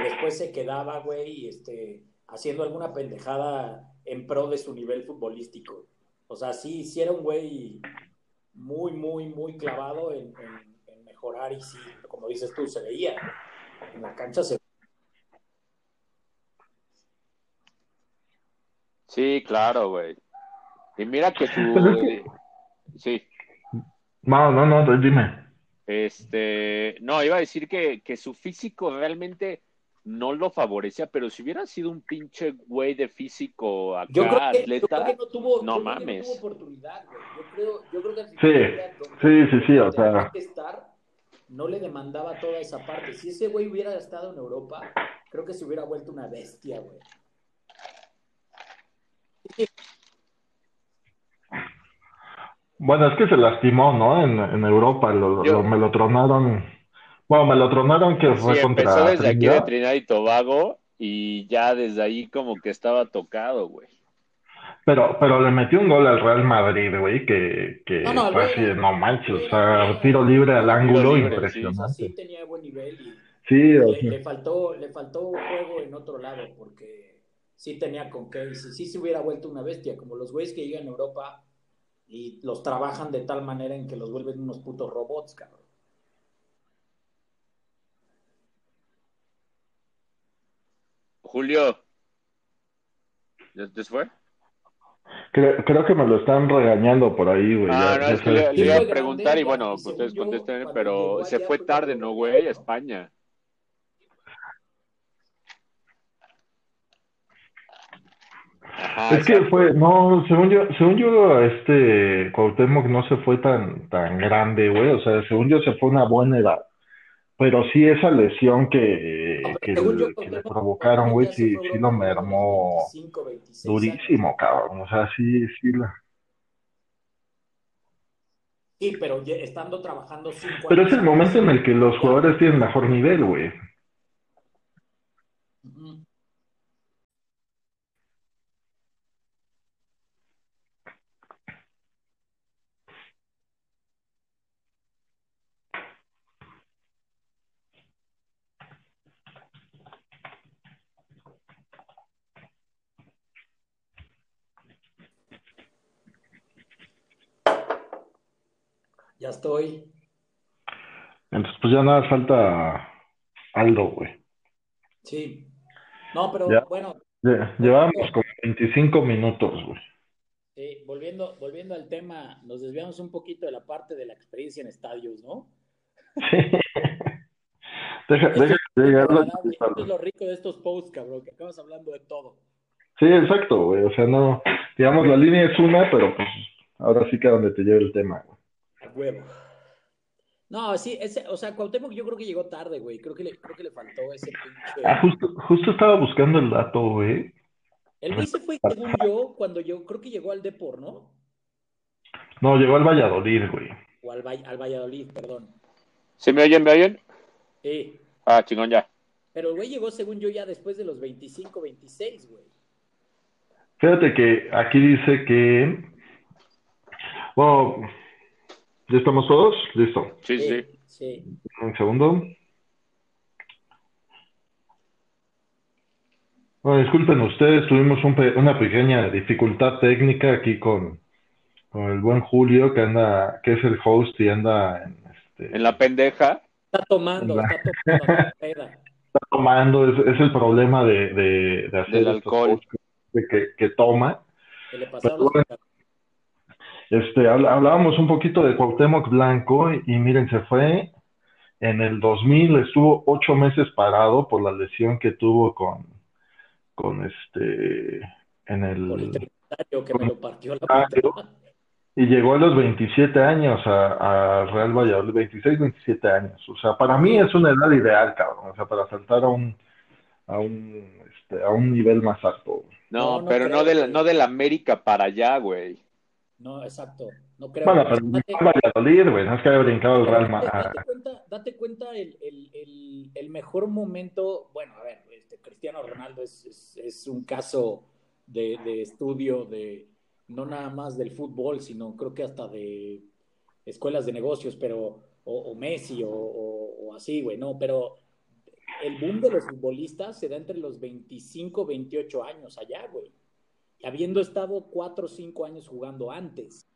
y después se quedaba, güey, este, haciendo alguna pendejada en pro de su nivel futbolístico. O sea, sí, sí era un güey muy, muy, muy clavado en, en- en mejorar y sí, como dices tú, se veía. En la cancha se Sí, claro, güey. Y mira que su... Pero es que- Sí. No, no, no, dime. Este, no, iba a decir que, que su físico realmente no lo favorecía, pero si hubiera sido un pinche güey de físico acá, Yo creo que, yo atleta, creo que no tuvo, no yo creo que mames. no tuvo oportunidad, güey. Yo creo, yo creo que al Sí, final sí, sí, sí, o sea, que estar, no le demandaba toda esa parte. Si ese güey hubiera estado en Europa, creo que se hubiera vuelto una bestia, güey. Bueno, es que se lastimó, ¿no? En, en Europa, lo, Yo- lo- me lo tronaron. Bueno, me lo tronaron que fue Sí, contra empezó desde aquí de Trinidad. Y Tobago y ya desde ahí como que estaba tocado, güey. Pero, pero le metió un gol al Real Madrid, güey, que, que No, no, el fue güey así de era- no manches, o sea, tiro libre al ángulo, libre, sí, impresionante. sí tenía buen nivel y Sí, le, le faltó, le faltó juego en otro lado, porque sí tenía con qué, y sí, sí se hubiera vuelto una bestia, como los güeyes que llegan a Europa y los trabajan de tal manera en que los vuelven unos putos robots, cabrón. Julio, ¿ya fue? creo, creo que me lo están regañando por ahí, güey. Ah, ya- no, es que le, iba a preguntar y bueno, pues ustedes contesten, pero se fue tarde, ¿no, güey? A. España. Ajá, Es que fue, no, según yo, según yo, este Cuauhtémoc no se fue tan, tan grande, güey, o sea, según yo se fue una buena edad, pero sí esa lesión que, que, yo, le- que le Cuauhtémoc- provocaron, güey, sí, sí lo mermó 25, 26 durísimo, cabrón, o sea, sí, sí la... Sí, pero ya estando trabajando cinco Pero es el momento en el que los jugadores tienen mejor nivel, güey. Ya estoy. Entonces, pues ya nada, falta Aldo, güey. Sí. No, pero Ya. bueno, Lle- Llevamos como 25 minutos, güey. sí, volviendo, volviendo al tema, nos desviamos un poquito de la parte de la experiencia en estadios, ¿no? Sí. Deja, deja que. Agradable. Esto es lo rico de estos posts, cabrón, que acabas hablando de todo. Sí, exacto, güey. O sea, no, digamos, la línea es una, pero pues ahora sí que a donde te lleve el tema, güey. A huevo. No, sí, ese, o sea, Cuauhtémoc yo creo que llegó tarde, güey. Creo que le, creo que le faltó ese pinche. Ah, justo, justo estaba buscando el dato, güey. El güey se fue, según yo, cuando yo creo que llegó al Depor, ¿no? No, llegó al Valladolid, güey. O al, Vall- al Valladolid, perdón. ¿Se me oyen, me oyen? Sí. Ah, chingón, ya. Pero el güey llegó, según yo, ya después de los 25, 26, güey. Fíjate que aquí dice que. Bueno, ¿ya estamos todos? Listo. Sí, sí. Sí. Un segundo. Bueno, disculpen ustedes, tuvimos un pe- una pequeña dificultad técnica aquí con, con el buen Julio, que anda, que es el host y anda en, este, En la pendeja. Está tomando, La- está tomando está tomando, es, es el problema de, de, de hacer Del alcohol. que, que, toma. Que le pasaron Pero bueno, Este, habl- hablábamos un poquito de Cuauhtémoc Blanco y, y miren, se fue en el 2000, estuvo ocho meses parado por la lesión que tuvo con, con este, en el el, que me lo partió la y llegó a los 27 años a, a Real Valladolid, 26, 27 años. O sea, para mí es una edad ideal, cabrón, o sea, para saltar a un, a un, este, a un nivel más alto. No, No, no pero creo, no de la, güey. no de la América para allá, güey. No, exacto. No creo. Bueno, pero date- Valladolid, güey, no es que haya brincado el Real Ma- date, date cuenta, date cuenta el, el, el, el mejor momento. Bueno, a ver, este, Cristiano Ronaldo es, es, es un caso de, de estudio de no nada más del fútbol, sino creo que hasta de escuelas de negocios, pero o, o Messi o, o, o así, güey, no, pero el boom de los futbolistas se da entre los 25, 28 años allá, güey. Habiendo estado 4 o 5 años jugando antes.